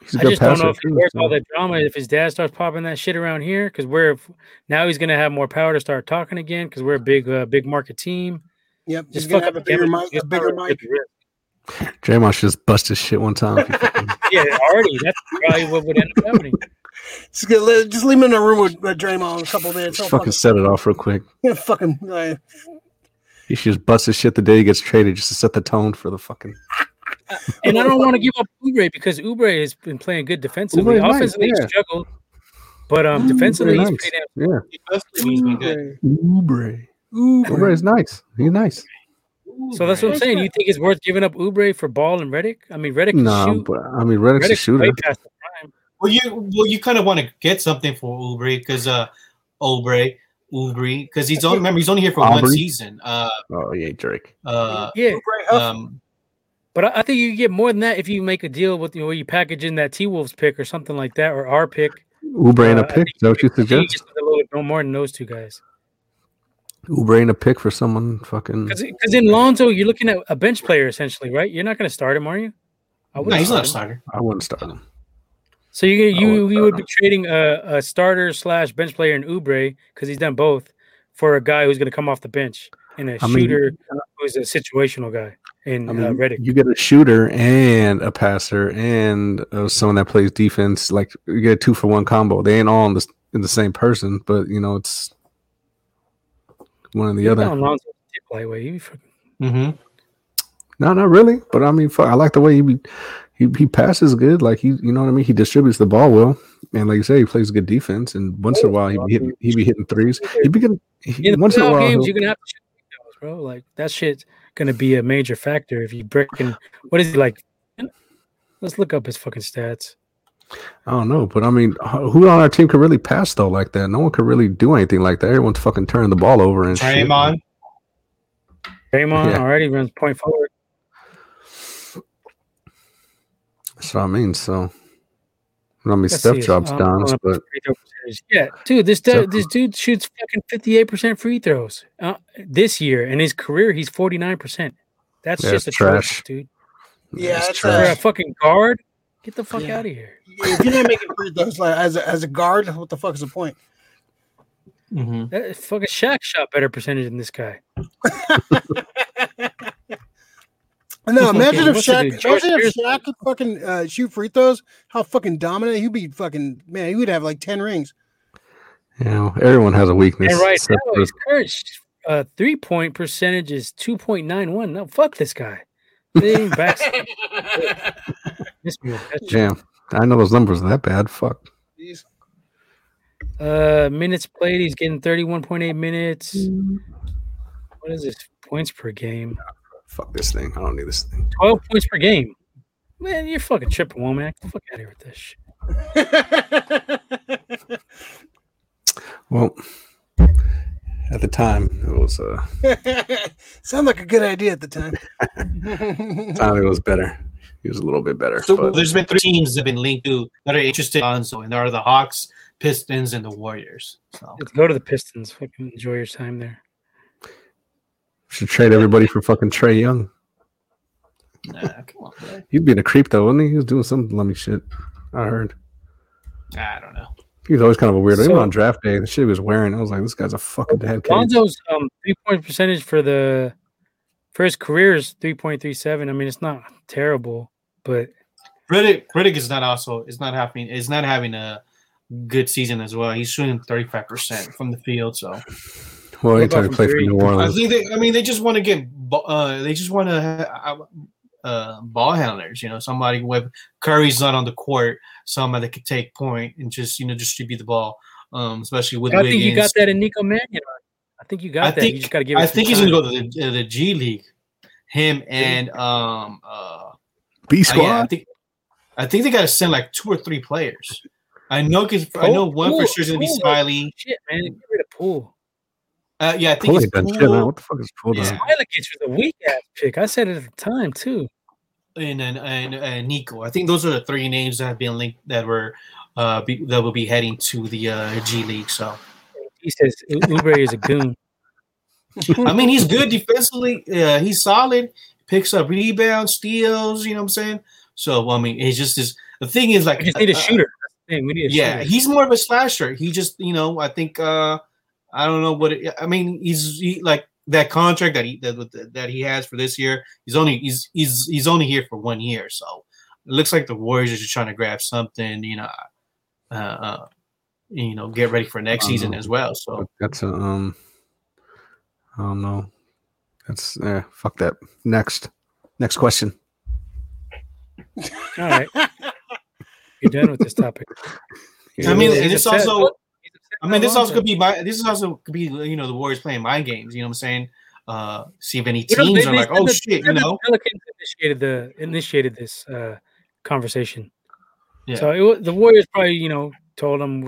S5: he's a
S1: I
S5: good
S1: just don't know if he
S5: too.
S1: worth all that drama. If his dad starts popping that shit around here, because we're now he's gonna have more power to start talking again, because we're a big, uh, big market team.
S3: Yep,
S1: Just
S3: he's gonna
S1: fuck
S3: have a bigger
S1: gamble.
S3: mic. A
S1: Just
S3: bigger
S1: not
S3: mic.
S1: take the risk.
S5: Draymond should just bust his shit one time. if he fucking-
S1: Yeah, already. That's probably what would end up happening.
S3: Just, get, let- just leave him in a room with, with Draymond a couple minutes.
S5: just fucking set it off real quick.
S3: Yeah, fucking. Uh,
S5: He should just bust his shit the day he gets traded just to set the tone for the fucking.
S1: And I don't want to give up Oubre because Oubre has been playing good defensively.
S5: Oubre's nice,
S1: Offensively,
S5: yeah.
S1: he's struggled, but um,
S5: Ooh,
S1: defensively,
S5: very
S1: he's
S5: nice.
S1: pretty damn.
S5: Yeah,
S2: he's been good.
S5: Oubre.
S3: ooh,
S5: Oubre is nice. He's nice.
S1: So that's what I'm saying. You think it's worth giving up Oubre for Ball and Redick? I mean, Redick
S5: No,
S1: shoot.
S5: but I mean, Redick's a shooter.
S1: way past the prime.
S2: Well, you well you kind of want to get something for Oubre because uh Oubre Oubre because he's only remember he's only here for one season. Uh
S5: Oh yeah, Drake.
S2: uh
S1: Yeah,
S3: Great
S2: um
S1: but I, I think you get more than that if you make a deal with you know where you package in that T Wolves pick or something like that or our pick.
S5: Oubre and
S1: Uh,
S5: a
S1: I
S5: pick.
S1: think
S5: Is that what you
S1: you
S5: suggest?
S1: a little no more than those two guys.
S5: Oubre and a pick for someone fucking.
S1: Because in Lonzo, you're looking at a bench player essentially, right? You're not going to start him, are you? I
S2: no, he's not a
S1: start him.
S2: starter.
S5: I wouldn't start him.
S1: So you you
S5: wouldn't
S1: you would be trading a, a starter slash bench player in Oubre because he's done both for a guy who's going to come off the bench and a
S5: I mean,
S1: shooter who's a situational guy in
S5: I
S1: uh, Redick.
S5: you get a shooter and a passer and uh, someone that plays defense. Like you get a two for one combo. They ain't all in the in the same person, but you know it's one or the
S1: You're
S5: other.
S1: telling Lonzo to dip lightweight. You fucking-
S2: Mm-hmm.
S5: No, not really. But I mean, fuck, I like the way he be, he he passes good. Like he, you know what I mean. He distributes the ball well, and like you say, he plays good defense. And once in a while, he be hitting he be hitting threes. He be getting he,
S1: In the
S5: once in a
S1: playoff
S5: while.
S1: games, you're gonna have to shoot free throws, bro. Like that shit's gonna be a major factor if you breaking. What is he like? Let's look up his fucking stats.
S5: I don't know, but I mean, who on our team could really pass though like that? No one could really do anything like that. Everyone's fucking turning the ball over and shit.
S2: Draymond.
S1: Draymond
S5: Yeah.
S1: already runs point forward.
S5: That's what I mean. So, I mean,
S1: Let's
S5: Steph
S1: see.
S5: drops
S1: I'm
S5: downs,
S1: pulling up his
S5: but
S1: free throw percentage. yeah, dude, this dude,
S5: Steph-
S1: this dude shoots fucking fifty eight percent free throws uh, this year. In his career, he's forty nine percent. That's
S5: Yeah,
S1: just
S5: a
S1: atrocious,
S5: trash.
S1: dude.
S3: Yeah,
S5: it's
S3: that's,
S1: For a fucking guard, get the fuck
S3: Yeah.
S1: out of here.
S3: if you're not making free throws like as a, as a guard, what the fuck is the point?
S2: Mm-hmm.
S1: That fucking Shaq shot better percentage than this guy.
S3: No, imagine if Shaq, imagine if Shaq could fucking uh, shoot free throws. How fucking dominant he'd be! Fucking man, he would have like ten rings.
S5: you know, everyone has a weakness.
S1: And right now,
S5: for-
S1: his current uh, three point percentage is two point nine one. No, fuck this guy. They ain't back. Miss me with that shit.
S5: Damn, I know those numbers are that bad. Fuck.
S3: Jeez.
S1: Uh, minutes played. He's getting thirty-one point eight minutes. What is this? Points per game.
S5: Fuck this thing. I don't need this thing.
S1: Twelve points per game. Man, you're fucking tripping, Womack. Get the fuck out of here with this shit.
S5: Well, at the time, it was uh,
S3: Sound like a good idea at the time.
S5: time it was better. He was a little bit better.
S2: So
S5: but
S2: there's been three teams that have been linked to that are interested in Lonzo, and there are the Hawks, Pistons, and the Warriors. So
S1: Let's go to the Pistons. Fucking enjoy your time there.
S5: Should trade everybody for fucking Trae Young.
S2: nah, come on, bro.
S5: He's being a creep though, wasn't he? He was doing some lummy shit. I heard.
S2: I don't know.
S5: He was always kind of a weirdo. Even on draft day, the shit he was wearing, I was like, this guy's a fucking dead. case.
S1: Lonzo's um, three point percentage for the for his career is three point three seven. I mean, it's not terrible, but
S2: Redick, Redick is not also is not having is not having a good season as well. He's shooting 35 percent from the field. So
S5: Well,
S1: What
S5: anytime he
S1: play
S5: played for
S1: from
S5: New
S1: three?
S2: I
S5: Orleans,
S2: think they. I mean, they just want to get. ba- Uh, they just want to. Uh, ball handlers, you know, somebody with Curry's not on the court, somebody that could take point and just you know distribute the ball, um, especially with
S1: I
S2: Wiggins.
S1: think you got that in Nico Mannion. I think you got
S2: I
S1: that.
S2: think
S1: you just got to give. It
S2: I
S1: some
S2: think he's
S1: time.
S2: gonna go to the, uh, the G League. Him and um uh
S5: B
S2: Uh,
S5: squad.
S2: yeah, I think I think they got to send like two or three players. I know because I know one for
S1: Poole-
S2: sure is gonna be
S1: Poole-
S2: Smiley.
S1: Shit, man, get rid of Poole.
S2: Uh, yeah, I think
S5: Poole
S2: it's
S5: ain't done shit, What the fuck is Poole
S2: Yeah.
S5: done?
S1: Smiley was a weak ass pick. I said it at the time too.
S2: and and, and and Nico. I think those are the three names that have been linked that were uh be, that will be heading to the uh, G League. So
S1: He says U- Oubre is a goon.
S2: I mean, he's good defensively. Uh, he's solid. Picks up rebounds, steals. You know what I'm saying? So I mean, it's just this. The thing is, like,
S1: We just need a
S2: uh,
S1: shooter. That's. We need a
S2: yeah,
S1: shooter.
S2: he's more of a slasher. He just, you know, I think uh I don't know what it, I mean. He's he, like that contract that he that, that he has for this year. He's only he's he's he's only here for one year, so it looks like the Warriors are just trying to grab something, you know, uh, uh you know, get ready for next season
S5: Um,
S2: as well. So
S5: That's a um. I don't know. That's yeah. Fuck that. Next, next question.
S1: All right. You're done with this topic.
S2: I mean,
S1: He's
S2: and this
S1: upset.
S2: also.
S1: He's upset
S2: I mean, this
S1: about
S2: also could be my. This is also could be you know the Warriors playing mind games. You know what I'm saying? Uh, see if any
S1: You know,
S2: teams
S1: they-
S2: are
S1: they
S2: like, oh
S1: the-
S2: shit, you
S1: said the
S2: know.
S1: Pelicans initiated the initiated this uh, conversation.
S2: Yeah.
S1: So it, wa- the Warriors probably, you know, told them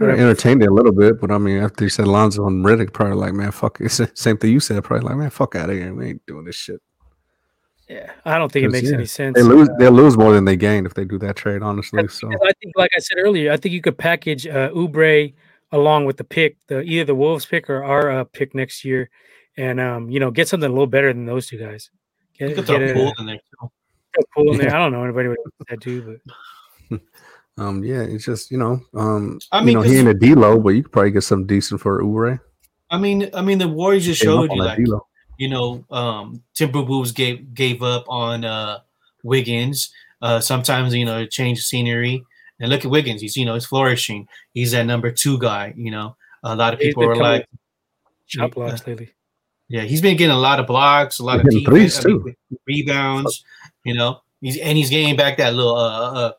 S5: I
S1: whatever.
S5: entertained it a little bit, but I mean, after you said Lonzo and Redick, probably like, man, fuck it. Same thing you said, probably like, man, fuck out of here. We ain't doing this shit.
S1: Yeah, I don't think it makes
S5: yeah,
S1: any sense.
S5: They lose. They'll lose more than they gain if they do that trade. Honestly, so
S1: I think, like I said earlier, I think you could package uh, Oubre along with the pick, the either the Wolves pick or our uh, pick next year, and um, you know, get something a little better than those two guys. Get,
S2: You could
S1: get
S2: throw
S1: a,
S2: Poole in there too.
S1: throw Poole in there. I don't know anybody would do that too, but
S5: um, yeah, it's just you know, um,
S2: I
S5: you
S2: mean,
S5: he ain't a D-Lo, but you could probably get something decent for Oubre.
S2: I mean, I mean, the Warriors just showed you
S5: that
S2: like
S5: D-Lo.
S2: You know, um, Timberwolves gave gave up on uh, Wiggins. Uh, sometimes you know, change the scenery. And look at Wiggins; he's you know, he's flourishing. He's that number two guy. You know, a lot of people
S1: been
S2: are like,
S1: shot blocks lately.
S2: yeah, he's been getting a lot of blocks, a lot of
S5: He's getting
S2: defense,
S5: threes,
S2: I mean, rebounds. You know, he's and he's getting back that little uh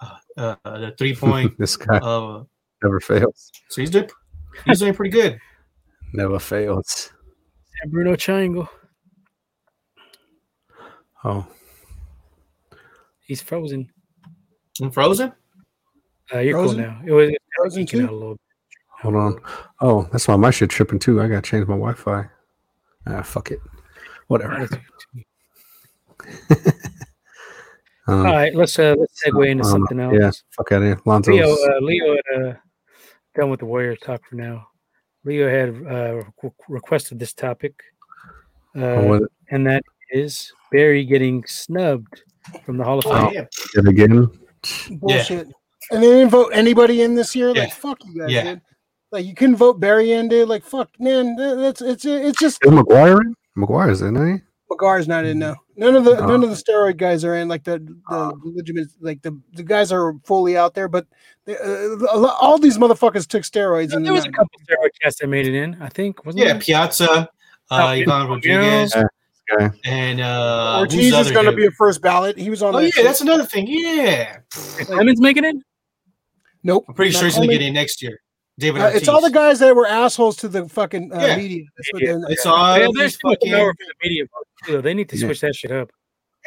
S2: uh uh, uh the three point.
S5: this guy
S2: uh,
S5: never fails.
S2: so he's doing he's doing pretty good.
S5: Never fails.
S1: San Bruno Triangle.
S5: Oh,
S1: He's frozen.
S2: And Frozen.
S1: Uh, you're
S3: Frozen?
S1: cool now. It was
S3: Frozen too?
S1: out a little.
S5: hold on. Oh, that's why my shit tripping too. I gotta change my Wi-Fi. Ah, fuck it. Whatever. Um,
S1: All right, let's uh let's segue into
S5: um,
S1: something else.
S5: Yeah, fuck out of here. Lonzo's.
S1: Leo, uh, Leo uh, done with the Warriors talk for now. Leo had uh, re- requested this topic, uh,
S5: Oh,
S1: and that is Barry getting snubbed from the Hall of Fame.
S2: Oh, yeah.
S5: it again.
S3: Bullshit. And they didn't vote anybody in this year.
S2: Yeah.
S3: Like fuck you guys,
S2: Yeah.
S3: dude. Like you couldn't vote Barry in, dude. Like fuck, man. That's it's it's just
S5: Is McGwire in? McGwire's in, eh?
S3: McGar's not in now. None of the
S5: Oh.
S3: none of the steroid guys are in. Like the the legitimate like the the guys are fully out there. But they, uh, all these motherfuckers took steroids. in
S1: there was a
S3: 90s.
S1: couple steroid cats that made it in. I think wasn't
S2: Yeah,
S1: there?
S2: Piazza, uh,
S1: Oh,
S2: Ivan
S1: yeah.
S2: Rodriguez,
S5: Okay.
S2: and uh, who's
S3: Ortiz is going to be a first ballot. He was on.
S2: Oh
S3: that
S2: yeah,
S3: shit.
S2: that's another thing. Yeah,
S1: Is Clemens making it?
S3: nope.
S2: I'm pretty sure he's gonna get in next year. David,
S3: Uh, it's all the guys that were assholes to the fucking uh,
S2: Yeah.
S3: media. That's what they're-
S2: It's all
S1: Yeah,
S2: these
S1: there's still
S2: fucking-
S1: the media. too. They need to
S5: Yeah.
S1: switch that shit up.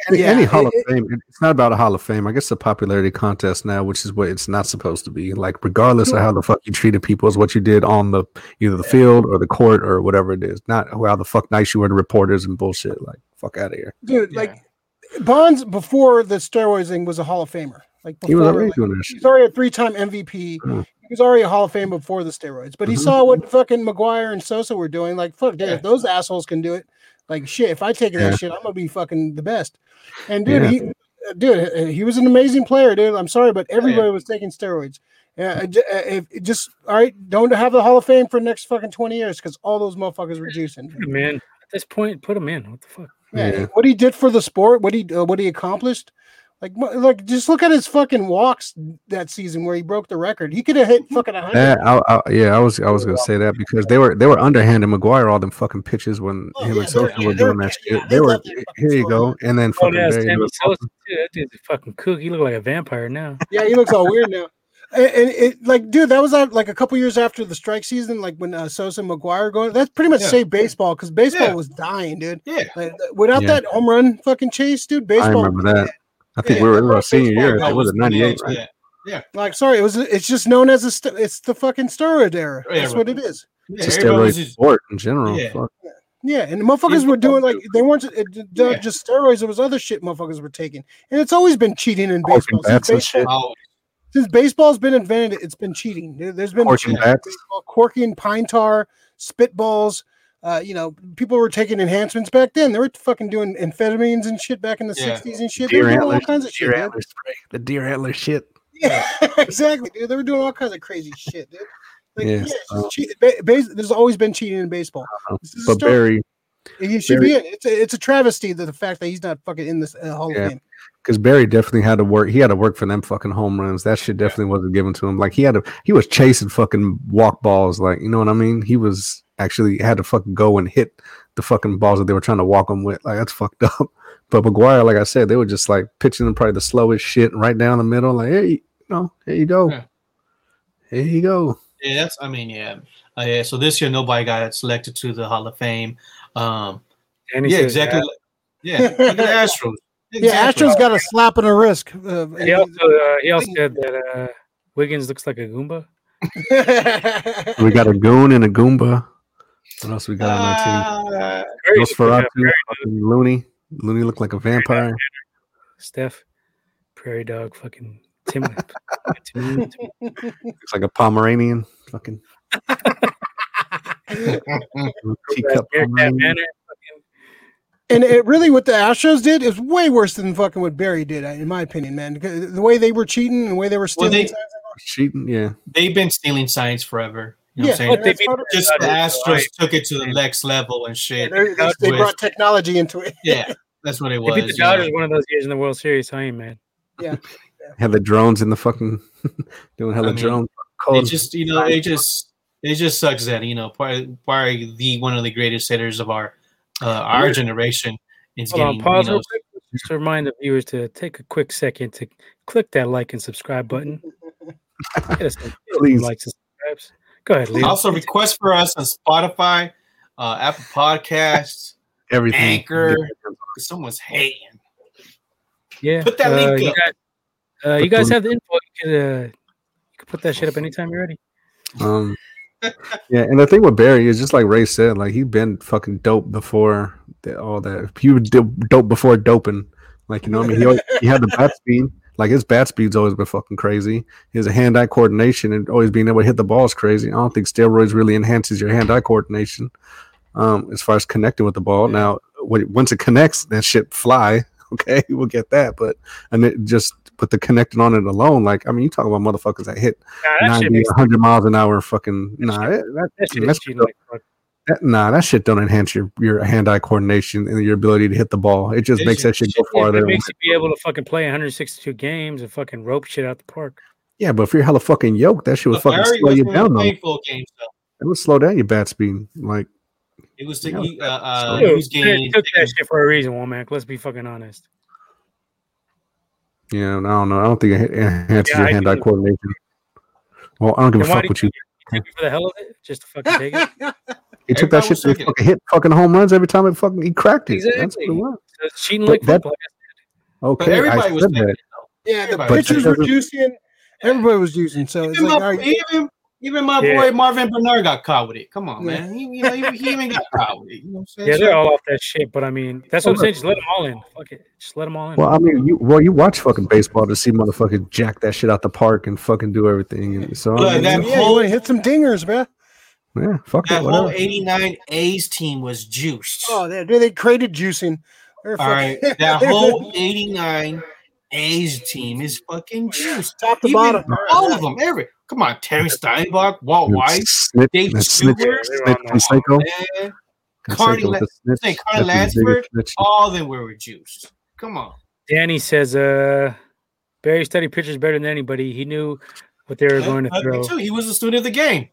S5: Any,
S3: Yeah,
S5: any Hall
S3: it-
S5: of Fame, it's not about a Hall of Fame. I guess it's a popularity contest now, which is what it's not supposed to be. Like, regardless of how the fuck you treated people, is what you did on the either the field or the court or whatever it is. Not how the fuck nice you were to reporters and bullshit. Like, fuck out of here.
S3: dude. Like Bonds before the steroids thing was a Hall of Famer. Like
S5: He was already
S3: like,
S5: doing that shit.
S3: he's already a three-time MVP.
S5: Mm.
S3: He was already a Hall of Fame before the steroids. But he
S5: Mhm.
S3: saw what fucking McGwire and Sosa were doing. Like, fuck, dude,
S2: Yeah.
S3: if those assholes can do it, like shit. If I take
S5: Yeah.
S3: that shit, I'm gonna be fucking the best. And dude,
S5: Yeah.
S3: he, dude, uh, he was an amazing player, dude. I'm sorry, but everybody was taking steroids. Yeah, uh, if just all right, don't have the Hall of Fame for the next fucking 20 years because all those motherfuckers were juicing.
S1: In. At this point, put him in. What the fuck?
S3: Yeah,
S5: Yeah.
S3: what he did for the sport, what he uh, what he accomplished, like like just look at his fucking walks that season where he broke the record. He could have hit fucking a hundred.
S5: That, I, I, yeah, I was I was gonna say that because they were they were underhanding McGwire all them fucking pitches when
S3: Oh,
S5: him
S3: yeah,
S5: and
S3: they
S5: Sosa
S3: yeah,
S5: were
S3: they were
S5: doing that shit.
S3: it.
S5: They
S3: They
S5: were
S3: left that fucking
S5: here you go, and then
S1: Oh,
S5: fucking
S1: yeah,
S5: Barry
S1: Sammy
S5: was
S1: Sosa, too. That dude's a fucking kook. He look like a vampire now.
S3: Yeah, he looks all weird now. And, and it like, dude, that was uh, like a couple years after the strike season, like when uh, Sosa and McGwire going. That's pretty much
S2: Yeah.
S3: saved baseball because baseball
S2: Yeah.
S3: was dying, dude.
S2: Yeah.
S3: Like, without
S5: Yeah.
S3: that home run fucking chase, dude, baseball.
S5: I
S3: baseball.
S5: remember that. I think
S2: Yeah,
S5: we were in our senior year. It was a '98, right?
S2: Yeah.
S3: Like, sorry, it was. It's just known as a. St- it's the fucking steroid era.
S2: Yeah,
S3: That's
S2: right.
S3: what it is.
S2: Yeah,
S5: It's a steroid
S2: just-
S5: sport in general.
S2: Yeah.
S3: Yeah, and the motherfuckers were doing like they weren't it, it-
S2: Yeah.
S3: just steroids. There was other shit motherfuckers were taking, and it's always been cheating in baseball. Since, baseball
S5: shit.
S3: Since baseball's been invented, it's been cheating. There, has been
S5: Corking
S3: cheating in
S5: bats.
S3: baseball, corking, pine tar, spitballs. Uh, you know, people were taking enhancements back then. They were fucking doing amphetamines and shit back in the
S2: Yeah.
S3: '60s and shit. They were
S5: Deer
S3: doing all kinds of shit.
S5: deer
S3: dude.
S5: antler spray, the deer antler shit.
S3: Yeah, exactly, dude. They were doing all kinds of crazy shit, dude. Like,
S5: Yeah,
S3: yeah, it's
S5: so-
S3: just cheat- ba- bas- there's always been cheating in baseball. This is
S5: But. Barry,
S3: He should be in. It's a, it's a travesty that the fact that he's not fucking in this uh, Hall
S5: Yeah.
S3: of Fame.
S5: because Barry definitely had to work. He had to work for them fucking home runs. That shit definitely wasn't given to him. Like he had to. He was chasing fucking walk balls. Like you know what I mean. He was actually had to fucking go and hit the fucking balls that they were trying to walk him with. Like that's fucked up. But McGwire, like I said, they were just like pitching him probably the slowest shit right down the middle. Like hey, you know, here you go.
S2: Yeah.
S5: Here you go.
S2: Yeah, that's. I mean, yeah, uh, yeah. So this year, nobody got selected to the Hall of Fame. Um,
S1: And
S2: yeah, exactly.
S1: that.
S2: like- Yeah, look at the Astros.
S3: Yeah, Astros got a slap in the wrist. Uh,
S1: He also, uh, he also said that uh, Wiggins looks like a Goomba.
S5: We got a goon and a goomba. What else we got on our team?
S1: Curry looks
S5: Nosferatu, fucking Looney. Looney looked like a vampire.
S1: Steph, Prairie Dog, fucking Tim. Tim-
S5: Looks like a Pomeranian. Fucking teacup Pomeranian.
S3: And it really what the Astros did is way worse than fucking what Barry did, in my opinion, man. The way they were cheating and the way they were
S2: Well,
S3: stealing.
S2: they-
S3: signs-
S5: Cheating, yeah.
S2: They've been stealing signs forever. You know
S3: yeah,
S2: what I'm saying?
S1: But they
S3: that's
S1: beat
S3: part of-
S2: Just the
S1: Dodgers,
S2: Astros
S1: right.
S2: took it to the next level and shit.
S3: they, they- they
S2: with-
S3: brought technology into it.
S2: Yeah, that's what it
S1: They
S2: was.
S1: beat the
S2: you know.
S1: Dodgers one of those years in the World Series. I ain't Yeah.
S5: Had the drones in the fucking doing hella
S2: I mean,
S5: drones.
S2: It just you know it just it just sucks that you know probably, probably the one of the greatest hitters of our uh, our generation is
S1: Hold on,
S2: getting
S1: pause
S2: you know,
S1: quick. Just to remind the viewers to take a quick second to click that like and subscribe button. Get us some, get us some
S5: Please.
S1: likes and subscribes. Go ahead, Leo.
S2: also request for us on Spotify, uh, Apple Podcasts,
S5: everything.
S2: Anchor. Someone's hating.
S1: yeah,
S2: put that
S1: uh,
S2: link
S1: you
S2: up.
S1: guys, uh, you guys
S5: the-
S1: have the info. You can, uh, you can put that shit up anytime you're ready.
S5: Um, yeah, and the thing with Barry is just like Ray said, like he'd been fucking dope before the, all that. He was dope before doping. Like you know, what I mean, he always, he had the bat speed. Like his bat speed's always been fucking crazy. His hand-eye coordination and always being able to hit the ball is crazy. I don't think steroids really enhances your hand-eye coordination. Um, as far as connecting with the ball.
S2: Yeah.
S5: Now, when, once it connects, that shit fly. Okay, we'll get that. But and it just put the connecting on it alone. Like I mean, you talk about motherfuckers that hit
S1: Nah, that
S5: 90,
S1: makes
S5: 100 miles an hour. Fucking nah,
S1: shit-
S5: that, that,
S1: that shit
S5: that's-
S1: cheating like fuck.
S5: That- nah, that shit don't enhance your your hand-eye coordination and your ability to hit the ball. It just
S2: It
S5: makes that shit go farther.
S1: it makes you be able to fucking play 162 games and fucking rope shit out the park.
S5: yeah, but if you're hella fucking yoked, that shit would fucking
S2: Barry
S5: slow you down though.
S2: painful games though.
S5: It would slow down your bat speed. Like
S2: It was the
S5: Yeah.
S2: he, uh, uh,
S1: Dude,
S2: he was
S1: they
S2: getting
S1: took that shit for a reason, Womack. Let's be fucking honest.
S5: yeah, I don't know. I don't think it enhances
S1: Yeah,
S5: your hand-eye coordination. Well, I don't give a
S1: Then why
S5: fuck what you.
S1: you take it for the hell of it? Just to fucking take it?
S5: He took that shit
S2: was
S5: to fucking hit fucking home runs every time it fucking he cracked it. That's what
S1: Exactly.
S5: it was.
S1: It's cheating like
S5: that-
S1: football.
S5: Okay, I
S2: everybody was
S5: said
S2: thinking
S5: that.
S3: Yeah, the
S2: Everybody
S3: pitchers were
S5: thinking-
S3: juicing. Everybody was juicing. So it's
S2: Even
S3: like,
S2: my,
S3: all right,
S2: even, even my
S1: Yeah.
S2: boy Marvin Benard got caught with it. Come on,
S3: Yeah.
S2: man. He, you know, he, he even got caught with it. You know what I'm saying?
S1: Yeah, they're all off that shit. But I mean, that's what I'm saying. Just let them all in. Fuck it. Just let them all in.
S5: Well, I mean, you well, you watch fucking baseball to see motherfuckers jack that shit out the park and fucking do everything. And so,
S2: Look,
S5: I mean,
S2: that
S3: yeah, you hit some dingers, bro.
S5: Yeah, fuck
S2: that
S5: it,
S2: whole 89 A's team was juiced.
S3: Oh, they they created juicing. They're
S2: All right, that whole 89 A's team is fucking juiced.
S3: top to
S2: Even
S3: bottom.
S2: all of them, every come on, Terry Steinbach, Walt
S5: Dude,
S2: White,
S5: Snit,
S2: Dave Stewart,
S5: snitch,
S1: they're on
S5: Canseco,
S2: man,
S5: Canseco
S2: Carney
S5: with the snitch,
S2: say Carney
S5: that's
S2: Lansford. all of them were juiced. Come on.
S1: Danny says, uh, Barry studied pitchers better than anybody. He knew what they were going to
S2: I think
S1: throw.
S2: too. He was a student of the game.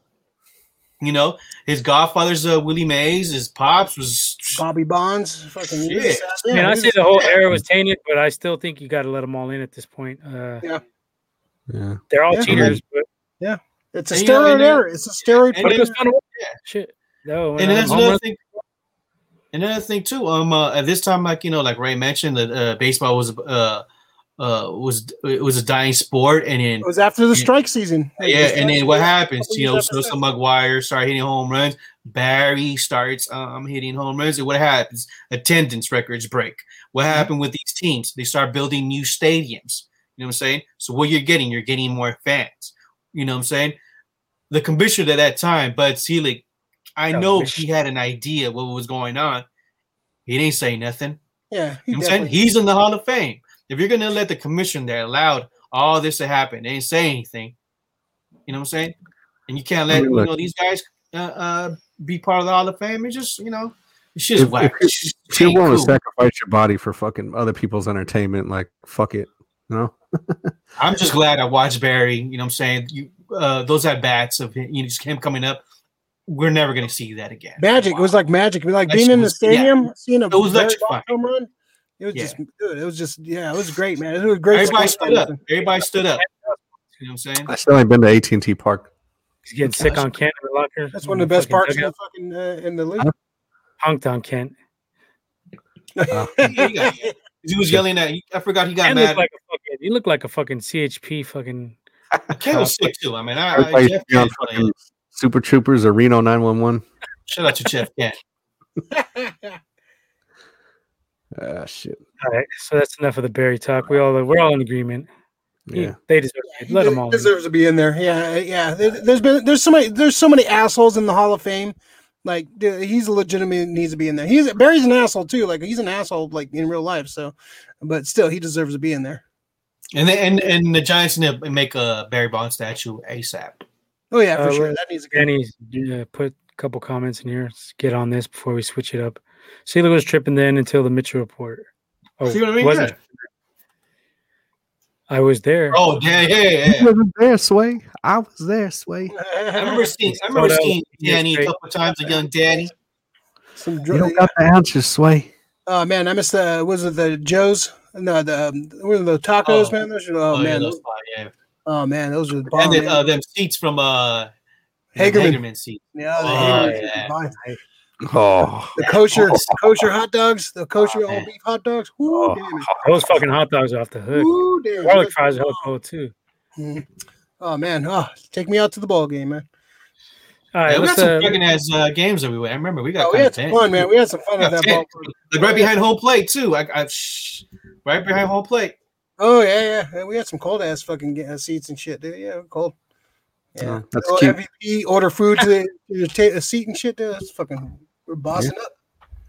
S2: You know, his godfather's uh, Willie Mays. His pops was
S3: Bobby Bonds. Fucking
S2: Shit.
S1: I mean, I say the whole era was tainted, but I still think you got to let them all in at this point. Uh,
S5: Yeah,
S1: they're all
S3: Yeah.
S1: cheaters, but, Yeah,
S3: It's a
S2: And, you know,
S3: steroid era. It's a steroid.
S2: and
S1: but it was fun.
S2: Yeah.
S1: Shit. No,
S2: and
S1: uh,
S2: that's another
S1: run-
S2: thing. Another thing too. Um, uh, at this time, like you know, like Ray mentioned, that uh, baseball was uh, uh, was it was a dying sport, and then
S3: It was after the strike season.
S2: yeah, and then what happens? You know, Sosa
S3: that.
S2: McGwire start hitting home runs. Barry starts um hitting home runs, and what happens? Attendance records break. What
S3: Mm-hmm.
S2: happened with these teams? They start building new stadiums. You know what I'm saying? So what you're getting, you're getting more fans. You know what I'm saying? The commissioner at that time, Bud Selig, I know he had an idea what was going on. He didn't say nothing.
S3: Yeah, he
S2: You know what I'm saying? He's in the Hall of Fame. If you're gonna let the commission that allowed all this to happen, they didn't say anything. You know what I'm saying? And you can't let
S5: mean,
S2: you know these guys uh, uh, be part of the Hall of Fame. It's just you know, it's just
S5: If-
S2: whack.
S5: if
S2: It's just
S5: if you're
S2: ain't
S5: willing to sacrifice your body for fucking other people's entertainment, like fuck it, you know.
S2: I'm just glad I watched Barry. You know what I'm saying? You uh, those at bats of him, you know, just him coming up. We're never gonna see that again.
S3: magic. It was like magic. Like
S2: That
S3: being
S2: shit
S3: in the
S2: was- yeah.
S3: stadium, seeing a
S2: It was
S3: Barry
S2: electrifying.
S3: Home run. It was
S2: Yeah.
S3: just, dude. It was just, yeah, it was great, man. It was a great.
S2: Everybody stood up. Everybody stood up. You know what I'm saying?
S5: I still ain't been to AT and T Park.
S1: He's getting sick on Kent locker.
S3: That's one of the best parks in the fucking uh, in the league.
S1: Punked on Kent.
S2: he, he was yelling at. I forgot he got
S1: Kent
S2: mad.
S1: like a fucking. He looked like a fucking CHP fucking.
S2: Ken was sick too. I mean, I, I Jeff
S5: used to be on
S2: Kent,
S5: fucking Super Troopers or Reno 911.
S2: shout out to Jeff Kent.
S5: Ah, shit.
S1: All right, so that's enough of the Barry talk. We all we're all in agreement. He-
S5: Yeah.
S1: they deserve it. Let
S3: he
S1: them all. in.
S3: deserves to be in there. Yeah, yeah. There, there's been there's so many there's so many assholes in the Hall of Fame. Like he's a legitimate needs to be in there. He's Barry's an asshole too. Like he's an asshole like in real life. So, but still, he deserves to be in there.
S2: And then and, and the Giants need to make a Barry Bonds statue ASAP.
S3: Oh yeah, for
S1: Uh,
S3: sure. That needs to go.
S1: Danny uh, put a couple comments in here. Let's get on this before we switch it up. Sealer was tripping then until the Mitchell report. Oh,
S2: See what I mean?
S1: wasn't
S2: Yeah.
S1: I was there.
S2: Oh yeah, yeah,
S5: You
S2: yeah.
S5: wasn't there, Sway. I was there, Sway.
S2: I remember seeing I remember
S1: Sold
S2: seeing Danny a couple of times, a young Danny.
S3: Some
S5: You
S3: dr-
S5: don't got the answers, Sway.
S3: Oh man, I missed the was it the Joe's? No, the um, were the tacos,
S2: Oh.
S3: man. Those are, oh,
S2: yeah,
S3: man,
S2: those
S3: those,
S2: yeah.
S3: oh man, those are the bomb.
S2: And then uh, them seats from uh
S3: Hagerman.
S2: Hagerman seats.
S3: yeah, the,
S2: oh,
S3: Hagerman
S2: yeah.
S3: Fine.
S5: Oh,
S3: the kosher kosher hot dogs, the kosher
S2: Oh,
S3: all beef hot dogs. Woo,
S5: Oh.
S3: damn it.
S1: Those fucking hot dogs are off the hook.
S3: Woo, damn it.
S1: Garlic fries are hella cold too.
S3: Mhm. Oh man, oh, take me out to the ball game, man.
S1: All right, Yeah,
S2: we got some
S1: uh,
S2: fucking ass uh, games that we went. I remember we got
S3: Oh, we
S2: kind
S3: had some fun, man. We had some fun at that ball.
S2: Like right behind home plate too. I, I shh, right behind home plate.
S3: Oh yeah, yeah, yeah. We had some cold ass fucking seats and shit. Dude. Yeah, cold. Yeah,
S5: Oh, that's
S3: Oh,
S5: cute.
S3: MVP order food to, to your ta- a seat and shit. Dude. That's fucking. We're bossing up,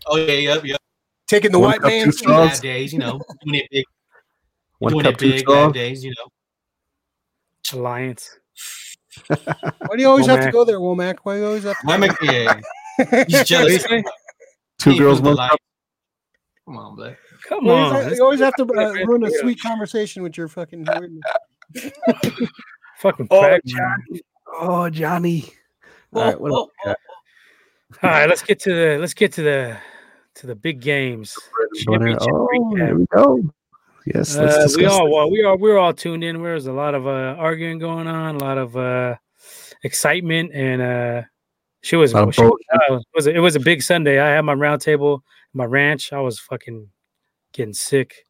S2: Oh yeah, yep, yep.
S3: taking the
S5: One
S3: white
S5: cup,
S3: man.
S5: two
S3: seat.
S2: Bad days, you know, doing it big,
S5: one
S2: doing
S5: cup,
S2: it
S5: two
S2: big.
S5: straws.
S2: Bad days, you know.
S1: Alliance.
S3: Why do you always have to go there, Womack? Why do you always have to?
S2: Why make yeah, he's jealous.
S5: Two girls, one cup.
S2: Come on, Black.
S1: Come
S3: You
S1: on.
S3: always, you always have to
S1: get
S3: uh, ruin a sweet conversation with your fucking.
S1: Fucking
S5: Oh,
S1: crack.
S5: Johnny. Oh, Johnny. All right, what
S2: Oh,
S5: else we got?
S1: All right, let's get to the let's get to the to the big games. Championship
S5: Oh,
S1: recap.
S5: there we go. Yes, let's
S1: Uh, we all well, we are we are all tuned in. There was a lot of uh, arguing going on, a lot of uh, excitement, and uh, she was, she was, uh, it was a, it was a big Sunday. I had my round table, my ranch. I was fucking getting sick.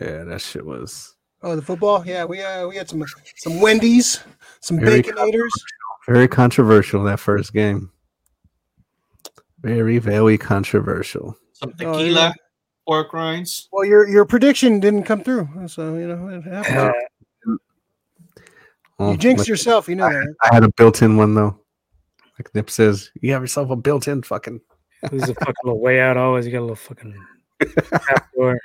S5: Yeah, that shit was
S3: Oh, the football. Yeah, we uh, we had some some Wendy's, some
S5: Very
S3: baconators.
S5: Very controversial that first game. Very, very controversial.
S2: Some
S3: Oh,
S2: tequila,
S3: yeah.
S2: pork rinds.
S3: Well, your your prediction didn't come through, so you know it happened.
S1: Uh,
S5: Well,
S3: you jinxed
S5: like,
S3: yourself, you know that.
S5: I had a built-in one though. Like Nip says, you have yourself a built-in fucking.
S1: Who's a fucking way out always? You got a little fucking trap door.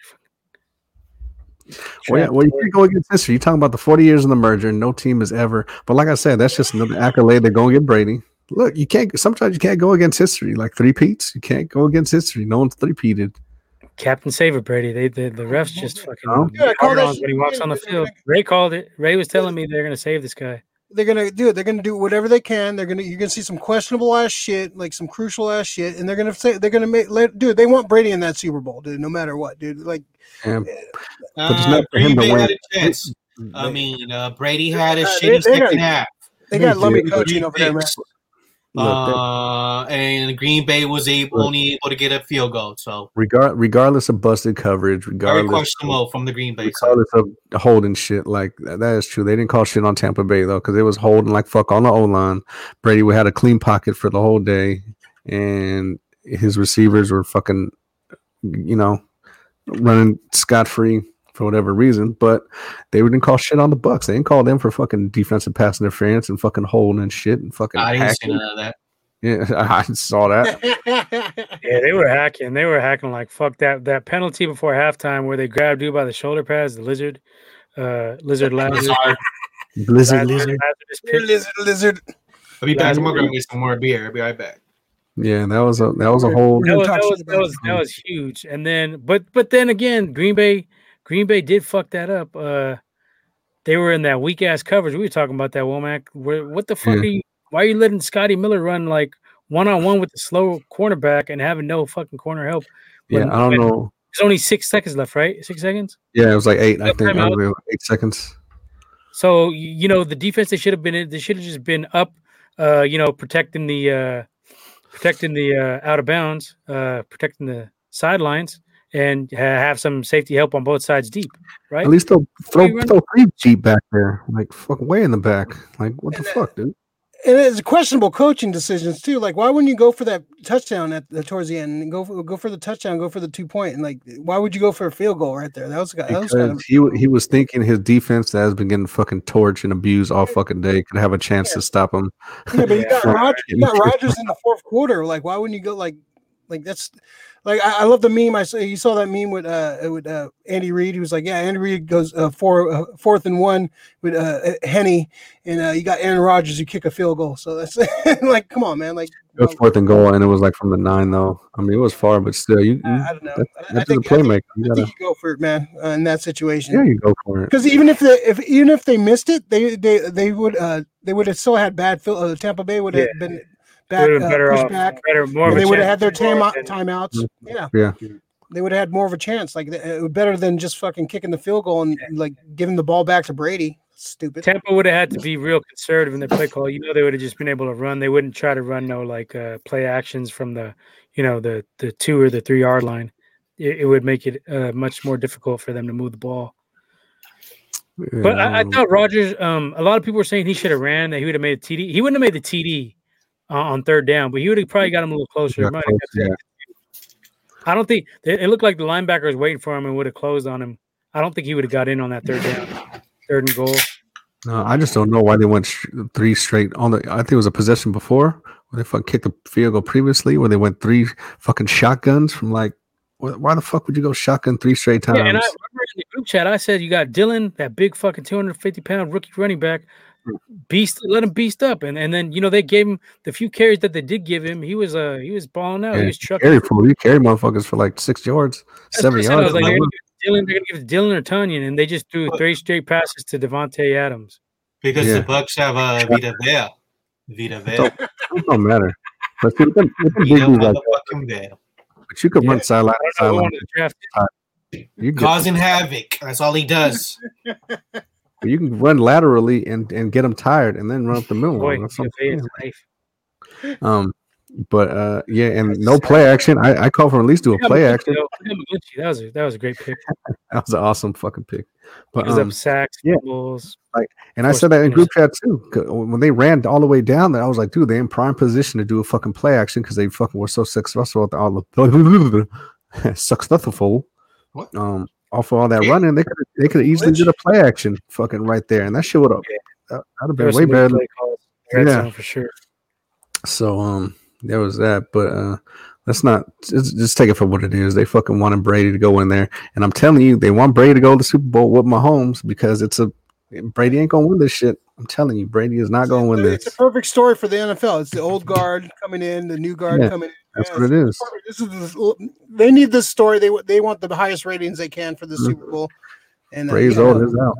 S5: Well, yeah, well, you can't go against history. You're talking about the 40 years of the merger, and no team has ever. But like I said, that's just another accolade. They're going to get Brady. Look, you can't. Sometimes you can't go against history. Like three peats, you can't go against history. No one's three peated.
S1: Captain Save it, Brady. They the, the refs just fucking
S5: Oh.
S3: Yeah, I call
S1: on when he walks on the field. Ray called it. Ray was telling me they're gonna save this guy.
S3: They're gonna do it. They're gonna do whatever they can. They're gonna you're gonna see some questionable ass shit, like some crucial ass shit, and they're gonna say they're gonna make let dude. They want Brady in that Super Bowl, dude. No matter what, dude. Like
S5: And
S2: Uh,
S5: it's not for him to win.
S2: had a chance. I mean, uh, Brady had a
S3: Uh,
S2: shitty
S3: they- they
S2: second
S3: got-
S2: half.
S3: they got
S5: They
S3: lummy
S5: do.
S3: coaching over there, man.
S2: Uh, and Green Bay was able,
S5: Look.
S2: only able to get a field goal. So
S5: regard, regardless of busted coverage,
S2: very
S5: regardless,
S2: questionable from the Green Bay side.
S5: regardless of holding shit, like that that is true. They didn't call shit on Tampa Bay though, because it was holding like fuck on the O line. Brady we had a clean pocket for the whole day, and his receivers were fucking, you know, running scot free for whatever reason. But they didn't call shit on the Bucks. They didn't call them for fucking defensive pass interference and fucking holding and shit and fucking.
S2: I didn't see none of that.
S5: Yeah, I saw that.
S1: Yeah, they were hacking. They were hacking like fuck that that penalty before halftime where they grabbed you by the shoulder pads, the lizard, uh, lizard Lazarus.
S2: Sorry.
S5: Blizzard.
S1: Lazarus, Lazarus
S3: lizard, lizard.
S2: I'll be back. I'm gonna get some more beer. I'll be right back.
S5: Yeah, that was a that was a whole.
S1: that was, that, was, that was that was huge. And then, but but then again, Green Bay, Green Bay did fuck that up. Uh, they were in that weak ass coverage. We were talking about that Womack. Where what the fuck
S5: Yeah.
S1: are you? Why are you letting Scotty Miller run like one on one with the slow cornerback and having no fucking corner help?
S5: Yeah, I don't know.
S1: There's only six seconds left, right? Six seconds.
S5: Yeah, it was like eight. I think. I was eight seconds.
S1: So you know the defense they should have been in. They should have just been up. Uh, you know, protecting the uh, protecting the uh, out of bounds, uh, protecting the sidelines, and have some safety help on both sides deep. Right.
S5: At least they'll throw throw three deep back there, like fucking way in the back. Like what the
S3: And, uh,
S5: fuck, dude?
S3: And it's questionable coaching decisions too. Like, why wouldn't you go for that touchdown at the towards the end and go for, go for the touchdown, go for the two point, and like, why would you go for a field goal right there? That was that was kind
S5: Because
S3: of
S5: he he was thinking his defense that has been getting fucking torched and abused all fucking day could have a chance to stop him.
S3: yeah. But you got
S5: Yeah.
S3: Rodgers, you got Rodgers in the fourth quarter. Like, why wouldn't you go like like that's like I, I love the meme. I saw you saw that meme with uh with uh Andy Reid. He was like, yeah, Andy Reid goes uh, four uh, fourth and one with uh Henne, and uh, you got Aaron Rodgers. You kick a field goal. So that's like, come on, man. Like,
S5: It was fourth and goal, and it was like from the nine though. I mean, it was far, but still, you, you
S3: I, I don't know.
S5: that-
S3: I, I
S5: that's a
S3: think, I think,
S5: playmaker. You
S3: I
S5: gotta,
S3: think you go for it, man, uh, in that situation.
S5: yeah, you go for it.
S3: Because even if they if even if they missed it, they they they would uh they would have still had bad. Phil, uh, Tampa Bay would have
S1: Yeah.
S3: been
S1: They
S3: back, uh,
S1: better
S3: pushed
S1: off,
S3: back.
S1: better, more of
S3: they would have had their time out, timeouts. Yeah,
S5: Yeah,
S3: they would have had more of a chance. Like it would better than just fucking kicking the field goal and like giving the ball back to Brady. Stupid.
S1: Tampa would have had to be real conservative in their play call. You know, they would have just been able to run. They wouldn't try to run no like uh, play actions from the, you know, the the two or the three yard line. It, it would make it uh, much more difficult for them to move the ball. But I, I thought Rodgers. Um, a lot of people were saying he should have ran. That he would have made a TD. He wouldn't have made the TD uh, on third down, but he would have probably got him a little closer.
S5: close, yeah.
S1: I don't think it looked like the linebacker was waiting for him and would have closed on him. I don't think he would have got in on that third down, third and goal.
S5: No, I just don't know why they went sh- three straight on the. I think it was a possession before where they fucking kicked the field goal previously, where they went three fucking shotguns from like. Why the fuck would you go shotgun three straight times?
S1: Yeah, and I remember in the group chat, I said you got Dillon, that big fucking 250 pound rookie running back, beast, let him beast up, and and then you know they gave him the few carries that they did give him. He was uh he was balling out.
S5: Yeah,
S1: he was trucking.
S5: carry for you carry motherfuckers for like six yards,
S1: That's
S5: seven
S1: what I
S5: yards.
S1: was like, they're gonna give Dillon, they're gonna give Dillon or Tunyon, and they just threw three straight passes to Davante Adams.
S2: Because
S5: Yeah.
S2: the Bucks have uh, Vita Vea. Vita Vea.
S5: it don't matter. But see, with them, with them big
S2: Vita
S5: dudes like that, but you could
S1: Yeah.
S5: run sideline to
S1: I don't know who
S5: sideline.
S1: wanted to draft him.
S5: You can,
S2: Causing havoc. That's all he does.
S5: you can run laterally and, and get them tired, and then run up the middle.
S1: Boy,
S5: That's what I'm
S1: Vitae is
S5: saying.
S1: life.
S5: Um, but uh, yeah, and no play action. I, I call for at least do a play action.
S1: That was a, that was a great pick.
S5: That was an awesome fucking pick. But
S1: Gives
S5: um,
S1: up sacks,
S5: yeah.
S1: fumbles.
S5: and I said that in group chat too. When they ran all the way down there, I was like, dude, they're in prime position to do a fucking play action because they fucking were so successful at the all the successful.
S2: What?
S5: Um, off of all that running, they could they could easily did a play action fucking right there, and that shit would have that would have been way better.
S1: Red
S5: Yeah.
S1: for sure.
S5: So um, there was that, but uh, let's not just, just take it for what it is. They fucking wanted Brady to go in there, and I'm telling you, they want Brady to go to the Super Bowl with Mahomes because it's a Brady ain't gonna win this shit. I'm telling you, Brady is not gonna win this.
S3: It's a perfect story for the NFL. It's the old guard coming in, the new guard
S5: Yeah,
S3: coming in.
S5: That's
S3: Yeah,
S5: what it is.
S3: perfect. This is the, they need this story. They they want the highest ratings they can for the
S5: Mhm.
S3: Super Bowl. And uh,
S5: Brady's
S3: yeah.
S5: old is out.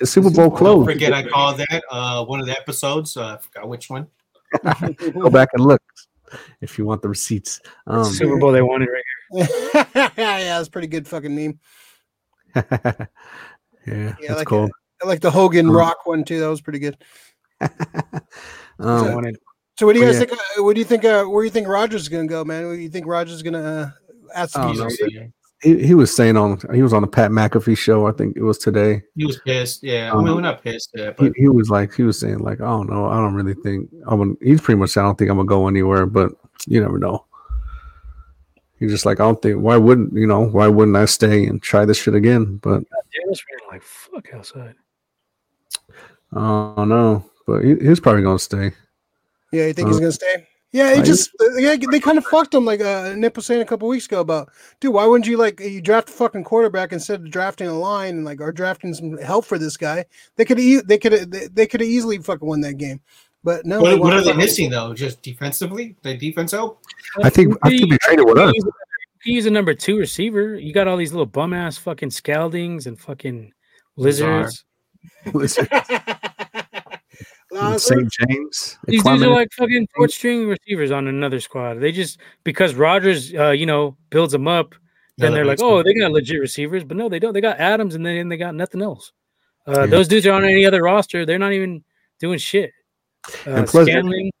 S5: The Super Bowl
S2: Don't forget I called that uh, one of the episodes. Uh, I forgot which one.
S5: Go back and look if you want the receipts. Um,
S1: Super Bowl they wanted right here.
S3: yeah, that's pretty good fucking meme.
S5: yeah,
S3: Yeah,
S5: that's
S3: like
S5: cool.
S3: I like the Hogan
S5: Um,
S3: Rock one too. That was pretty good.
S1: here. They
S5: um,
S1: wanted
S3: So what do you
S5: Oh,
S3: guys
S5: yeah.
S3: think? Uh, what do you think? Uh, where do you think Rodgers is gonna go, man? Where do you think Rodgers is gonna uh, ask
S5: I
S3: to
S5: don't
S3: be
S5: know. he, he was saying on he was on the Pat McAfee show. I think it was today.
S2: He was pissed. Yeah, I
S5: Um,
S2: mean, we're not pissed. Yeah,
S5: He,
S2: but
S5: he was like he was saying like I don't know. I don't really think I'm. Gonna, he's pretty much. I don't think I'm gonna go anywhere. But you never know. He's just like I don't think. Why wouldn't you know? Why wouldn't I stay and try this shit again? But
S1: it was raining like fuck outside.
S5: I don't know. But he, he's probably gonna stay.
S3: Yeah, you think he's
S5: Uh,
S3: gonna stay? Yeah, it
S5: I-
S3: just yeah, they kind of fucked him. Like uh, Nip was saying a couple weeks ago about, dude, why wouldn't you like you draft a fucking quarterback instead of drafting a line and like or drafting some help for this guy? They could e- they could they, they could have easily fucking won that game, but no.
S2: what, what are they
S3: fucking-
S2: missing though? Just defensively, the defense help.
S5: I think I think they traded with us.
S1: You can use a number two receiver. You got all these little bum ass fucking scaldings and fucking lizards.
S5: St. James.
S1: These dudes are like fucking fourth string receivers on another squad. They just because Rodgers, uh, you know, builds them up. Then they're like,
S2: Elevates
S1: oh, they got legit receivers, but no, they don't. They got Adams, and then they got nothing else. Uh,
S5: Yeah.
S1: Those dudes are on any other roster. They're not even doing shit. Uh,
S5: And plus-
S1: Scantling,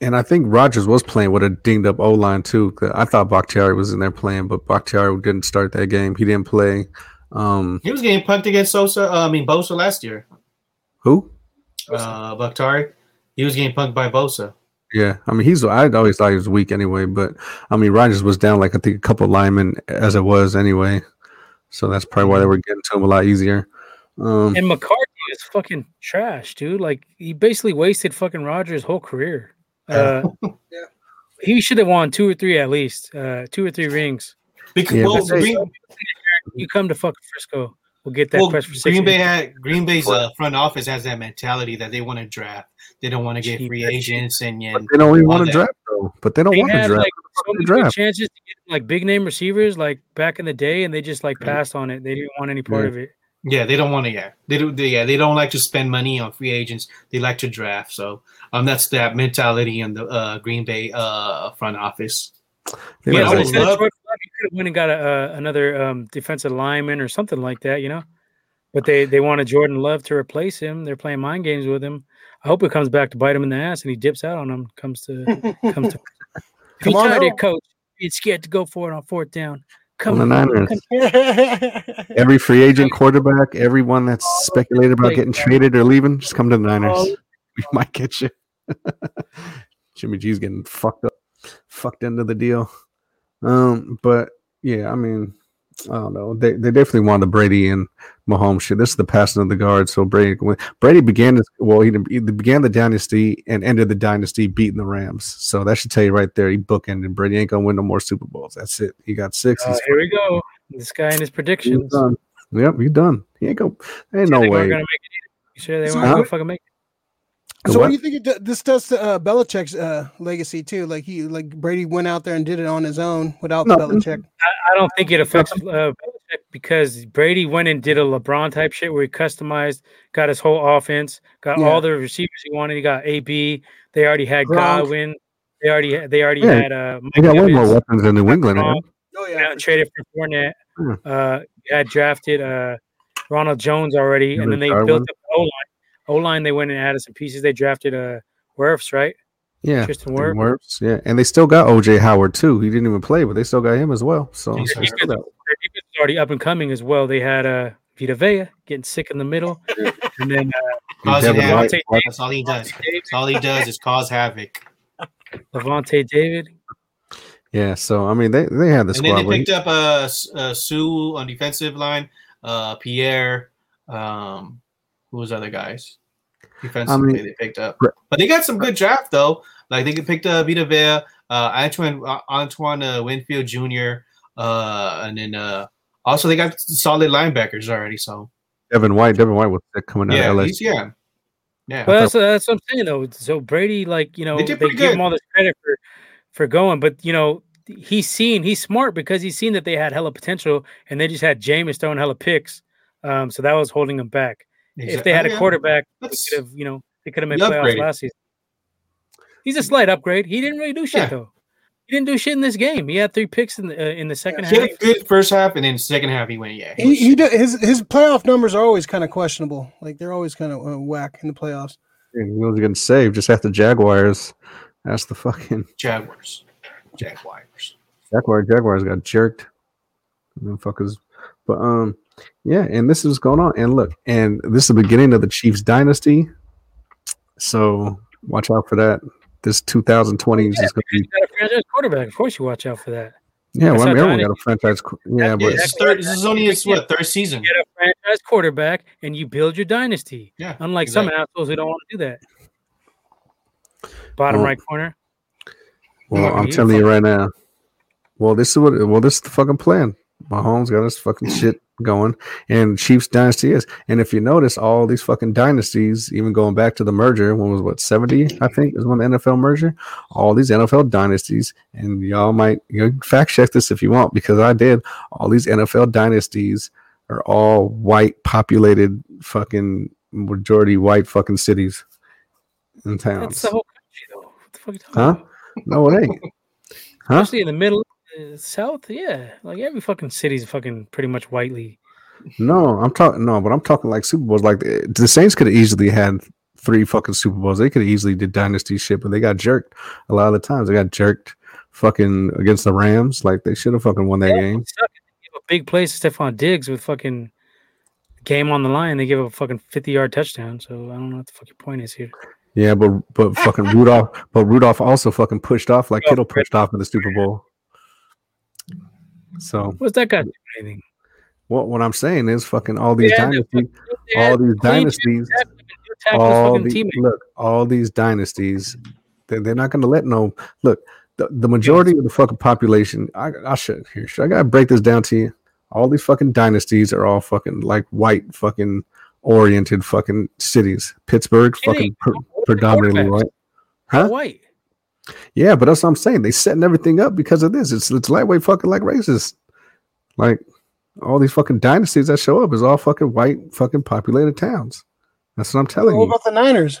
S5: And I think Rodgers was playing with a dinged up O line too. I thought Bakhtiari was in there playing, but Bakhtiari didn't start that game. He didn't play. Um,
S2: He was getting punked against Sosa. Uh, I mean Bosa last year.
S5: who?
S2: Uh, Bakhtiari. He was getting punked by Bosa.
S5: Yeah, I mean he's. I always thought he was weak anyway, but I mean Rodgers was down like I think a couple linemen as it was anyway, so that's probably why they were getting to him a lot easier. Um,
S1: and McCarthy is fucking trash, dude. Like he basically wasted fucking Rodgers' whole career. Uh,
S3: Yeah.
S1: He should have won two or three at least, uh, two or three rings.
S2: Because
S5: Yeah,
S2: well,
S5: but they-
S2: Green,
S1: You come to fucking Frisco, we'll get that
S2: well,
S1: press for six
S2: Green Bay had Green Bay's uh, front office has that mentality that they want to draft. They don't want to get free agents and,
S5: but they don't even want to draft though. But they don't
S1: They
S5: want to draft.
S1: like so
S5: Fuck the
S1: many good
S5: draft.
S1: chances to get like big name receivers like back in the day, and they just like passed on it. They didn't want any part
S5: Yeah.
S1: of it.
S2: Yeah, they don't want to. Yeah, they do. They, yeah, they don't like to spend money on free agents. They like to draft. So, um, that's that mentality in the uh, Green Bay uh front office.
S5: They
S1: Yeah,
S2: I would
S5: as
S1: instead
S5: well-
S1: of
S2: love-
S1: Jordan Love, you could have went and got a, uh, another um, defensive lineman or something like that, you know. But they they wanted Jordan Love to replace him. They're playing mind games with him. I hope it comes back to bite him in the ass and he dips out on him. Comes to comes to. If you
S3: Come on
S1: tired of coach, you're scared to go for it on fourth down.
S5: on
S1: Come
S5: the Niners. Every free agent quarterback, everyone that's speculated about
S1: Like-
S5: getting traded or leaving, just come to the Niners.
S1: Oh.
S5: We might get you. Jimmy G's getting fucked up, fucked into the deal. Um, but yeah, I mean, I don't know. They they definitely wanted Brady and Mahomes shit. This is the passing of the guard. So Brady. Brady began this well, he, he began the dynasty and ended the dynasty beating the Rams. So that should tell you right there. He bookended. Brady ain't gonna win no more Super Bowls. That's it. He got six.
S1: Uh, here we go. This guy and his
S5: He's
S1: predictions.
S5: done. Yep, he's done. He ain't go. Ain't no way.
S1: gonna make it. You sure they
S3: So
S1: weren't gonna fucking make it?
S3: So what
S5: What?
S3: do you think it do- this does to uh, Belichick's uh, legacy too? Like he, like Brady went out there and did it on his own without
S5: Nothing.
S3: Belichick.
S1: I, I don't think it affects uh, Belichick because Brady went and did a LeBron type shit where he customized, got his whole offense, got
S3: Yeah.
S1: all the receivers he wanted. He got AB. They already had
S3: Gronk.
S1: Godwin. They already had, they already
S5: Yeah,
S1: had uh,
S5: They
S1: Mike
S5: got way more weapons than New England.
S1: Gronk.
S3: Oh
S1: Yeah,
S3: yeah,
S1: traded for Fournette.
S5: Hmm.
S1: Uh, had drafted uh, Ronald Jones already, and then they
S5: Jarwin.
S1: built up O line. O line, they went and added some pieces. They drafted uh, Wirfs, right?
S5: Yeah,
S1: Tristan
S5: and
S1: Wirfs.
S5: Wirfs, yeah, and they still got OJ Howard too. He didn't even play, but they still got him as well. So
S2: He's
S5: they
S1: He
S5: still
S1: could-
S5: got-
S1: their defense is already up and coming as well. They had uh, Vita Vea getting sick in the middle, and then uh,
S2: Cause
S5: Devin
S2: havoc.
S5: White-
S1: Devontae
S2: That's all he does. That's all he does is cause havoc.
S1: Lavonte David.
S5: yeah. So I mean, they they had the
S2: And then
S5: squad.
S2: they
S5: but he-
S2: picked up uh, S- uh Suh on defensive line, uh Pierre, um who was other guys? Defensively
S5: mean-
S2: they picked up. But they got some good draft though. Like they picked up Vita Vea, uh Antoine uh, Antoine uh, Winfield Jr. uh and then uh also they got solid linebackers already. So
S5: Devin White. Devin White was coming out
S2: yeah,
S5: of LSU.
S2: he's, yeah. Yeah.
S1: Well, that's, that's what I'm saying though. So Brady, like you know,
S2: They
S1: they, give
S2: good.
S1: him all this credit for for going, but you know, he's seen he's smart because he's seen that they had hella potential, and they just had Jameis throwing hella picks. Um, so that was holding him back. If they had
S2: Oh,
S1: a
S2: yeah.
S1: quarterback, they could have, you know, they could have made playoffs
S2: upgraded.
S1: last season. He's a slight upgrade. He didn't really do shit
S2: Yeah.
S1: though. He didn't do shit in this game. He had three picks in the uh, in the second
S2: He
S1: half.
S2: had a good first half, and then second half he went, yeah.
S3: he,
S2: was-
S3: he do, his his playoff numbers are always kind of questionable. Like they're always kind of uh, whack in the playoffs.
S5: He was getting saved just after Jaguars. That's the fucking
S2: Jaguars. Jaguars.
S5: Jaguar. Jaguars got jerked. Motherfuckers. But um, yeah, and this is what's going on. And look, and this is the beginning of the Chiefs dynasty. So watch out for that. This 2020 is
S1: Yeah,
S5: just going to
S1: You
S5: be.
S1: got a franchise quarterback. Of course, you watch out for that.
S5: Yeah, well, I mean, everyone got a franchise. qu- Yeah,
S2: Yeah,
S5: but
S2: this, is third, this is only his what third season.
S1: You get a franchise quarterback, and you build your dynasty.
S2: Yeah,
S1: Unlike
S2: exactly.
S1: some assholes who don't want to do that. Bottom
S5: Well,
S1: right corner.
S5: Well, I'm
S1: you
S5: telling you right now. Well, this is what. Well, this is the fucking plan. Mahomes got this fucking shit going, and Chiefs dynasty is. And if you notice, all these fucking dynasties, even going back to the merger, when was what seventy? I think is when the NFL merger. All these NFL dynasties, and y'all might you know, fact check this if you want, because I did. All these NFL dynasties are all white populated, fucking majority white fucking cities and towns.
S1: That's the whole country, though. What the fuck are you talking
S5: Huh?
S1: about?
S5: No, it ain't. Huh?
S1: Especially in the middle, Uh, south. Yeah, like every fucking city's fucking pretty much whitely.
S5: No, I'm talking no, but I'm talking like Super Bowls. Like the, the Saints could have easily had three fucking Super Bowls. They could have easily did dynasty shit, but they got jerked a lot of the times. They got jerked fucking against the Rams. Like they should have fucking won that
S1: Yeah,
S5: game.
S1: it sucked. They give a big place to Stefon Diggs with fucking game on the line. They give a fucking 50 yard touchdown. So I don't know what the fuck your point is here.
S5: Yeah, but but fucking Rudolph, but Rudolph also fucking pushed off like oh, Kittle pushed off in the Super Bowl. So
S1: What's that got to do with anything?
S5: what what I'm saying is fucking all these
S1: Yeah,
S5: dynasties,
S1: had
S5: all these dynasties.
S1: tackles and two tackles
S5: all
S1: fucking
S5: the, look, all these dynasties, they, they're not going to let no look. The, the majority of the fucking population, I, I should here. Should I gotta break this down to you? All these fucking dynasties are all fucking like white fucking oriented fucking cities. Pittsburgh, fucking pre-
S1: What are the
S5: predominantly white. Huh?
S1: white.
S5: Yeah, but that's what I'm saying. They setting everything up because of this. It's it's lightweight fucking like racist. Like all these fucking dynasties that show up is all fucking white fucking populated towns. That's what I'm telling
S3: What
S5: you.
S3: What about the Niners?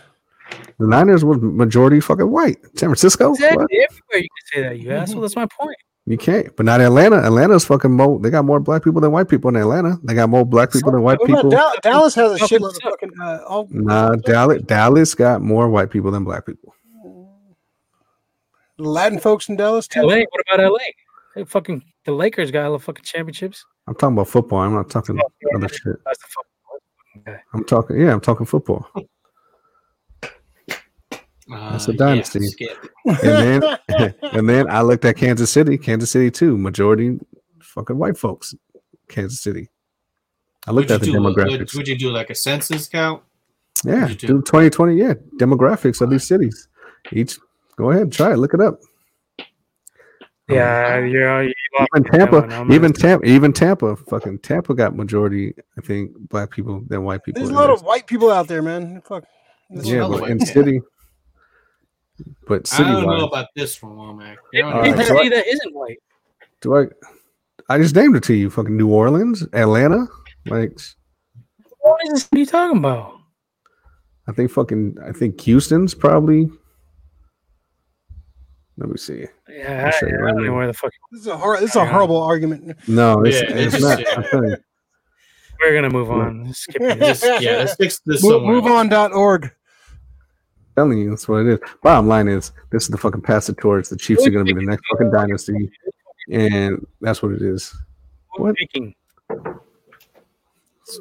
S5: The Niners were majority fucking white. San Francisco,
S1: Exactly. Everywhere you can say that, you asshole. That's my point.
S5: you can't. But not Atlanta. Atlanta's fucking more. They got more black people than white people in Atlanta. They got more black people than white people.
S3: Dal- Dallas has a
S1: Fucking
S3: shitload of fucking uh, all.
S5: Nah, Dallas, Dallas got more white people than black people.
S3: Latin folks in Dallas too.
S1: LA. What about LA? They fucking the Lakers got all the fucking championships.
S5: I'm talking about football. I'm not talking other shit.
S1: That's the fucking guy.
S5: I'm talking. Yeah, I'm talking football.
S2: Uh,
S5: That's a
S2: yeah,
S5: dynasty.
S2: skip.
S5: And then, and then I looked at Kansas City. Kansas City too. Majority fucking white folks. Kansas City. I looked
S2: Would
S5: at the
S2: do,
S5: demographics.
S2: would you do like a census count?
S5: Yeah,
S2: do?
S5: do 2020. Yeah, demographics of these cities. Each, go ahead, try it. Look it up.
S1: Yeah, um, you're. you lost
S5: Even
S1: me with that
S5: Tampa, even Tampa, even Tampa. Fucking Tampa got majority. I think black people than white people.
S3: There's a lot
S5: there.
S3: of white people out there, man. Fuck. There's
S5: yeah, but in city, but city.
S2: I
S5: city
S2: don't know about this one, Womack.
S1: Name
S2: I
S5: All
S1: name
S2: don't
S5: right, so
S1: city that isn't white.
S5: do I? I just named it to you. Fucking New Orleans, Atlanta. Like,
S1: What is this? What are you talking about?
S5: I think fucking. I think Houston's probably. Let me see.
S1: Yeah,
S5: I'll
S1: I,
S5: show you
S1: I
S5: right
S1: don't know
S5: now.
S1: where the fuck.
S3: This is a hor- this is a horrible argument.
S5: No, it's,
S2: Yeah,
S5: it's
S2: it's-
S5: not. I'm telling you.
S1: We're gonna move on. Skip it.
S2: Just, yeah, let's fix this
S3: Move,
S2: somewhere.
S3: move on.org.
S5: telling you, that's what it is. Bottom line is, this is the fucking pass it towards the Chiefs are going to be the next fucking dynasty, and that's what it is. What?
S1: Picking.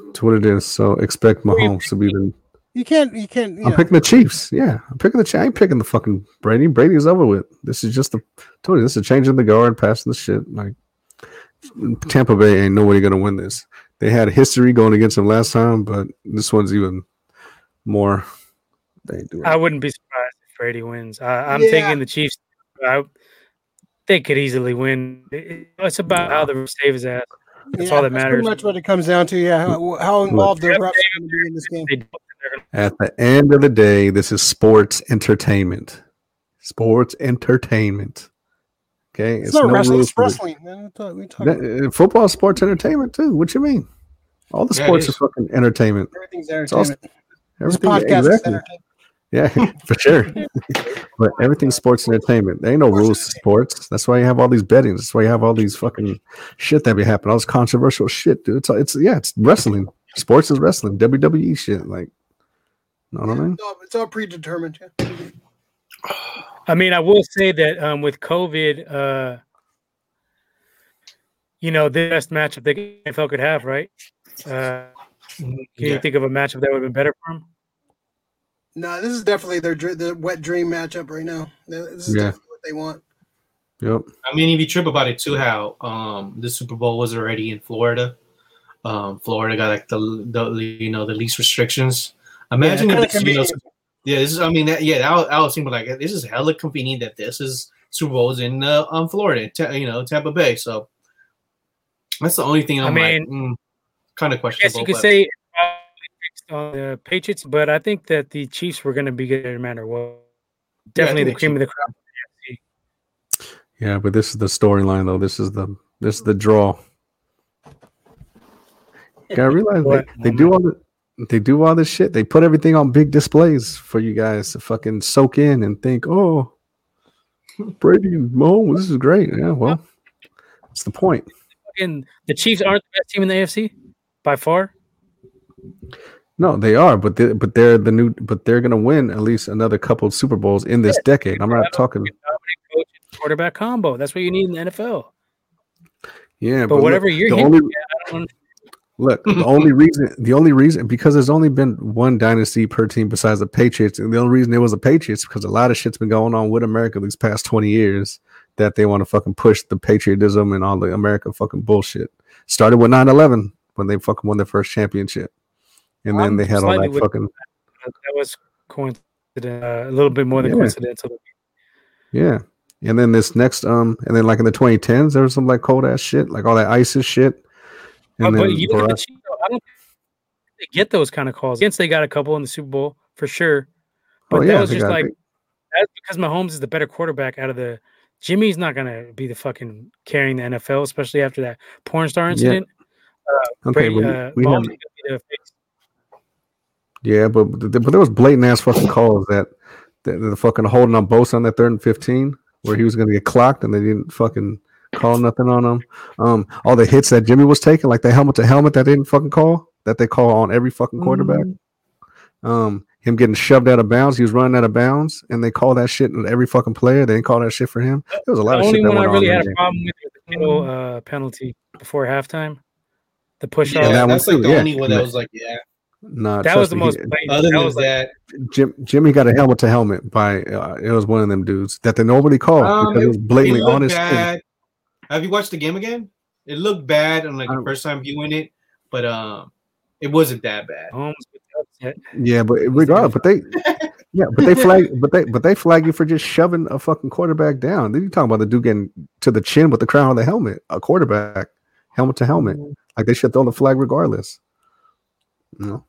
S5: It's what it is. So expect Mahomes to be the.
S3: You can't. You can't. You
S5: I'm
S3: know,
S5: picking the Chiefs. Yeah, I'm picking the. Chi- I ain't picking the fucking Brady. Brady's over with. This is just the. Tony, this is a change in the guard, passing the shit. Like Tampa Bay ain't nobody gonna win this. They had history going against them last time, but this one's even more. They ain't doing.
S1: I wouldn't be surprised if Brady wins. I, I'm
S3: Yeah.
S1: taking the Chiefs. I, they could easily win. It's about how the ref save his ass. That's all that
S3: Pretty
S1: matters.
S3: much what it comes down to. Yeah, how, how involved the refs are going to be in this game.
S5: At the end of the day, this is sports entertainment. Sports entertainment. Okay,
S3: It's, not
S5: no
S3: wrestling. It's wrestling. Man. We talking?
S5: Uh, football, sports entertainment too. What you mean? All the
S2: Yeah,
S5: sports are fucking entertainment.
S3: Everything's
S5: all
S3: entertainment. This
S5: Everything,
S3: podcast
S5: exactly.
S3: entertainment.
S5: Yeah, for sure. but everything's sports entertainment. There ain't no rules to sports. That's why you have all these bettings. That's why you have all these fucking shit that be happening. All this controversial shit, dude. It's it's yeah, it's wrestling. Sports is wrestling. WWE shit. Like, know what I mean?
S3: It's all, it's all predetermined. Yeah.
S1: I mean, I will say that um, with COVID, uh, you know, the best matchup the NFL could have, right? Uh, can you think of a matchup that would have been better for him?
S3: No, this is definitely their dr- the wet dream matchup right now. This is
S5: Yeah.
S3: definitely what they want.
S5: Yep.
S2: I mean, if you trip about it too, how um the Super Bowl was already in Florida. Um, Florida got like the, the you know the least restrictions. Imagine
S3: kinda
S2: if this, you know,
S3: convenient.
S2: yeah, this is. I mean, that, yeah, that would, that would seem like this is hella convenient that this is Super Bowl's in uh, um Florida, Ta- you know, Tampa Bay. So that's the only thing
S1: I
S2: I'm like,
S1: mean,
S2: mm, kind of
S1: I
S2: questionable.
S1: guess you could
S2: but-
S1: say it's on the Patriots, but I think that the Chiefs were going to be good no matter what. Definitely the
S2: think
S1: cream of the crop.
S5: Yeah, but this is the storyline though. This is the this is the draw. You gotta realize they, they do all the they do all this shit. They put everything on big displays for you guys to fucking soak in and think, oh, Brady and Mahomes, this is great. Yeah, well, that's the point.
S1: And the Chiefs aren't the best team in the AFC by far.
S5: No, they are, but they, but they're the new, but they're gonna win at least another couple of Super Bowls in this decade. I'm not talking.
S1: Quarterback combo. That's what you need in the NFL.
S5: Yeah,
S1: But,
S5: look,
S1: whatever you're
S5: the
S1: hinting
S5: only
S1: I don't
S5: Look, the only reason, the only reason, because there's only been one dynasty per team besides the Patriots, and the only reason it was the Patriots because a lot of shit's been going on with America these past 20 years that they want to fucking push the patriotism and all the America fucking bullshit. Started with 9/11 when they fucking won their first championship, and then they had all that fucking
S1: that was coincident, uh, a little bit more than
S5: Yeah.
S1: coincidental.
S5: yeah. And then this next, um, and then like in the 2010s, there was some like cold ass shit, like all that ISIS shit.
S1: Uh,
S5: And
S1: but you look at the I don't think they get those kind of calls. Against they got a couple in the Super Bowl for sure, but
S5: oh
S1: that
S5: yeah,
S1: was just like that's because Mahomes is the better quarterback out of the. Jimmy's not gonna be the fucking carrying the NFL, especially after that porn star incident.
S5: okay,
S1: Brady, uh,
S5: we have
S1: is gonna be the face.
S5: Yeah, but but there was blatant ass fucking calls that that the fucking holding on Bosa on that third and fifteen where he was gonna get clocked and they didn't fucking call nothing on him. Um, all the hits that Jimmy was taking, like the helmet to helmet that they didn't fucking call that they call on every fucking quarterback. Um, him getting shoved out of bounds, he was running out of bounds, and they call that shit with every fucking player. They didn't call that shit for him. There was a lot
S1: The
S5: of
S1: only
S5: shit that
S1: one I
S5: went on.
S1: really had a
S5: game.
S1: problem with was the Kittle uh, penalty before halftime. The push
S2: Yeah,
S1: off.
S5: that one
S2: that's like
S5: too,
S2: the
S5: yeah.
S2: only one that was like, yeah.
S5: Nah,
S1: that was the
S5: me,
S1: most.
S5: he-
S2: Other than
S1: was like,
S2: that,
S5: Jim, Jimmy got a helmet to helmet by uh, it was one of them dudes that they nobody called
S2: Um,
S5: because it was blatantly
S2: it looked
S5: on his thing.
S2: bad. Have you watched the game again? It looked bad on like the first time viewing it, but um, it wasn't that bad.
S1: Mahomes with the upset.
S5: Yeah, but regardless, but they, yeah, but they flag, but they, but they flag you for just shoving a fucking quarterback down. Then you talking about the dude getting to the chin with the crown of the helmet, a quarterback, helmet to helmet. Like they should throw the flag regardless. You know?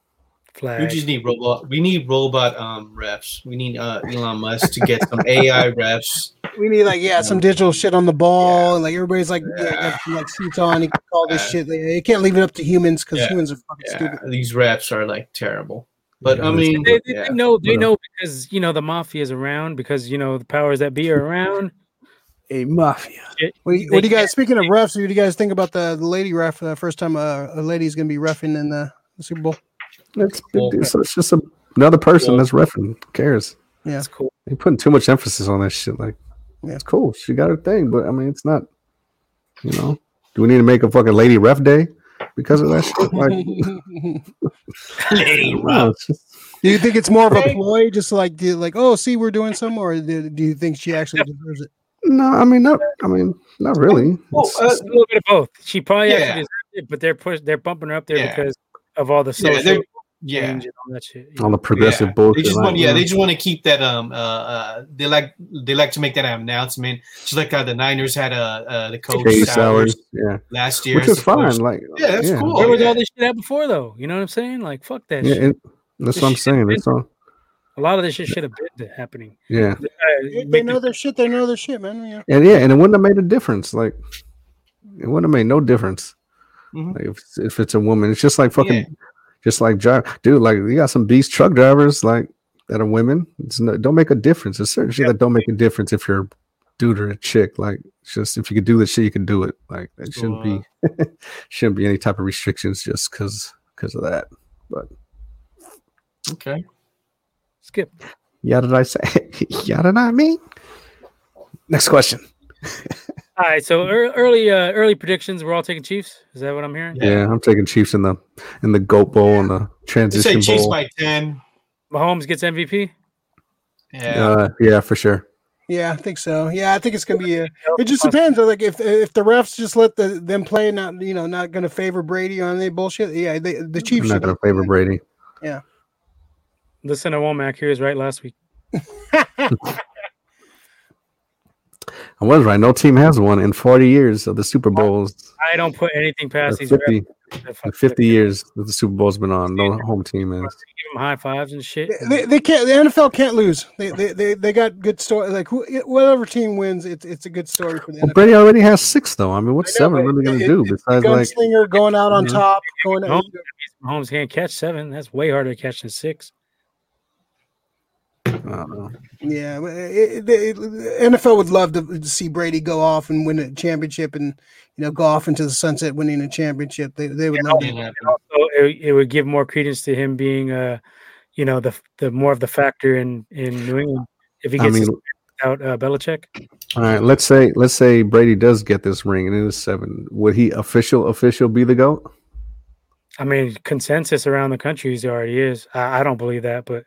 S2: We just need robot. We need robot um refs. We need uh Elon Musk to get some AI refs.
S3: We need like yeah, some digital shit on the ball, and like everybody's like yeah, got some, like suits on. You can call this
S2: Yeah.
S3: shit. Like, you can't leave it up to humans because
S2: Yeah.
S3: humans are fucking
S2: Yeah,
S3: stupid.
S2: these refs are like terrible. But
S5: Yeah,
S2: I mean,
S1: They, they,
S2: yeah.
S1: they know they
S5: uh,
S1: know because you know the mafia is around because you know the powers that be are around.
S5: a mafia.
S1: It-
S3: What do you, what do you guys? Speaking of refs, what do you guys think about the, the lady ref? The first time uh, a lady's gonna be refing in the, the Super Bowl.
S5: It's,
S2: Well,
S5: it's, it's just a, another person
S2: well-
S5: that's refing. Who cares?
S3: Yeah.
S1: It's cool.
S5: They putting too much emphasis on that shit. Like,
S3: Yeah.
S5: it's cool. She got her thing, but I mean, it's not. You know, do we need to make a fucking lady ref day because of that shit? Like,
S2: Lady Ref.
S5: it's
S3: do you think it's more of a ploy, just like do, like oh, see, we're doing some, or do, do you think she actually deserves it?
S5: no, I mean, not. I mean, not really.
S2: Well,
S5: It's-
S2: uh,
S1: a little bit of both. She probably
S2: Yeah.
S1: actually deserved it, but they're push they're bumping her up there
S2: Yeah.
S1: because of all the
S2: Yeah,
S1: social
S2: they're- yeah.
S1: change and all that shit.
S5: on the progressive
S2: yeah.
S5: bullshit.
S2: They just
S5: like,
S2: want, yeah, they just want to keep that. Um, uh, uh, they like they like to make that announcement. Just like how the Niners had a uh, the coach
S5: Katie
S2: Sowers
S5: Sowers, yeah,
S2: last year,
S5: which
S2: as
S5: is
S2: coach.
S5: fine. Like,
S2: Yeah, that's cool.
S1: Where was
S2: yeah.
S1: all this shit at before though? You know what I'm saying? Like fuck that
S5: Yeah,
S1: shit.
S5: that's
S1: This
S5: what I'm saying.
S1: been-
S5: It's all,
S1: A lot of this shit should have been happening.
S5: yeah,
S1: Uh,
S3: They know their shit. They know their shit, man. Yeah.
S5: and yeah, and it wouldn't have made a difference. Like, it wouldn't have made no difference.
S2: Mhm.
S5: Like if it's, if it's a woman, it's just like fucking,
S2: Yeah.
S5: Just like drive, dude. Like you got some beast truck drivers like that are women. It's no, don't make a difference. It's certain shit that don't make a difference if you're a dude or a chick. Like just if you could do this shit, you can do it. Like it shouldn't be shouldn't be any type of restrictions just because because of that. But
S2: Okay.
S1: skip.
S5: yeah, did I say? yeah, did I mean? Next question.
S1: All right, so early uh, early predictions. We're all taking Chiefs. Is that what I'm hearing?
S2: Yeah.
S5: Yeah, I'm taking Chiefs in the in the goat bowl and the
S2: They say
S5: transition
S2: Chiefs
S5: bowl.
S2: by ten.
S1: Mahomes gets MVP.
S2: Yeah.
S5: Uh, yeah, for sure.
S3: Yeah, I think so. Yeah, I think it's gonna be a. It just depends. Like if if the refs just let the them play, not you know, not gonna favor Brady on any bullshit. Yeah, they, the
S5: I'm
S3: Chiefs.
S5: not gonna favor Brady. Yeah.
S1: Listen to Womack. He was right last week.
S5: I was right. No team has one in 40 years of the Super Bowls.
S1: I don't put anything
S5: Or
S1: past these
S5: 50,
S1: refs. They're
S5: in
S1: fucking-
S5: 50 years that the Super Bowl's been on. No home team is.
S1: Give them high fives and shit.
S3: They, they can't. The NFL can't lose. They they they, they got good story. Like who, whatever team wins, it's it's a good story for the
S5: Well,
S3: NFL.
S5: Brady already has six, though. I mean, what's
S3: I know,
S5: seven
S3: but
S5: really going to do besides like?
S3: Gunslinger going out on top, going.
S1: Mahomes, Mahomes can't catch seven. That's way harder to catch than six.
S5: I don't know.
S3: Yeah, it, it, it- the NFL would love to, to see Brady go off and win a championship, and you know go off into the sunset winning a championship. They they would love
S2: Didn't
S3: to.
S1: it, it would give more credence to him being, uh, you know, the the more of the factor in in New England if he
S5: I
S1: gets
S5: mean,
S1: out uh, Belichick.
S5: all right. Let's say let's say Brady does get this ring and it is seven. Would he official official be the goat?
S1: I mean, consensus around the country is he already is. I, I don't believe that, but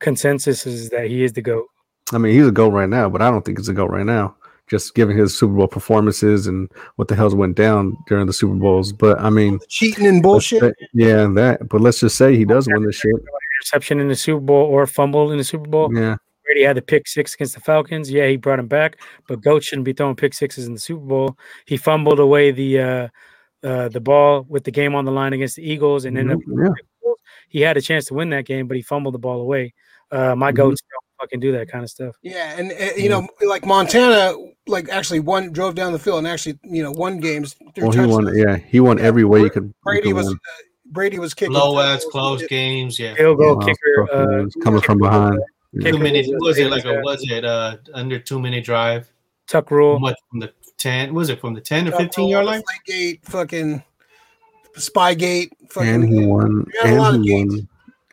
S1: consensus is that he is the goat.
S5: I mean, he's a goat right now, but I don't think he's a goat right now. Just given his Super Bowl performances and what the hell's went down during the Super Bowls. But I mean,
S3: Cheating and bullshit.
S5: say- yeah, that. But let's just say he does win this shit.
S1: Interception in the Super Bowl or fumble in the Super Bowl.
S5: Yeah,
S1: Brady had the pick six against the Falcons. Yeah, he brought him back, but Goat shouldn't be throwing pick sixes in the Super Bowl. He fumbled away the uh, uh, the ball with the game on the line against the Eagles, and ended up
S5: yeah.
S1: he had a chance to win that game, but he fumbled the ball away. Uh, my
S5: Mhm.
S1: goats don't fucking do that kind of stuff.
S3: Yeah, and uh, you know, like Montana, like actually one drove down the field and actually, you know, won games.
S5: Well, he won. Yeah, he won
S3: Yeah,
S5: every way you
S3: Bra-
S5: could. you
S3: Brady
S5: could
S3: was
S5: win.
S3: uh, Brady was kicking
S2: Low
S3: field
S2: ass close games. Yeah.
S1: Field goal
S5: Wow,
S1: kicker, uh,
S5: was coming from behind.
S1: kicker
S2: Two minutes.
S1: was,
S2: it like a was it uh under two minute drive?
S1: tuck rule.
S2: What from the ten? Was it from the ten or fifteen yard line?
S3: Gate, fucking Spygate, fucking.
S5: And he won.
S3: He had a lot
S5: And he won.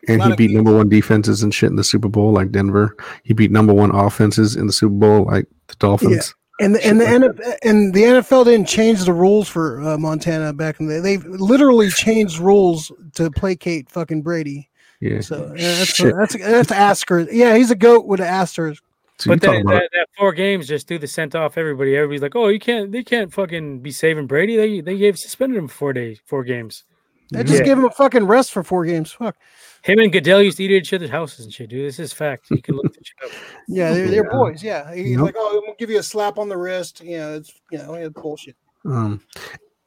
S5: And he beat number one defenses and shit in the Super Bowl, like Denver. He beat number one offenses in the Super Bowl, like the Dolphins.
S3: And the, and the NFL, and the NFL didn't change the rules for uh, Montana back in the day. They literally changed rules to placate fucking Brady.
S5: Yeah.
S3: So yeah, that's
S5: Shit.
S3: that's that's asterisk. Yeah, he's a goat with an asterisk.
S5: So
S1: But that,
S5: about
S1: that, that four games just threw the scent off everybody. Everybody's like, "Oh, you can't, they can't fucking be saving Brady." They they gave suspended him four days, four games.
S3: They just
S1: Yeah.
S3: gave him a fucking rest for four games. Fuck.
S1: Him and Goodell used to eat at each other's houses and shit, dude. This is fact. You can look this shit up.
S3: Yeah, they're, they're
S5: Yeah.
S3: boys. Yeah, he's
S5: Yep.
S3: like, oh, I'm gonna give you a slap on the wrist. You know, it's you know, it's bullshit.
S5: um,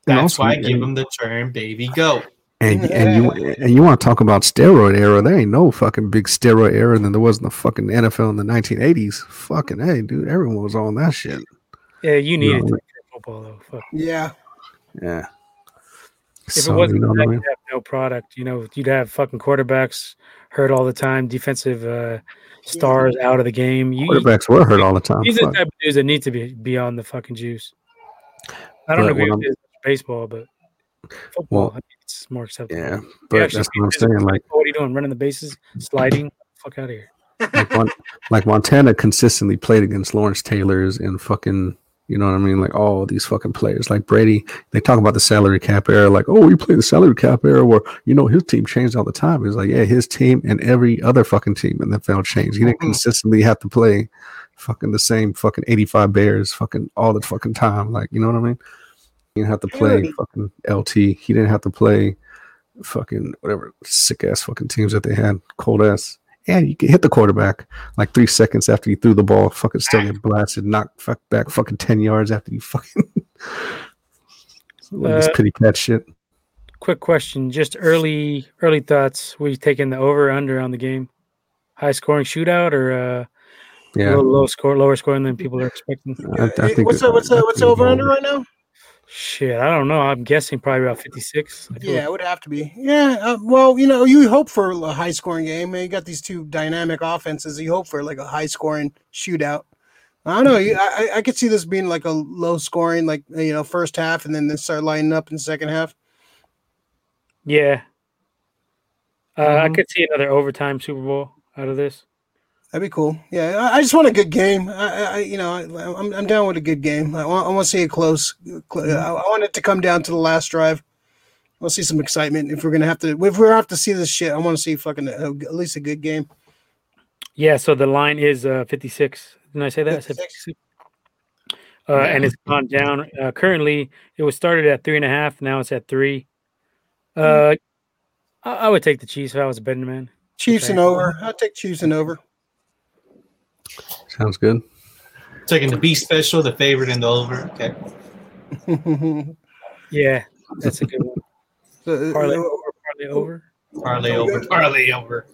S2: That's
S5: also-
S2: why I give him the term "baby goat."
S5: And and you and you want to talk about steroid era? There ain't no fucking big steroid era than there was in the fucking NFL in the 1980s. Fucking hey, dude, everyone was on that shit.
S1: Yeah, you need it
S5: No.
S1: for football though. Fuck.
S3: Yeah,
S5: Yeah.
S1: If
S5: So,
S1: it wasn't for that you'd have no product. You know, you'd have fucking quarterbacks hurt all the time, defensive uh, stars out of the game. You,
S5: quarterbacks were hurt all the time.
S1: these are the type of dudes that need to be beyond the fucking juice. I don't
S5: But
S1: agree
S5: when
S1: with baseball, but football,
S5: Well,
S1: I think it's more acceptable.
S5: Yeah, but that's what I'm saying. Like,
S1: what are you doing? Running the bases, sliding? Fuck out of here.
S5: like, Mon- like Montana consistently played against Lawrence Taylor's and fucking, you know what I mean? Like all these fucking players. Like Brady, they talk about the salary cap era, like, oh, we play the salary cap era where, you know, his team changed all the time. It's like, yeah, his team and every other fucking team in the NFL changed. He didn't
S2: Mhm.
S5: consistently have to play fucking the same fucking 85 Bears fucking all the fucking time. Like, you know what I mean? He didn't have to play fucking LT. He didn't have to play fucking whatever sick ass fucking teams that they had, cold ass. And you can hit the quarterback like three seconds after you threw the ball, fucking still get blasted, knocked fuck back fucking 10 yards after you fucking. like this
S1: Uh,
S5: pity pat shit.
S1: Quick question, just early early thoughts. We taking the over or under on the game? High scoring shootout or uh,
S5: Yeah.
S1: little low score, lower scoring than people are expecting?
S5: I, I think
S3: what's the what's the what's the over under right now?
S1: Shit, I don't know. I'm guessing probably about 56. I feel
S3: Yeah, it would have to be. Yeah, uh, well, you know, you hope for a high scoring game. You got these two dynamic offenses. You hope for like a high scoring shootout. I don't know. you- I I- could see this being like a low scoring, like you know, first half, and then they start lining up in the second half.
S1: Yeah. Uh, I
S2: Mhm.
S1: could see another overtime Super Bowl out of this.
S3: That'd be cool. Yeah, I, I just want a good game. I, I you know, I, I'm I'm down with a good game. I want I want to see it close. Cl- I, I want it to come down to the last drive. I want to see some excitement. If we're gonna have to, if we're have to see this shit, I want to see fucking uh, at least a good game.
S1: Yeah, so the line is uh, 56. Didn't I say that?
S3: 56.
S1: 56. Uh, and it's gone down. Uh, currently, it was started at three and a half. Now it's at three. Uh, I, I would take the Chiefs if I was a betting man.
S3: Chiefs and over. I'll take Chiefs and over.
S5: Sounds good.
S2: Taking the B special, the favorite, and the over. Okay.
S1: Yeah, that's a good one.
S3: so,
S1: Parlay
S3: uh,
S1: over, parlay over.
S2: Parlay over. Parlay over.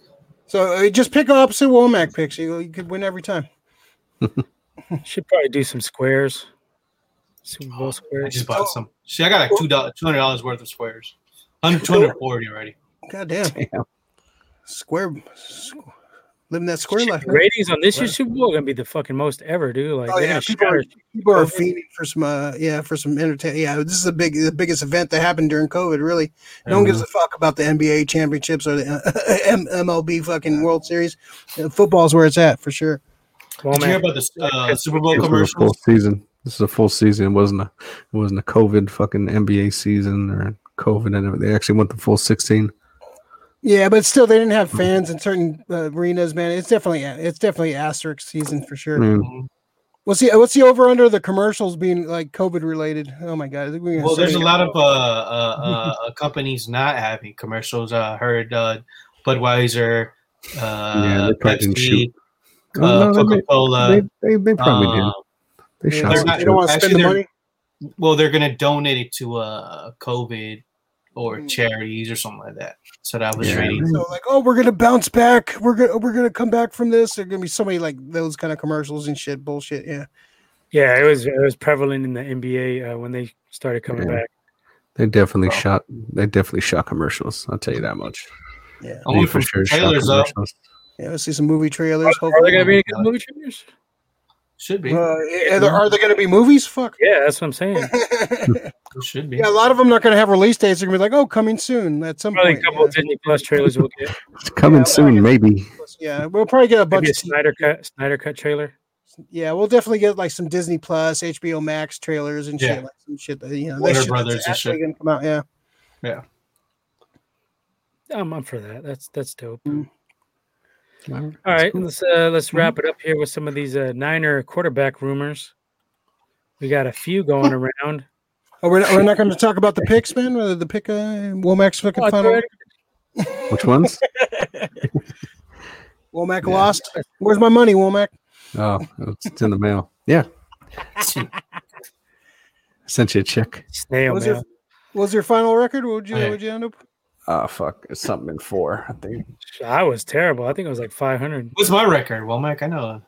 S3: so, uh, just pick opposite Womack picks. You, you could win every time.
S1: Should probably do some squares. Super Bowl
S2: I
S1: squares.
S2: just bought some. See, I got like two dollars, two hundred dollars worth of squares. Hundred, two hundred forty already.
S3: God damn.
S5: Damn.
S3: Square. squ- Living that square
S1: Shit,
S3: life.
S1: ratings on this year's Super Bowl are gonna be the fucking most ever, dude. Like,
S3: Oh, yeah, people are-
S1: shatter-
S3: People are
S1: COVID.
S3: fiending for some, uh, yeah, for some entertainment. Yeah, this is the big, the biggest event that happened during COVID. Really, no one gives a fuck about the NBA championships or the uh, M- MLB fucking World Series. Uh, football's where it's at for sure.
S1: Well,
S2: Did you hear about the uh, Super Bowl
S5: This was a full
S2: commercials?
S5: season. This is a full season. It wasn't a it wasn't a COVID fucking NBA season or COVID and. They actually went the full sixteen.
S3: Yeah, but still, they didn't have fans in certain uh, arenas. Man, it's definitely, it's definitely asterisk season for
S5: I
S3: sure.
S5: mean,
S3: What's the what's the over under the commercials being like COVID related? Oh my god! I think we're
S2: Well, there's a lot of uh, uh, uh, companies not having commercials. I heard uh, Budweiser,
S5: Yeah,
S2: uh,
S5: they probably didn't
S2: Pepsi,
S5: shoot.
S2: uh,
S5: Oh, no, they-
S2: Coca Cola.
S5: they, they, they probably
S2: uh,
S5: did. They
S3: Yeah,
S5: shot
S2: they're
S5: some
S2: not-
S3: they don't want to
S2: Actually,
S3: spend the money.
S2: well, they're gonna donate it to uh, COVID or
S3: Mm.
S2: charities or something like that. So that was
S5: Yeah.
S2: reading.
S3: So like, oh, we're gonna bounce back. We're gonna we're gonna come back from this. There's gonna be so many like those kind of commercials and shit bullshit. Yeah.
S1: yeah, it was it was prevalent in the NBA uh, when they started coming
S5: Yeah.
S1: back.
S5: They definitely shot. They definitely shot commercials. I'll tell you that much.
S3: Yeah.
S2: Only
S5: They
S2: from
S5: shot
S2: trailers though.
S3: Yeah. Let's see some movie trailers.
S1: Are there
S3: Hopefully.
S1: gonna be any good movie trailers?
S2: Should be.
S3: Uh, are, there, are there gonna be movies? Fuck.
S1: Yeah, that's what I'm saying.
S2: Should be.
S3: yeah, a lot of them not gonna have release dates. They're gonna be like, oh, coming soon at some
S1: Probably a
S3: point.
S1: couple of Disney Plus trailers we'll get.
S5: It's coming
S3: Yeah,
S5: soon, maybe.
S3: Yeah. yeah, we'll probably get a bunch
S1: Maybe a
S3: of
S1: Snyder cut Snyder cut trailer.
S3: Yeah, we'll definitely get like some Disney Plus, HBO Max trailers and
S2: Yeah.
S3: shit, like some shit that you know.
S2: Warner
S3: that shit
S2: Brothers
S3: that's
S2: and shit.
S3: gonna come out. Yeah. Yeah.
S1: I'm, I'm for that. That's that's dope.
S3: Mm.
S1: All right, let's uh, let's wrap it up here with some of these uh, Niner quarterback rumors. We got a few going around.
S3: Oh, we're not, we're not going to talk about the picks, man. Whether the pick, uh, Womack's fucking
S1: Oh,
S3: final.
S1: good.
S5: Which ones?
S3: Womack
S5: Yeah.
S3: lost. Where's my money, Womack?
S5: Oh, it's in the mail. Yeah, sent you a check.
S1: Snail
S3: What was
S1: mail.
S3: your what was your final record? What would you
S2: Okay.
S3: would you end up?
S5: Oh fuck, it's something in four. I think.
S1: I was terrible. I think it was like 500.
S2: What's my record? Well, Mike, I know.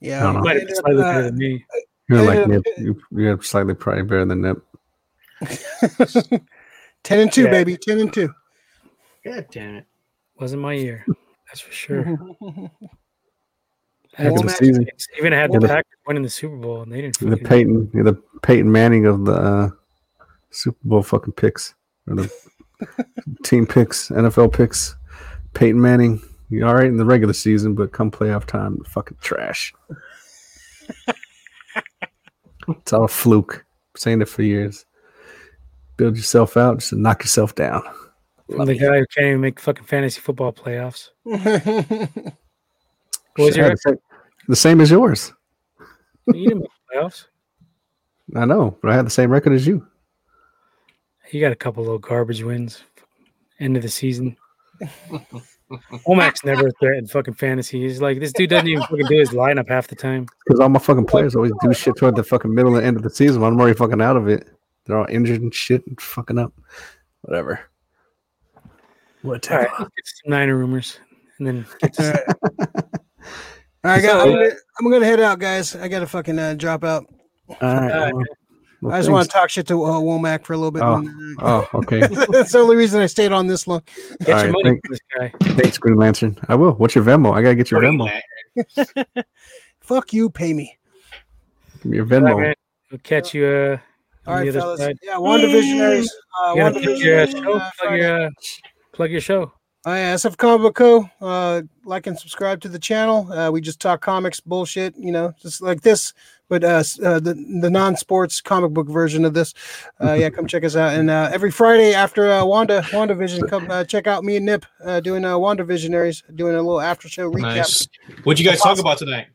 S3: Yeah,
S5: I don't know.
S1: Might have been slightly
S3: uh,
S1: better than me.
S5: You're like
S3: ended
S5: Nip. You, you're slightly probably better than Nip.
S3: ten and two,
S1: Yeah.
S3: baby, ten and two.
S2: God damn it.
S1: Wasn't my year. That's for sure. I had
S5: Well,
S1: some Even had the
S5: Yeah, the-
S1: Packers winning the Super Bowl, and they didn't.
S5: The Peyton. The Peyton Manning of the uh, Super Bowl fucking picks or the team picks, NFL picks. Peyton Manning. You're all right in the regular season, but come playoff time, fucking trash. it's all a fluke. saying it for years. Build yourself out, just knock yourself down.
S1: From the guy who can't even make fucking fantasy football playoffs. What was
S5: Shit,
S1: your
S5: had the, same, the same as yours.
S1: You didn't make playoffs.
S5: I know, but I had the same record as you.
S1: You got a couple little garbage wins. End of the season. Womack's never threatened fucking fantasy. He's like this dude doesn't even fucking do his lineup half the time.
S5: Because all my fucking players always do shit toward the fucking middle and end of the season. when I'm already fucking out of it. They're all injured and shit and fucking up. Whatever.
S1: What
S5: Whatever.
S1: right, let's get some Niner rumors, and then get
S3: All
S1: to
S3: right. All right, guys, I'm, gonna, I'm gonna head out, guys. I gotta fucking uh, drop out.
S5: All right.
S1: Alright.
S5: well, well,
S3: I just want to talk shit to uh, Womack for a little bit.
S5: Oh.
S3: uh,
S5: Oh, okay.
S3: That's the only reason I stayed on this long.
S1: get your
S5: All right,
S1: money
S5: thank-
S1: from this guy.
S5: Thanks, Green Lantern. I will. What's your Venmo? I gotta get your Venmo.
S3: Fuck you, pay me.
S5: Give me your
S1: All right,
S5: Venmo.
S1: man. We'll catch you uh,
S3: All
S1: on the other
S3: fellas.
S1: side.
S3: Yeah, WandaVisionaries. Uh,
S1: You gotta your uh, show.
S3: uh,
S1: Plug your, uh, plug your show.
S3: Oh, yeah, SF Comic Book Co. Uh, like and subscribe to the channel. Uh, we just talk comics bullshit, you know, just like this, but uh, uh the the non-sports comic book version of this. Uh, yeah, come check us out. And uh, every Friday after uh, Wanda WandaVision, come uh, check out me and Nip uh, doing uh, Wanda Visionaries, doing a little after show recap.
S2: Nice. What'd you guys talk about tonight?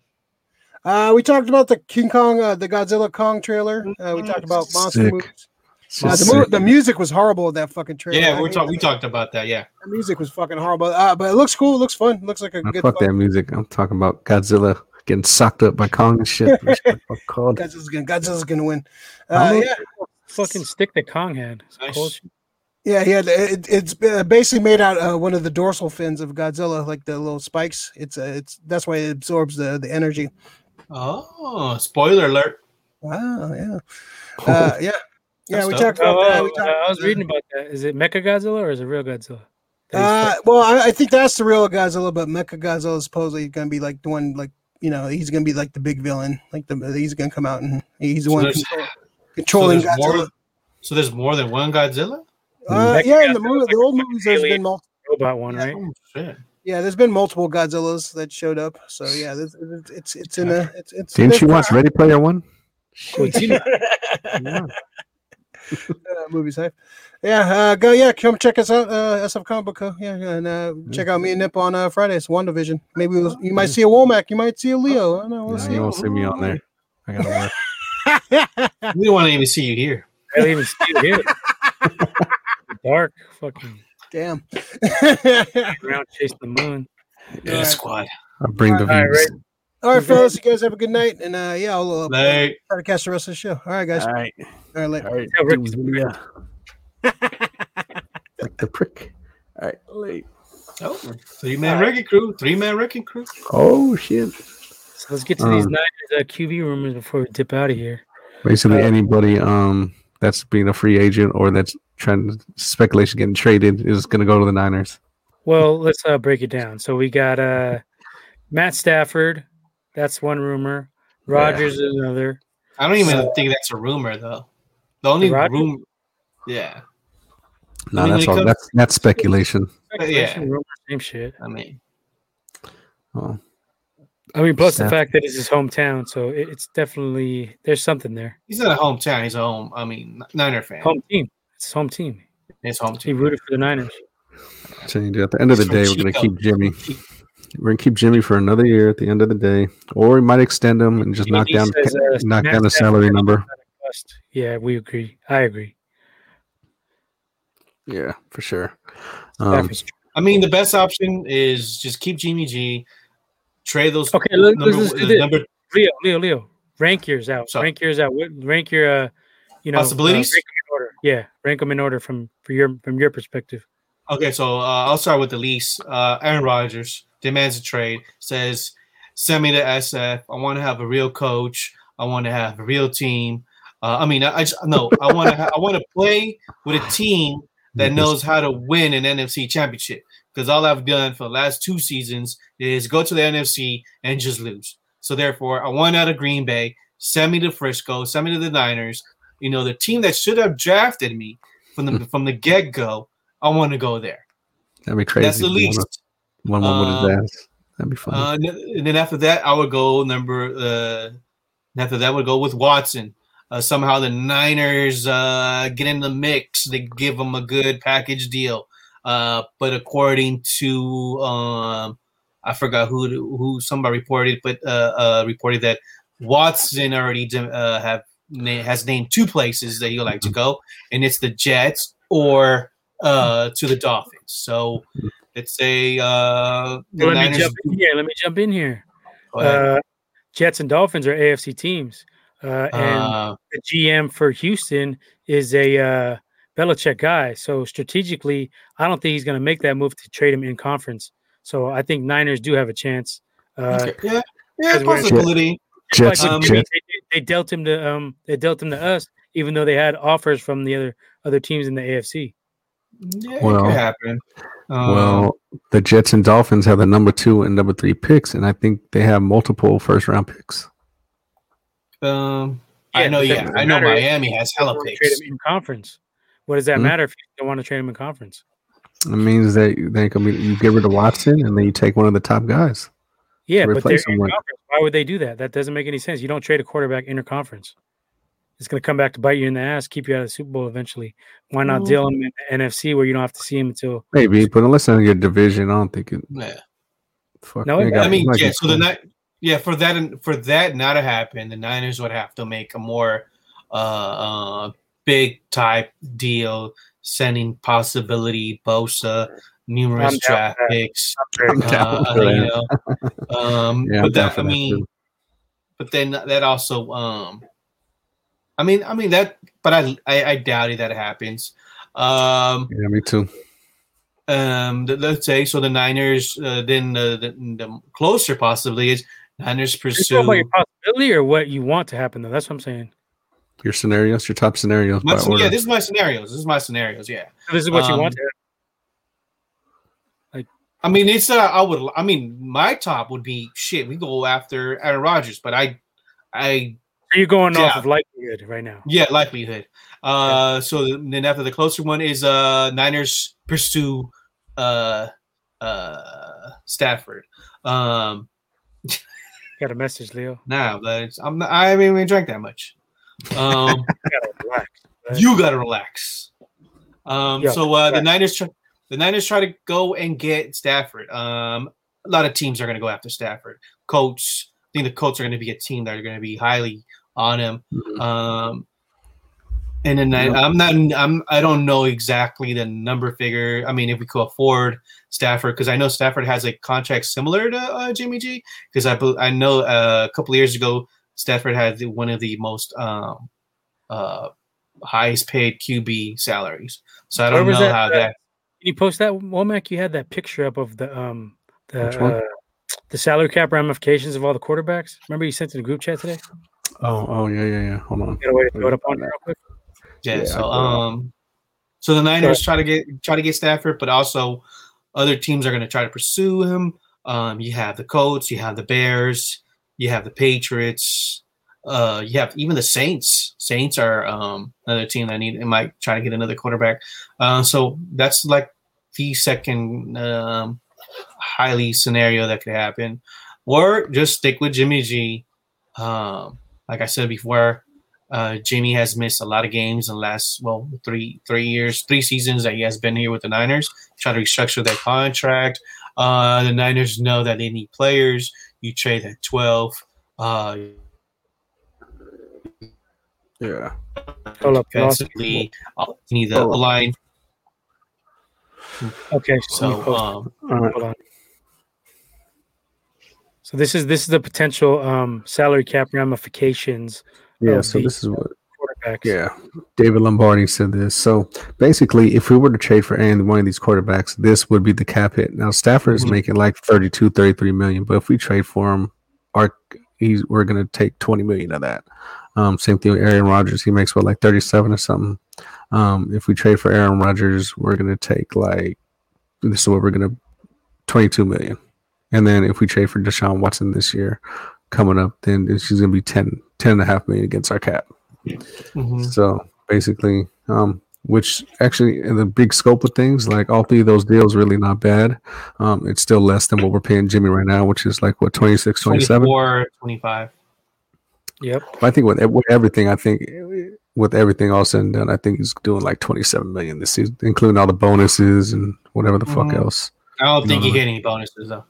S3: Uh, we talked about the King Kong, uh, the Godzilla Kong trailer. Uh, we talked about monster
S5: Sick.
S3: movies.
S5: So
S3: Uh, the,
S5: sick.
S3: mo- the music was horrible in that fucking trailer.
S2: Yeah, we're talk- we talked about that. Yeah.
S3: The music was fucking horrible, uh, but it looks cool. It looks fun. It looks like a
S5: Man,
S3: good.
S5: fuck
S3: fun-
S5: that music. I'm talking about Godzilla getting sucked up by Kong and shit. What's the called?
S3: Godzilla's gonna, Godzilla's gonna win.
S5: I
S3: Uh, yeah,
S1: Fucking stick that Kong had. It's
S2: Nice.
S1: cool shit.
S3: yeah, yeah. It, it's uh, basically made out uh, one of the dorsal fins of Godzilla, like the little spikes. It's uh, it's that's why it absorbs the the energy.
S2: Oh, spoiler alert.
S3: Wow, yeah, uh, yeah, yeah. We
S2: That's
S3: talked
S1: Oh,
S3: about that.
S1: oh,
S3: We talked,
S1: I was reading about that. Is it Mecha Godzilla or is it real Godzilla?
S3: Uh, well, I, I think that's the real Godzilla, but Mecha Godzilla is supposedly going to be like the one, like you know, he's going to be like the big villain. Like the he's going to come out and he's the
S2: So
S3: one control, controlling
S2: there's,
S3: Godzilla.
S2: more, so there's more than one Godzilla?
S3: Uh,
S1: Mecha
S3: yeah, in the, movie,
S1: like
S3: the old
S1: fucking
S3: movies, there's
S1: alien.
S3: been multiple.
S1: robot one,
S3: Yeah.
S1: right?
S2: Oh, shit.
S3: Yeah, there's been multiple Godzillas that showed up. So yeah, this, it's it's it's in a it's it's.
S5: Didn't
S3: there's
S5: you watch Ready Player One?
S1: Godzilla.
S5: Yeah.
S3: uh, movies hype. Yeah, uh, go yeah, come check us out. Uh, SF Comic Book Co. Yeah, yeah, and uh, check out me and Nip on uh, Fridays. WandaVision. Maybe we'll, you might see a Womack. You might see a Leo. I don't know. We'll
S5: Nah,
S3: see.
S5: you won't see me on there. I gotta work.
S2: We don't want to even see you here.
S1: I didn't even see it here. Dark, fucking
S3: Damn.
S1: ground chasing the moon.
S2: Yeah,
S3: Alright.
S2: squad.
S5: I'll bring the
S1: All right,
S5: views.
S3: All right, fellas. You guys have a good night, and uh, yeah, I'll uh, try to catch the rest of the show. All right, guys.
S5: All right.
S3: All right, later.
S5: All right.
S1: Tell Ricky's
S5: yeah. like the prick. All right. Late.
S2: oh, three man wrecking crew. Three man wrecking crew.
S5: Oh shit.
S1: So let's get to these
S5: Um,
S1: Niners uh, QB rumors before we dip out of here.
S5: Basically,
S1: Uh,
S5: anybody um that's being a free agent or that's trying to speculation getting traded is going to go to the Niners.
S1: Well, let's uh, break it down. So we got uh, Matt Stafford. That's one rumor. Rodgers is another.
S2: I don't even
S1: So-
S2: think that's a rumor, though. The only
S1: Rodgers?
S2: room. Yeah.
S5: No,
S2: mean,
S5: that's all.
S2: comes-
S5: That's that's speculation.
S1: Speculation, rumor, same shit.
S2: I mean,
S5: Oh,
S1: I mean, plus the fact that it's his hometown, so it, it's definitely there's something there.
S2: he's not a hometown. He's a home. I mean, Niner fan.
S1: Home team. It's his home team.
S2: His home team.
S1: He rooted for the Niners.
S5: so at the end of the day, we're going to keep Jimmy. We're going to keep Jimmy for another year. At the end of the day, or we might extend him and just knock
S1: He
S5: down
S1: says, uh,
S5: knock down the salary number.
S1: not a bust. Yeah, we agree. I agree.
S5: Yeah, for sure. Um,
S2: I mean, the best option is just keep Jimmy G, trade those.
S1: Okay, let-
S2: number,
S1: let's do
S2: the
S1: this.
S2: number
S1: Leo, Leo, Leo. Rank yours out.
S2: So-
S1: rank yours out. Rank your, uh, you know, uh,
S2: Possibilities?
S1: rank 'em in order. Yeah, rank them in order from for your from your perspective.
S2: Okay, so uh, I'll start with the least. Uh, Aaron Rodgers demands a trade. Says, "Send me to SF. I want to have a real coach. I want to have a real team. Uh, I mean, I, I just no. I want to. Ha- I want to play with a team that knows how to win an NFC championship. Because all I've done for the last two seasons is go to the NFC and just lose. So therefore, I want out of Green Bay. Send me to Frisco. Send me to the Niners. You know, the team that should have drafted me from the from the get go. I want to go there.
S5: That'd be crazy.
S2: That's the least.
S5: One one with
S2: Um,
S5: his ass. That'd be funny.
S2: Uh, and then- after that, I would go number. Uh, after that, would go with Watson. Uh, somehow the Niners uh, get in the mix. They give them a good package deal. Uh, but according to um, I forgot who who somebody reported, but uh, uh, reported that Watson already uh, have has named two places that he would like to go, and it's the Jets or uh, to the Dolphins. So let's say uh, the
S1: Let me jump in here. Let me jump in here. Uh, Jets and Dolphins are AFC teams, uh, and
S2: Uh,
S1: the GM for Houston is a uh, Belichick guy. So strategically, I don't think he's going to make that move to trade him in conference. So I think Niners do have a chance. Uh,
S2: yeah, yeah, possibility.
S5: Jets,
S1: like
S2: um,
S5: Jets,
S1: they, they dealt him to um, they dealt him to us, even though they had offers from the other other teams in the AFC.
S2: Yeah, it could happen. Um,
S5: well, the Jets and Dolphins have the number two and number three picks, and I think they have multiple first round picks.
S2: um, I know. Yeah, I know. Miami has
S1: They
S2: hella
S1: wanna trade
S2: picks.
S1: in conference. What does that
S5: Hmm?
S1: matter if you don't want to trade them in conference?
S5: It means that they can be you get rid of Watson and then you take one of the top guys.
S1: Yeah, but they're in conference. Why would they do that? That doesn't make any sense. You don't trade a quarterback interconference. It's going to come back to bite you in the ass, keep you out of the Super Bowl eventually. Why not
S2: Mhm.
S1: deal him in the NFC where you don't have to see him until?
S5: Maybe, but unless in your division, I don't think it.
S2: Yeah.
S5: Fuck,
S1: No,
S5: they
S1: it-
S5: got-
S2: I mean,
S5: like
S2: yeah. So the night, yeah, for that and for that not to happen, the Niners would have to make a more uh, uh big type deal, sending possibility Bosa, numerous
S1: I'm
S2: draft picks. Uh, you know, um,
S5: Yeah, I'm
S2: but
S5: down
S2: that
S5: for
S2: I mean,
S5: too.
S2: but then that also um i mean i mean that but i i, I doubt it that happens um
S5: Yeah, me too.
S2: um th- let's say so the niners uh, then the, the, the closer possibly is niners
S1: Are you
S2: pursue
S1: about your possibility or what you want to happen? Though that's what I'm saying.
S5: Your scenarios, your top scenarios
S2: my,
S5: by order.
S2: yeah this is my scenarios this is my scenarios yeah
S1: So this is what you
S2: Um,
S1: want. To
S2: i mean it's uh, i would i mean my top would be shit we go after aaron Rodgers, but i i
S1: so you're going off
S2: yeah.
S1: of likelihood right now.
S2: Yeah, likelihood. Uh, so then after the closer one is uh Niners pursue uh uh Stafford. Um,
S1: Got a message, Leo.
S2: now but it's, I'm not, I haven't even drank that much. Um,
S1: Gotta relax.
S2: you gotta relax. Um,
S1: Yeah,
S2: so uh, the. Niners try, the Niners try to go and get Stafford. Um, a lot of teams are gonna go after Stafford. Colts, I think the Colts are gonna be a team that are gonna be highly on him.
S5: Mhm.
S2: Um, and then I, I'm not, I'm, I don't know exactly the number figure. I mean, if we could afford Stafford, because I know Stafford has a contract similar to uh, Jimmy G. Because I, I know uh, a couple of years ago, Stafford had one of the most um, uh, highest paid QB salaries. So I don't
S1: was
S2: know
S1: that,
S2: how
S1: uh,
S2: that.
S1: Can you post that, Womack? You had that picture up of the um the uh, the salary cap ramifications of all the quarterbacks. Remember you sent it to the group chat today?
S5: Oh, oh yeah, yeah, yeah. Hold on.
S1: Get away way to throw it up on there real quick.
S2: Yeah,
S5: Yeah,
S2: so um, so the Niners try to get try to get Stafford, but also other teams are going to try to pursue him. Um, you have the Colts, you have the Bears, you have the Patriots, uh, you have even the Saints. Saints are um another team that need it might try to get another quarterback. Uh, so that's like the second um, highly scenario that could happen, or just stick with Jimmy G. Um, like I said before, uh, Jimmy has missed a lot of games in the last well three three years, three seasons that he has been here with the Niners. Try to restructure their contract. Uh, the Niners know that they need players. You trade at twelve. Uh,
S5: Yeah.
S1: Hold up, lost
S2: defensively, uh, you need the line.
S1: Okay,
S2: So
S1: so post,
S2: um,
S5: All right.
S1: So this is this is the potential um salary cap ramifications
S5: Yeah. So
S1: the
S5: this is what.
S1: quarterbacks.
S5: Yeah. David Lombardi said this. So basically, if we were to trade for any one of these quarterbacks, this would be the cap hit. Now Stafford is
S2: Mhm.
S5: making like 32, 33 million, but if we trade for him, our he's we're gonna take 20 million of that. Um, same thing with Aaron Rodgers. He makes what like 37 or something. Um, if we trade for Aaron Rodgers, we're gonna take like this is what we're gonna 22 million. And then if we trade for Deshaun Watson this year coming up, then she's gonna be 10, 10 and a half million against our cap.
S2: mhm.
S5: So basically, um, which actually in the big scope of things, like all three of those deals really not bad. Um, it's still less than what we're paying Jimmy right now, which is like what 26, 27.
S2: 24, 25.
S1: Yep.
S5: I think with, with everything, I think with everything all said and done, I think he's doing like 27 million this season, including all the bonuses and whatever the fuck
S2: Mhm.
S5: else.
S2: I don't
S5: You
S2: think
S5: know
S2: he
S5: what
S2: get any bonuses though.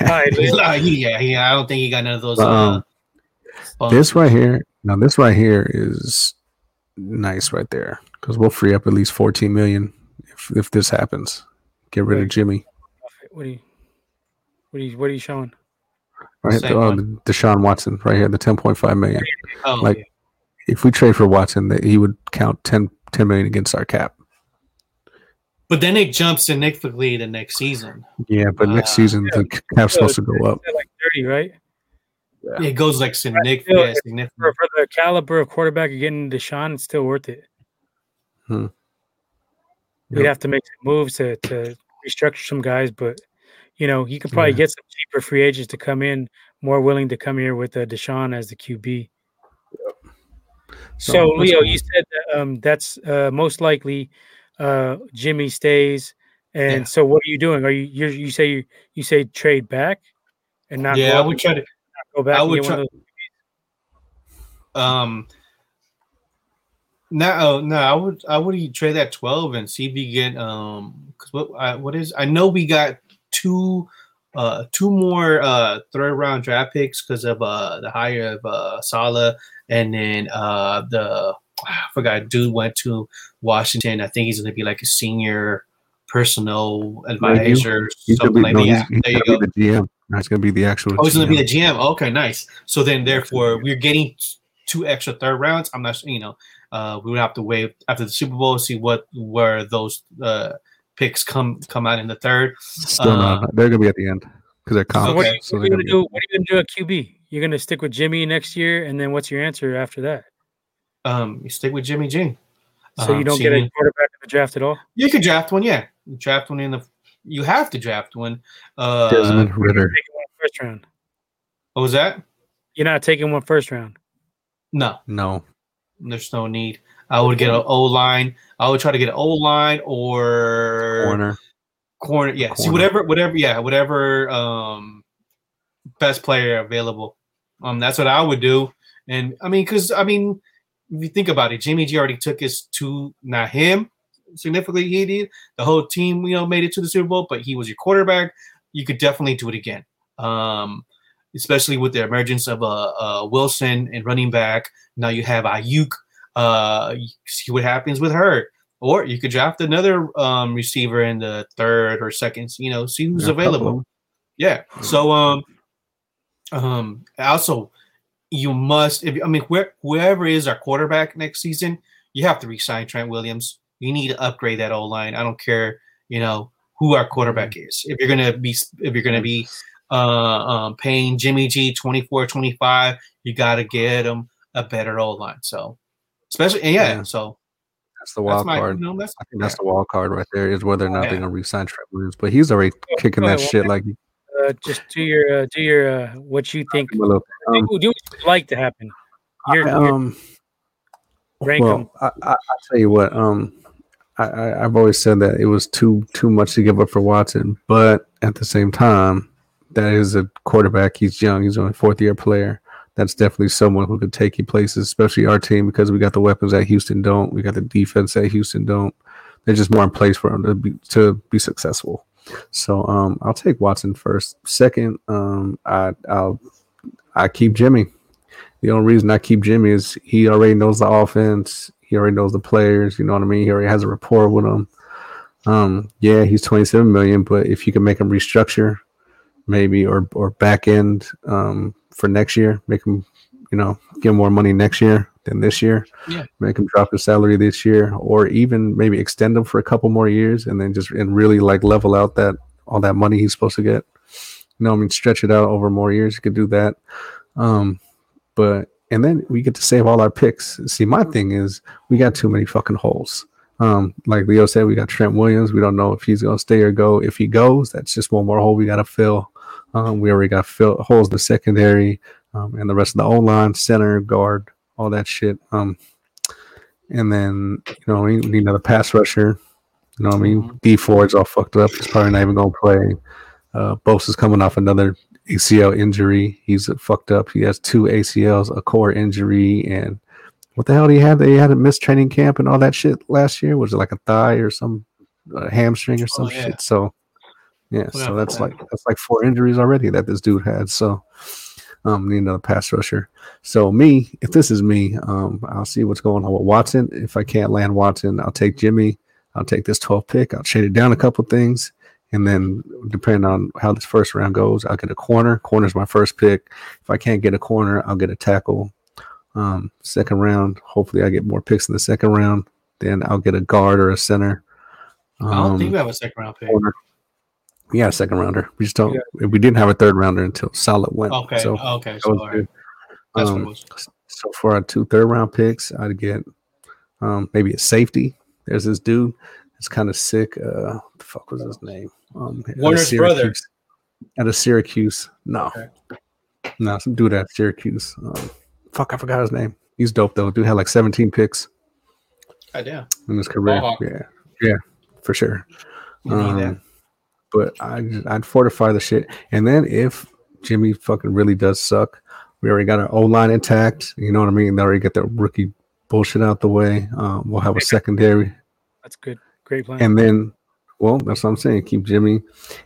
S1: Alright,
S2: like, he- yeah, I don't think he got none of those. Uh,
S5: Um,
S2: bonuses.
S5: This right here, now this right here is nice right there because we'll free up at least 14 million if, if this happens. Get rid of Jimmy.
S1: What are you? What are you? What are you showing?
S5: Right,
S2: Same
S5: oh,
S2: one.
S5: the Deshaun Watson right here, the 10.5 million.
S2: oh,
S5: like-
S2: yeah.
S5: If we trade for Watson, that he would count 10, 10 million against our cap.
S2: But then it jumps significantly the next season.
S5: Yeah, but next
S2: Uh,
S5: season the cap's supposed to go up.
S1: Like thirty, right? Yeah.
S2: It goes like significant. Yeah, significant.
S1: For, for the caliber of quarterback you're getting Deshaun, it's still worth it.
S5: Hmm.
S1: We'd
S5: Yep.
S1: have to make some moves to, to restructure some guys, but you know, you could probably
S5: Yeah.
S1: get some cheaper free agents to come in, more willing to come here with uh, Deshaun as the QB. So,
S5: So,
S1: Leo,
S5: cool.
S1: you said that, um, that's uh, most likely uh, Jimmy stays, and
S2: Yeah.
S1: so what are you doing? Are you you you say you, you say trade back and not
S2: Yeah,
S1: go,
S2: I would try to.
S1: go back
S2: I would try- Um, no, no, I would, I would trade that twelve and see if we get um, cause what, I, what is? I know we got two, uh, two more uh third round draft picks because of uh the hire of uh Saleh, and then uh the I forgot dude went to Washington. I think he's gonna be like a senior personal advisor,
S5: He's
S2: something
S5: be,
S2: like
S5: no,
S2: that.
S5: he's,
S2: Yeah,
S5: he's
S2: there you
S5: gonna
S2: go.
S5: be the GM. No, he's gonna be the actual.
S2: Oh, he's going to be
S5: GM.
S2: the GM. Okay, nice. So then, therefore, we're getting two extra third rounds. I'm not, sure, you know, uh, we would have to wait after the Super Bowl to see what where those uh, picks come come out in the third.
S5: Still
S2: uh,
S5: not. They're gonna be at the end because they're
S1: So what,
S2: Okay.
S5: So
S1: what are you
S5: gonna
S1: gonna do? What are you gonna do at QB? You're gonna stick with Jimmy next year, and then what's your answer after that?
S2: Um, you stick with Jimmy G.
S1: So you
S2: Um,
S1: don't
S2: see,
S1: get a
S2: you-
S1: quarterback in the draft at all.
S2: You could draft one, yeah. You draft one in the. You have to draft one. Uh,
S5: Desmond Ridder.
S1: Taking one first round.
S2: what was that?
S1: You're not taking one first round.
S2: No,
S5: No,
S2: there's no need. I would get an O line. I would try to get an O line or
S5: corner.
S2: corner yeah see whatever whatever yeah whatever um best player available um that's what i would do and i mean because i mean if you think about it jimmy g already took his to not him significantly he did the whole team you know made it to the super bowl but he was your quarterback you could definitely do it again um especially with the emergence of uh, uh wilson and running back now you have Aiyuk uh see what happens with her or you could draft another um, receiver in the third or second. You know, see who's
S5: Yeah, a couple of
S2: available. Yeah. So um, um, also you must. If I mean, where, whoever is our quarterback next season, you have to resign Trent Williams. You need to upgrade that O line. I don't care. You know who our quarterback is. If you're gonna be, if you're gonna be uh, um, paying Jimmy G 24, 25, you got to get him a better O line. So, especially and yeah,
S5: Yeah.
S2: So
S5: That's the
S2: that's
S5: wild
S2: my,
S5: card.
S2: you know,
S5: I think that's the wild card right there is whether or not
S2: Yeah.
S5: they're gonna resign Trent Williams. But he's already kicking that shit like
S1: Uh, just do your uh, do your uh, what you think.
S5: Um,
S1: do, do what you'd like to happen. You're,
S5: I, um,
S1: rank
S5: well, I, I, I tell you what. Um, I, I I've always said that it was too too much to give up for Watson, but at the same time, that is a quarterback. He's young. He's only a fourth year player. That's definitely someone who could take you places, especially our team because we got the weapons that Houston don't. We got the defense that Houston don't. They're just more in place for him to be to be successful. So um, I'll take Watson first. Second, um, I I'll I keep Jimmy. The only reason I keep Jimmy is he already knows the offense. He already knows the players. You know what I mean. He already has a rapport with them. Um, yeah, he's twenty seven million, but if you can make him restructure, maybe or or back end um, for next year, make him you know him more money next year than this year.
S2: Yeah.
S5: make him drop his salary this year, or even maybe extend him for a couple more years, and then just and really like level out that all that money he's supposed to get. You know, I mean, stretch it out over more years. You could do that. Um, but and then we get to save all our picks. See, my thing is we got too many fucking holes. Um, like Leo said, we got Trent Williams. We don't know if he's gonna stay or go. If he goes, that's just one more hole we gotta fill. Um, we already got fill holes in the secondary, um, and the rest of the O line, center, guard, all that shit. Um, and then you know we need another pass rusher. You know what I mean?
S2: Mhm.
S5: D Ford's all fucked up. He's probably not even gonna play. Uh, Bosa's coming off another ACL injury. He's fucked up. He has two ACLs, a core injury, and what the hell did he have? They had a missed training camp and all that shit last year. Was it like a thigh or some uh, hamstring or some
S2: Oh, yeah.
S5: shit? So yeah, so that's like that's like four injuries already that this dude had. So um, need another pass rusher. So me, if this is me, um, I'll see what's going on with Watson. If I can't land Watson, I'll take Jimmy. I'll take this 12 pick. I'll trade it down a couple things. And then depending on how this first round goes, I'll get a corner. Corner's my first pick. If I can't get a corner, I'll get a tackle. Um, second round, hopefully I get more picks in the second round. Then I'll get a guard or a center.
S2: I don't
S5: Um,
S2: think we have a second round pick.
S5: corner. Yeah, second rounder. We just don't.
S1: Yeah.
S5: We didn't have a third rounder until Saleh went.
S2: Okay,
S5: So
S2: okay,
S5: that
S2: so
S5: was good.
S2: that's
S5: Um,
S2: was.
S5: so for our two third round picks, I'd get um, maybe a safety. There's this dude. It's kind of sick. Uh, what the fuck was his name? Um,
S2: Warner's brother.
S5: Syracuse. Out of Syracuse. No,
S2: Okay.
S5: no, some dude at Syracuse. Um, fuck, I forgot his name. He's dope though. Dude had like 17 picks
S2: damn.
S5: in his career.
S2: Ball.
S5: Yeah, yeah, for sure. Um, but I I'd fortify the shit. And then if Jimmy fucking really does suck, we already got our O line intact. You know what I mean? They already get the rookie bullshit out the way. Um, we'll have a secondary,
S1: That's good. Great plan.
S5: and then, well, that's what I'm saying. Keep Jimmy,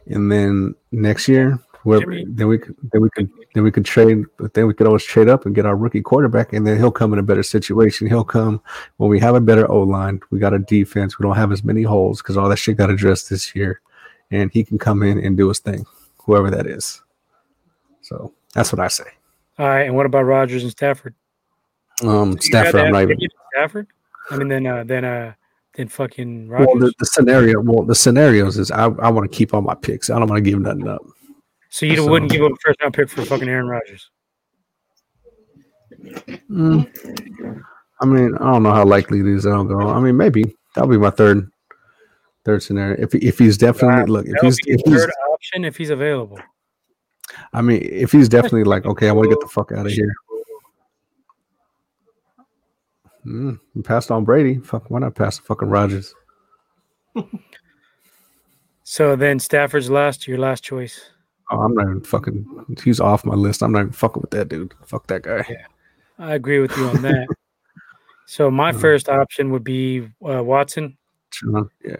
S5: and then next year, whoever,
S1: Jimmy-
S5: then we could, then we could, then we could trade. But then we could always trade up and get our rookie quarterback, and then he'll come in a better situation. He'll come when we have a better O line. We got a defense. We don't have as many holes because all that shit got addressed this year, and he can come in and do his thing, whoever that is. So that's what I say.
S1: All right. And what about Rodgers and Stafford?
S5: Um,
S1: You
S5: Stafford, I'm even.
S1: Stafford. I mean, then uh, then uh, then fucking
S5: Well, the, the scenario, well, the scenarios is I, I want to keep all my picks. I don't want to give nothing up.
S1: so you
S5: so-
S1: wouldn't give up a first round pick for fucking Aaron Rodgers.
S5: Mm. I mean, I don't know how likely it is. I don't know. I mean, maybe that'll be my third, third scenario. If if he's definitely look, if he's if he's,
S1: third option if he's available.
S5: I mean, if he's definitely like, okay, I want to get the fuck out of here. Mm, passed on Brady. Fuck, why not pass the fucking Rodgers?
S1: So then Stafford's last, your last choice.
S5: Oh, I'm not even fucking. He's off my list. I'm not even fucking with that dude. Fuck that guy.
S1: I agree with you on that. so my
S5: Uh-huh.
S1: first option would be uh, Watson.
S5: Yeah.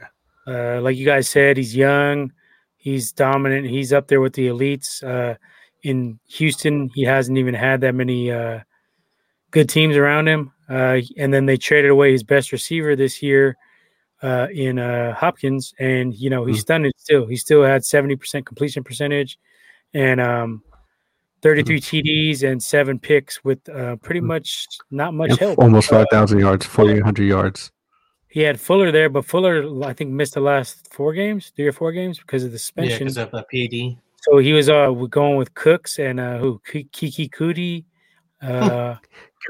S1: Uh, like you guys said, he's young, he's dominant, he's up there with the elites. Uh, in Houston, he hasn't even had that many uh, good teams around him. Uh, and then they traded away his best receiver this year uh, in uh, Hopkins, and you know he's stunning still. He still had seventy percent completion percentage, and um, thirty-three TDs and seven picks with uh, pretty much not much help.
S5: almost five thousand yards, forty eight hundred yards.
S1: He had Fuller there, but Fuller I think missed the last four games, three or four games because of the
S2: Yeah, because of the PAD.
S1: so he was uh going with Cooks and uh who Keke Coutee, uh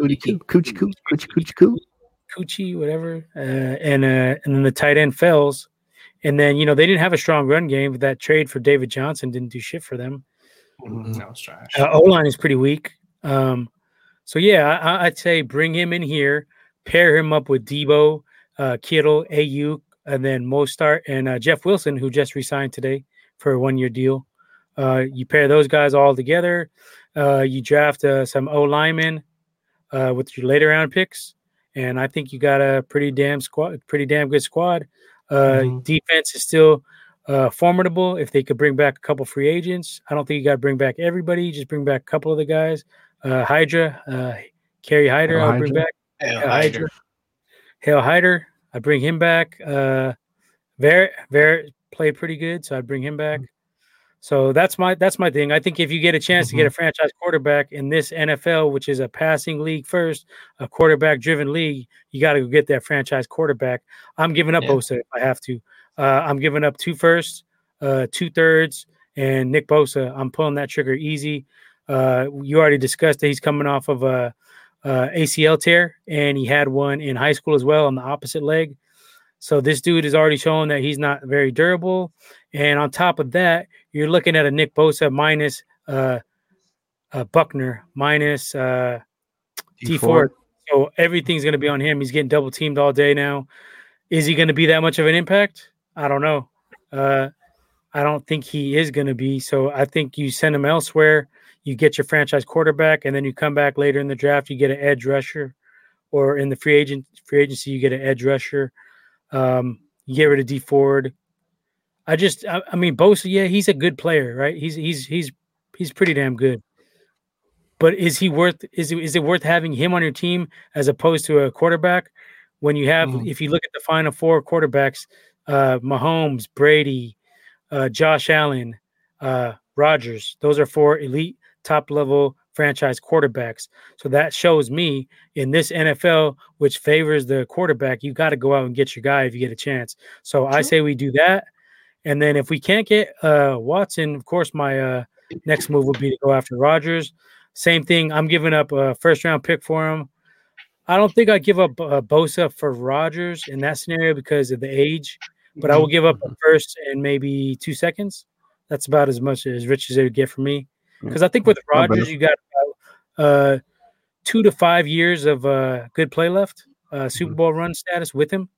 S5: Coochie coochie coo, coochie coochie coo.
S1: Coochie, whatever, uh, and uh and then the tight end Fells, and then you know they didn't have a strong run game. But that trade for David Johnson didn't do shit for them.
S2: Mhm, That was trash.
S1: Uh, o line is pretty weak. Um, so yeah, I, I'd say bring him in here, pair him up with Debo, uh, Kittle, Aiyuk, and then Mostert and uh, Jeff Wilson, who just resigned today for a one-year deal. Uh, you pair those guys all together. Uh, you draft uh, some O linemen uh, with your later round picks, and I think you got a pretty damn squad, pretty damn good squad. Uh,
S2: Mhm.
S1: Defense is still uh, formidable. If they could bring back a couple free agents, I don't think you got to bring back everybody. Just bring back a couple of the guys. Uh, Hydra, uh, Kerry Hyder,
S5: Oh,
S1: I'll bring
S5: Hydra.
S1: back.
S2: Hell,
S1: Yeah,
S2: Hyder.
S1: Hydra. Hale Hyder, I bring him back. Uh, Ver Ver played pretty good, so I'd bring him back. So that's my that's my thing. I think if you get a chance to get a franchise quarterback in this NFL, which is a passing league first, a quarterback driven league, you got to go get that franchise quarterback. I'm giving up
S2: Yeah.
S1: Bosa if I have to. Uh, I'm giving up two firsts, uh, two thirds, and Nick Bosa. I'm pulling that trigger easy. Uh, you already discussed that he's coming off of a, uh ACL tear, and he had one in high school as well on the opposite leg. So this dude is already showing that he's not very durable. And on top of that, you're looking at a Nick Bosa minus uh, uh Buckner minus uh T Ford. So everything's going to be on him. He's getting double teamed all day now. Is he going to be that much of an impact? I don't know. Uh, I don't think he is going to be. So I think you send him elsewhere. You get your franchise quarterback, and then you come back later in the draft. You get an edge rusher, or in the free agent free agency, you get an edge rusher. Um, you get rid of D Ford. I just, I, I mean, Bosa. Yeah, he's a good player, right? He's he's he's he's pretty damn good. But is he worth? Is it, is it worth having him on your team as opposed to a quarterback? When you have,
S2: Mhm.
S1: if you look at the final four quarterbacks, uh, Mahomes, Brady, uh, Josh Allen, uh, Rodgers. Those are four elite top level franchise quarterbacks. So that shows me in this NFL, which favors the quarterback, you got to go out and get your guy if you get a chance. So I say we do that. And then if we can't get uh, Watson, of course, my uh, next move would be to go after Rodgers. Same thing. I'm giving up a first round pick for him. I don't think I'd give up uh, Bosa for Rodgers in that scenario because of the age, but I will give up a first and maybe two seconds. That's about as much as rich as they would get from me. Because I think with. Rodgers, you got uh, two to five years of uh, good play left, uh, Super Bowl run status with him.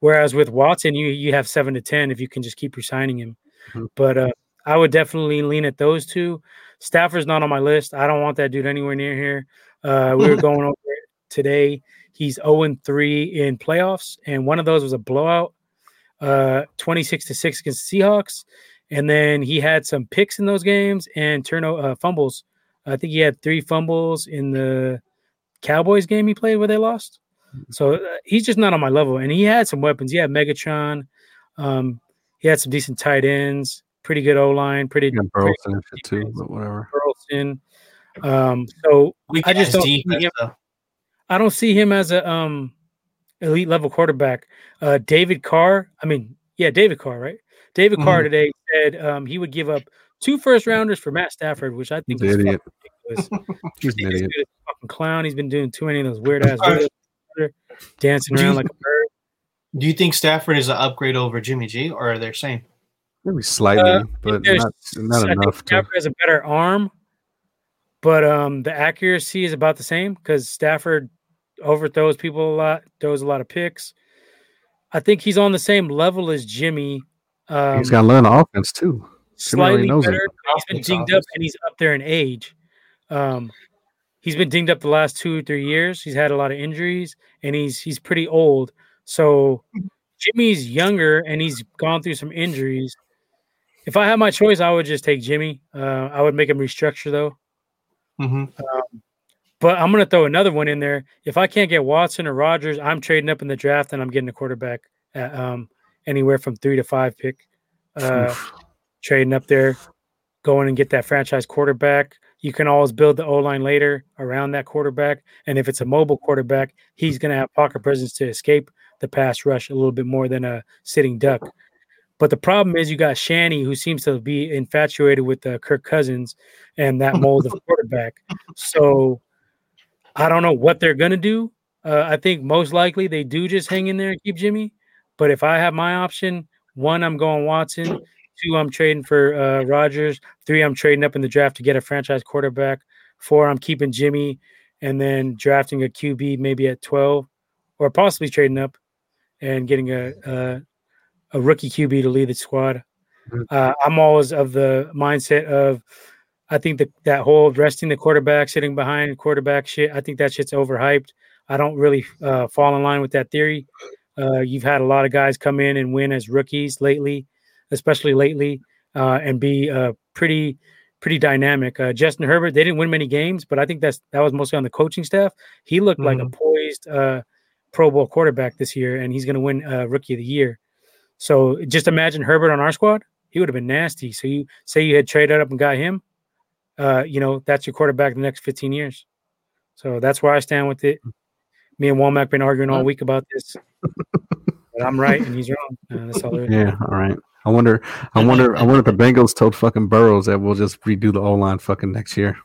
S1: Whereas with Watson, you you have seven to ten if you can just keep resigning him.
S5: Mhm.
S1: But uh, I would definitely lean at those two. Stafford's not on my list. I don't want that dude anywhere near here. Uh, we were going over it today. He's 0 and 3 in playoffs, and one of those was a blowout, uh, 26 to 6 against the Seahawks. And then he had some picks in those games and turno uh, fumbles. I think he had three fumbles in the Cowboys game he played where they lost. So uh, he's just not on my level. And he had some weapons. He had Megatron. Um, he had some decent tight ends, pretty good O line, pretty
S5: You got Burleson and shit too, but whatever.
S1: Burleson. Um, so
S2: We
S1: I just don't see him- I don't see him as a um elite level quarterback. Uh David Carr, I mean, yeah, David Carr, right? David Carr
S2: Mhm.
S1: today said um he would give up two first rounders for Matt Stafford, which I think
S5: He's
S1: is
S5: an idiot.
S1: ridiculous.
S5: He's an idiot.
S1: dude is a fucking clown. He's been doing too many of those weird ass dancing
S2: Do you-
S1: around like a bird.
S2: Do you think Stafford is an upgrade over Jimmy G, or are they the same?
S5: Maybe slightly,
S1: Uh,
S5: but
S1: there's-
S5: not not
S1: I think
S5: enough to.
S1: Stafford has a better arm, but um the accuracy is about the same because Stafford overthrows people a lot, throws a lot of picks. I think he's on the same level as Jimmy. Um,
S5: He's got to learn the offense too.
S1: Slightly
S5: knows
S1: better. He's been dinged up and he's up there in age. Um, he's been dinged up the last two or three years. He's had a lot of injuries and he's he's pretty old. So Jimmy's younger and he's gone through some injuries. If I had my choice, I would just take Jimmy. Uh, I would make him restructure though.
S2: hmm
S1: But I'm gonna throw another one in there. If I can't get Watson or Rodgers, I'm trading up in the draft and I'm getting a quarterback at um, anywhere from three to five pick. Uh, trading up there, going and get that franchise quarterback. You can always build the O line later around that quarterback. And if it's a mobile quarterback, he's going to have pocket presence to escape the pass rush a little bit more than a sitting duck. But the problem is, you got Shanny, who seems to be infatuated with uh, Kirk Cousins and that mold of quarterback. So I don't know what they're going to do. Uh, I think most likely they do just hang in there and keep Jimmy. But if I have my option, one, I'm going Watson. Two, I'm trading for uh, Rodgers. Three, I'm trading up in the draft to get a franchise quarterback. Four, I'm keeping Jimmy and then drafting a QB maybe at 12 or possibly trading up and getting a, a, a rookie QB to lead the squad.
S5: Mhm.
S1: Uh, I'm always of the mindset of I think that that whole resting the quarterback, sitting behind quarterback shit, I think that shit's overhyped. I don't really uh, fall in line with that theory. Uh, you've had a lot of guys come in and win as rookies lately, especially lately, uh, and be uh, pretty pretty dynamic. Uh, Justin Herbert, they didn't win many games, but I think that's that was mostly on the coaching staff. He looked like a poised uh, Pro Bowl quarterback this year, and he's going to win uh, Rookie of the Year. So just imagine Herbert on our squad; he would have been nasty. So you say you had traded up and got him, uh, you know that's your quarterback the next 15 years. So that's where I stand with it. Me and Womack been arguing all week about this. but I'm right and he's wrong. Uh, that's all there is.
S5: Yeah, all right. I wonder. I wonder. I wonder if the Bengals told fucking Burrows that we'll just redo the O line fucking next year.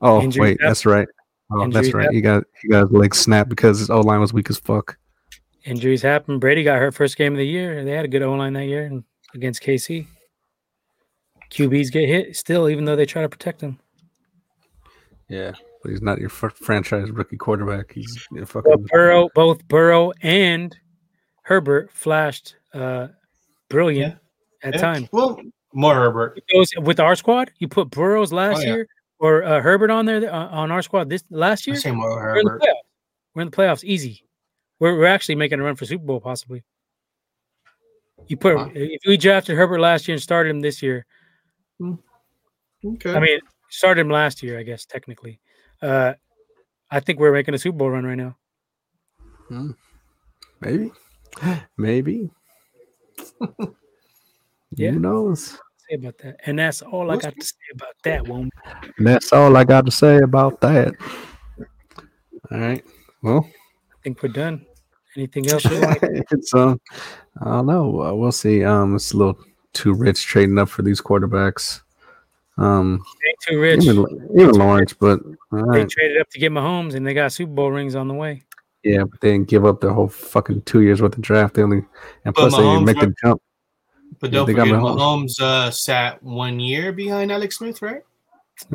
S5: Oh
S1: Injuries
S5: wait,
S1: happen.
S5: that's right. Oh, that's
S1: Injuries
S5: right. He got he got his leg snapped because his O line was weak as fuck.
S1: Injuries happen. Brady got hurt first game of the year. They had a good O line that year and against KC. QBs get hit still, even though they try to protect them.
S5: Yeah. But he's not your fr- franchise rookie quarterback. He's your
S1: Well,
S5: fucking
S1: Burrow, both Burrow and Herbert flashed uh, brilliant at
S2: Yeah.
S1: times.
S2: Well, more Herbert.
S1: With our squad, you put Burrows last
S2: Oh, yeah.
S1: year or uh, Herbert on there uh, on our squad this last
S2: I
S1: year.
S2: say more
S1: We're in the
S2: Herbert.
S1: playoffs. We're in the playoffs, easy. We're we're actually making a run for Super Bowl possibly. You put
S2: Wow.
S1: if we drafted Herbert last year and started him this year.
S2: Okay.
S1: I mean, started him last year, I guess technically. Uh, I think we're making a Super Bowl run right now. Hmm.
S5: maybe, maybe.
S1: Yeah.
S5: Who knows?
S1: Say about that, and that's all I got to say about that one.
S5: And that's all I got to say about that. All right. Well,
S1: I think we're done. Anything else?
S5: it's um, I don't know. Uh, we'll see. Um, it's a little too rich trading up for these quarterbacks. Um,
S1: too rich.
S5: even even Lawrence, but all
S1: They traded up to get Mahomes, and they got Super Bowl rings on the way.
S5: yeah, but they didn't give up their whole fucking two years worth of draft. They only and
S2: But
S5: plus they didn't make the jump.
S2: but don't
S5: they got
S2: forget,
S5: Mahomes.
S2: Mahomes uh, sat one year behind Alex Smith, right?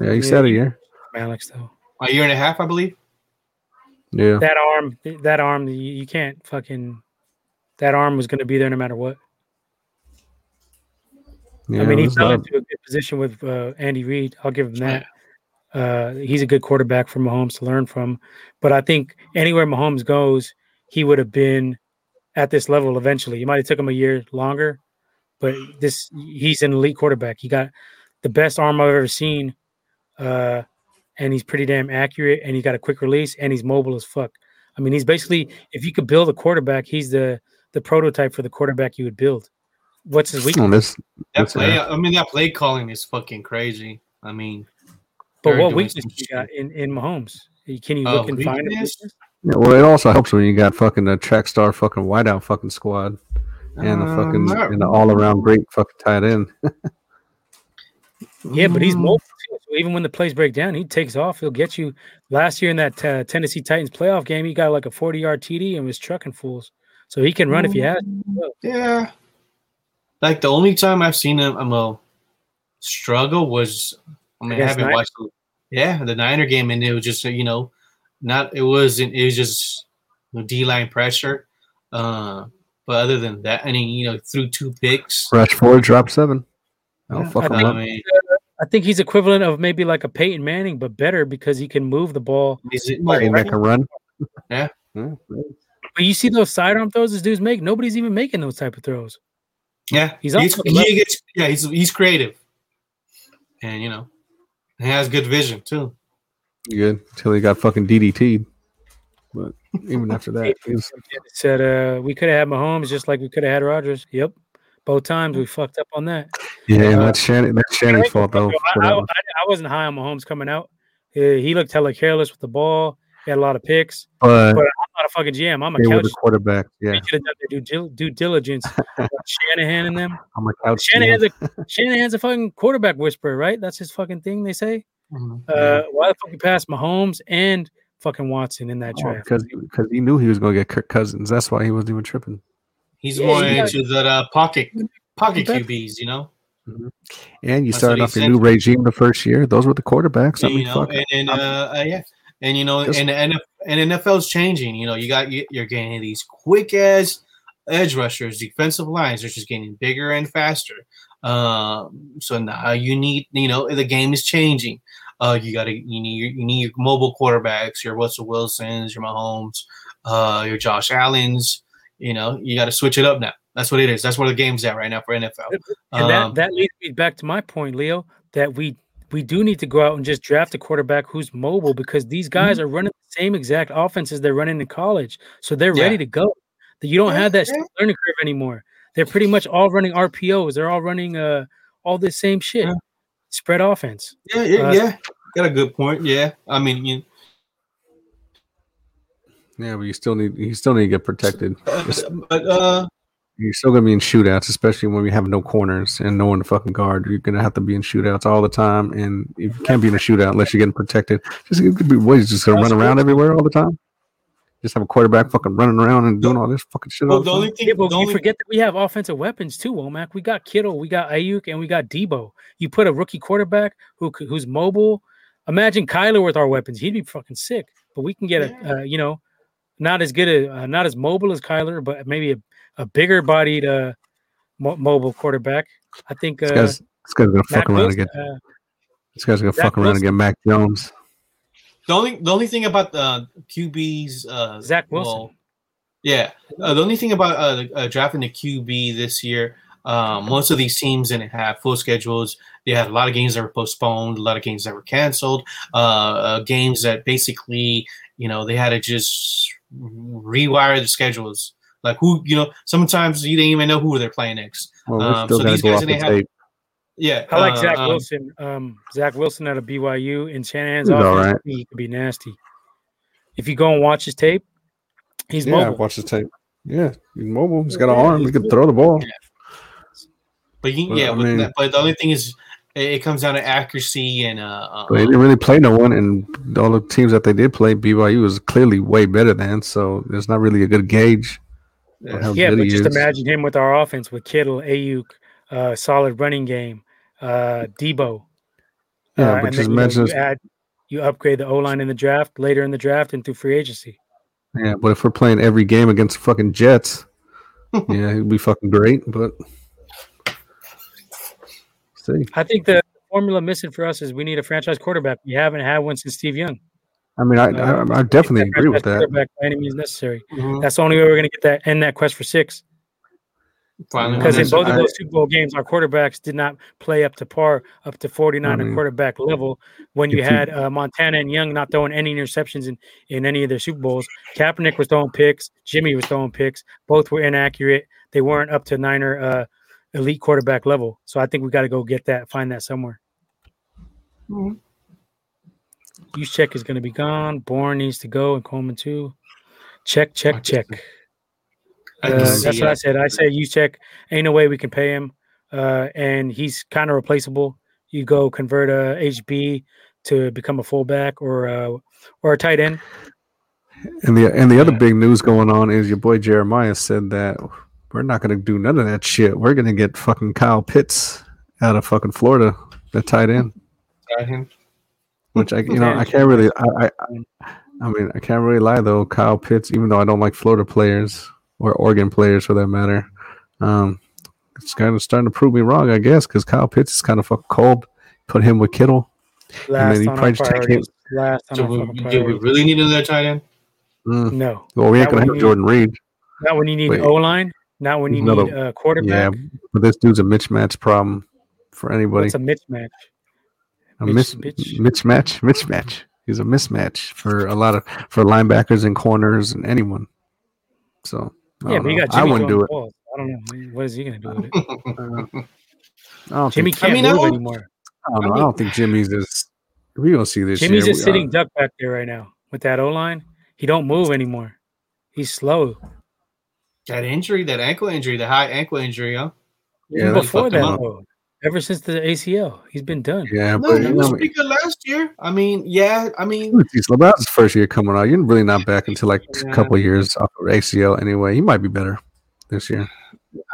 S5: Yeah, he
S1: Yeah,
S5: said a year.
S1: Alex, though,
S2: A year and a half, I believe.
S5: Yeah,
S1: that arm, that arm, you, you can't fucking. That arm was going to be there no matter what.
S5: Yeah.
S1: I mean, he
S5: it
S1: fell into a good position with uh, Andy Reid. I'll give him that. Uh, he's a good quarterback for Mahomes to learn from. But I think anywhere Mahomes goes, he would have been at this level eventually. It might have took him a year longer, but this he's an elite quarterback. He got the best arm I've ever seen, uh, and he's pretty damn accurate. And he got a quick release, and he's mobile as fuck. I mean, he's basically if you could build a quarterback, he's the the prototype for the quarterback you would build. What's his weakness?
S5: On this,
S2: That play. I mean, that play calling is fucking crazy. I mean,
S1: But what
S2: doing
S1: weakness you got in, in Mahomes? Can you
S2: Uh,
S1: look and find a
S2: weakness?
S1: weakness?
S5: yeah, well, it also helps when you got fucking a track star fucking whiteout fucking squad and a
S2: uh,
S5: fucking
S2: not-
S5: and an all around great fucking tight end.
S1: Yeah, but he's
S2: Mm,
S1: mobile. So even when the plays break down, he takes off. He'll get you. Last year in that uh, Tennessee Titans playoff game, he got like a 40 yard TD and was trucking fools. So he can run if he has.
S2: Yeah. Like the only time I've seen him, I'm a struggle was. I mean, I haven't
S1: Niners?
S2: watched. Yeah, the Niner game, and it was just you know, not it wasn't. It was just D line pressure. Uh, but other than that, I mean, you know, through two picks.
S5: Rush four, drop seven. I'll
S2: Yeah,
S5: fuck
S1: I
S5: him
S2: I
S5: up.
S2: mean,
S1: I think he's equivalent of maybe like a Peyton Manning, but better because he can move the ball.
S2: is it,
S1: Right,
S5: Ain't that can run.
S2: Yeah.
S5: Yeah.
S1: But you see those sidearm throws this dude's make. Nobody's even making those type of throws.
S2: Yeah,
S1: He's
S2: he's, he gets yeah he's he's creative, and you know, he has good vision too.
S5: Good until he got fucking DDT'd. But even after that, he was,
S1: Said uh, we could have had Mahomes just like we could have had Rodgers. Yep, both times we fucked up on that.
S5: yeah, and
S1: Uh,
S5: that's Shannon. That's Shannon's fault though.
S1: I, I. I- I wasn't high on Mahomes coming out. Uh, he looked hella careless with the ball. He had a lot of picks.
S5: But
S1: But I'm not a fucking GM. I'm a
S5: they
S1: couch.
S5: the quarterback. Yeah,
S1: They should have done their due, due diligence. Shanahan and them.
S5: I'm a couch.
S1: Shanahan's
S5: GM.
S1: a Shanahan's a fucking quarterback whisperer, right? That's his fucking thing. They say.
S2: Mhm.
S1: Uh, why the fuck you pass Mahomes and fucking Watson in that
S5: Oh,
S1: draft?
S5: because because he knew he was going to get Kirk Cousins. That's why he wasn't even tripping.
S2: He's
S1: Yeah,
S2: more
S1: he got-
S2: into the uh, pocket pocket QBs, you know.
S5: And you
S2: That's
S5: started off
S2: he
S5: your new regime the first year. Those were the quarterbacks. I
S2: you
S5: mean,
S2: know,
S5: fuck.
S2: and, and uh, uh, yeah, and you know,
S5: Just-
S2: and and and NFL's changing. You know, you got you- you're getting these quick as edge rushers, defensive lines. They're just getting bigger and faster. Um, so now you need, you know, the game is changing. Uh, you got to you need your, you need your mobile quarterbacks, your Russell Wilsons, your Mahomes, uh, your Josh Allen's. You know, you got to switch it up now. That's what it is. That's where the game's at right now for NFL.
S1: And
S2: Um,
S1: that that leads me back to my point, Leo, that we we do need to go out and just draft a quarterback who's mobile because these guys are running the same exact offenses they're running in college, so they're
S2: Yeah.
S1: ready to go. That you don't have that learning curve anymore. They're pretty much all running RPOs. They're all running uh all this same shit,
S2: Yeah.
S1: spread offense.
S2: Yeah, yeah,
S1: Uh,
S2: yeah. Got a good point. Yeah, I mean, you,
S5: yeah, but you still need you still need to get protected.
S2: uh, but uh,
S5: You're still gonna be in shootouts, especially when we have no corners and no one to fucking guard. You're gonna have to be in shootouts all the time, and you can't be in a shootout unless you're getting protected. Just it could be ways just gonna run around everywhere all the time. Just have a quarterback fucking running around and doing all this fucking shit.
S2: well,
S5: all
S2: the
S5: the
S2: only
S5: time.
S2: thing,
S1: Yeah, but
S2: the
S1: you
S2: only,
S1: forget that we have offensive weapons too, Womack. We got Kittle, we got Aiyuk, and we got Debo. You put a rookie quarterback who who's mobile, Imagine Kyler with our weapons; he'd be fucking sick. But we can get
S2: Yeah.
S1: a, uh, you know, not as good a, uh, not as mobile as Kyler, but maybe a, a bigger bodied uh, mo- mobile quarterback. I think
S5: This
S1: uh,
S5: guy's this guy's gonna
S1: Mac
S5: fuck around and
S1: Wilson,
S5: get
S1: uh,
S5: this guy's gonna
S1: Zach
S5: fuck around and
S1: Wilson.
S5: get Mac Jones.
S2: The only the only thing about the QBs, uh,
S1: Zach Wilson.
S2: well, yeah, uh, the only thing about uh, uh, drafting the QB this year, um, most of these teams didn't have full schedules. They had a lot of games that were postponed, a lot of games that were canceled, uh, uh, games that basically, you know, they had to just rewire the schedules. Like who, you know, sometimes you didn't even know who they're playing next.
S5: Well,
S2: Um, so these guys didn't have-
S5: tape.
S2: Yeah,
S1: I like
S2: uh,
S1: Zach
S2: um,
S1: Wilson. Um, Zach Wilson out of BYU in Shanahan's
S5: He's all right.
S1: He could be nasty. If you go and watch his tape, he's
S5: Yeah,
S1: mobile.
S5: watch the tape. Yeah, he's mobile. He's got an arm. He can throw the ball.
S2: But you,
S5: Well,
S2: yeah,
S5: I
S2: but,
S5: mean-
S2: that, but the only thing is, it, it comes down to accuracy and uh, uh,
S5: But they didn't really play no one, and all the teams that they did play, BYU was clearly way better than. So there's not really a good gauge.
S2: Yeah.
S1: Yeah, but just
S5: is.
S1: imagine him with our offense with Kittle, Aiyuk, uh, solid running game, uh, Debo.
S5: Yeah,
S1: Uh,
S5: but just
S1: then, you know,
S5: imagine.
S1: you add, you upgrade the O line in the draft later in the draft and through free agency.
S5: yeah, but if we're playing every game against fucking Jets, yeah, it'd be fucking great. But see,
S1: I think the formula missing for us is we need a franchise quarterback. We haven't had one since Steve Young.
S5: I mean, I
S1: Uh,
S5: I, I definitely agree with that.
S1: Quarterback by any means necessary.
S2: Mhm.
S1: That's the only way we're going to get that end that quest for six.
S2: Finally,
S1: Because in
S2: that's-
S1: both of those Super Bowl games, our quarterbacks did not play up to par, up to 49
S5: I mean,
S1: quarterback level. When you had uh, Montana and Young not throwing any interceptions in, in any of their Super Bowls, Kaepernick was throwing picks, Jimmy was throwing picks. Both were inaccurate. They weren't up to Niner uh, elite quarterback level. So I think we got to go get that, find that somewhere.
S2: Mhm.
S1: Check is going to be gone. Bourne needs to go, and Coleman too. Check, check, check. Uh, that's what I said. I said you check. Ain't no way we can pay him, uh, and he's kind of replaceable. You go convert a HB to become a fullback or uh, or a tight end.
S5: And the and the other big news going on is your boy Jeremiah said that we're not going to do none of that shit. We're going to get fucking Kyle Pitts out of fucking Florida, the tight end.
S2: Got him.
S5: Which I you know I can't really I, I I mean I can't really lie though. Kyle Pitts, even though I don't like Florida players or Oregon players for that matter, um, it's kind of starting to prove me wrong, I guess, because Kyle Pitts is kind of fucking cold. Put him with Kittle.
S1: Last
S5: then he
S1: on
S5: probably just take him-
S1: Last on
S2: So we, do we really need another tight end?
S5: Mm.
S1: No,
S5: Well, we ain't gonna
S1: would
S5: have
S1: be-
S5: Jordan Reed.
S1: not when you need
S5: Wait.
S1: O line. Not when you
S5: Another-
S1: need a quarterback.
S5: Yeah, but this dude's a mismatch problem for anybody.
S1: It's a mismatch.
S5: A
S1: Mitch-
S5: mis-
S1: Mitch.
S5: mismatch, mismatch. He's a mismatch for a lot of for linebackers and corners and anyone. So I
S1: Yeah,
S5: don't
S1: but you
S5: know.
S1: got
S5: I wouldn't do it.
S1: ball. I don't know. What is he going to do with it?
S5: Uh, I don't
S1: Jimmy
S5: think,
S1: can't
S2: mean, I
S1: move
S2: don't-
S1: anymore.
S5: I don't, know.
S2: I
S5: I don't think Jimmy's is. We gonna see this.
S1: Jimmy's
S5: year.
S1: just
S5: We- uh,
S1: sitting duck back there right now with that O line. He don't move anymore. He's slow.
S2: that injury, that ankle injury, the high ankle injury, huh?
S5: Yeah,
S1: Even before that, though, ever since the ACL, he's been done.
S5: Yeah,
S2: No,
S5: but
S2: he was pretty good last year. I mean, yeah, I mean,
S5: He's Labatt's first year coming out. You're really not back until like a couple of years off of ACL anyway. He might be better this year.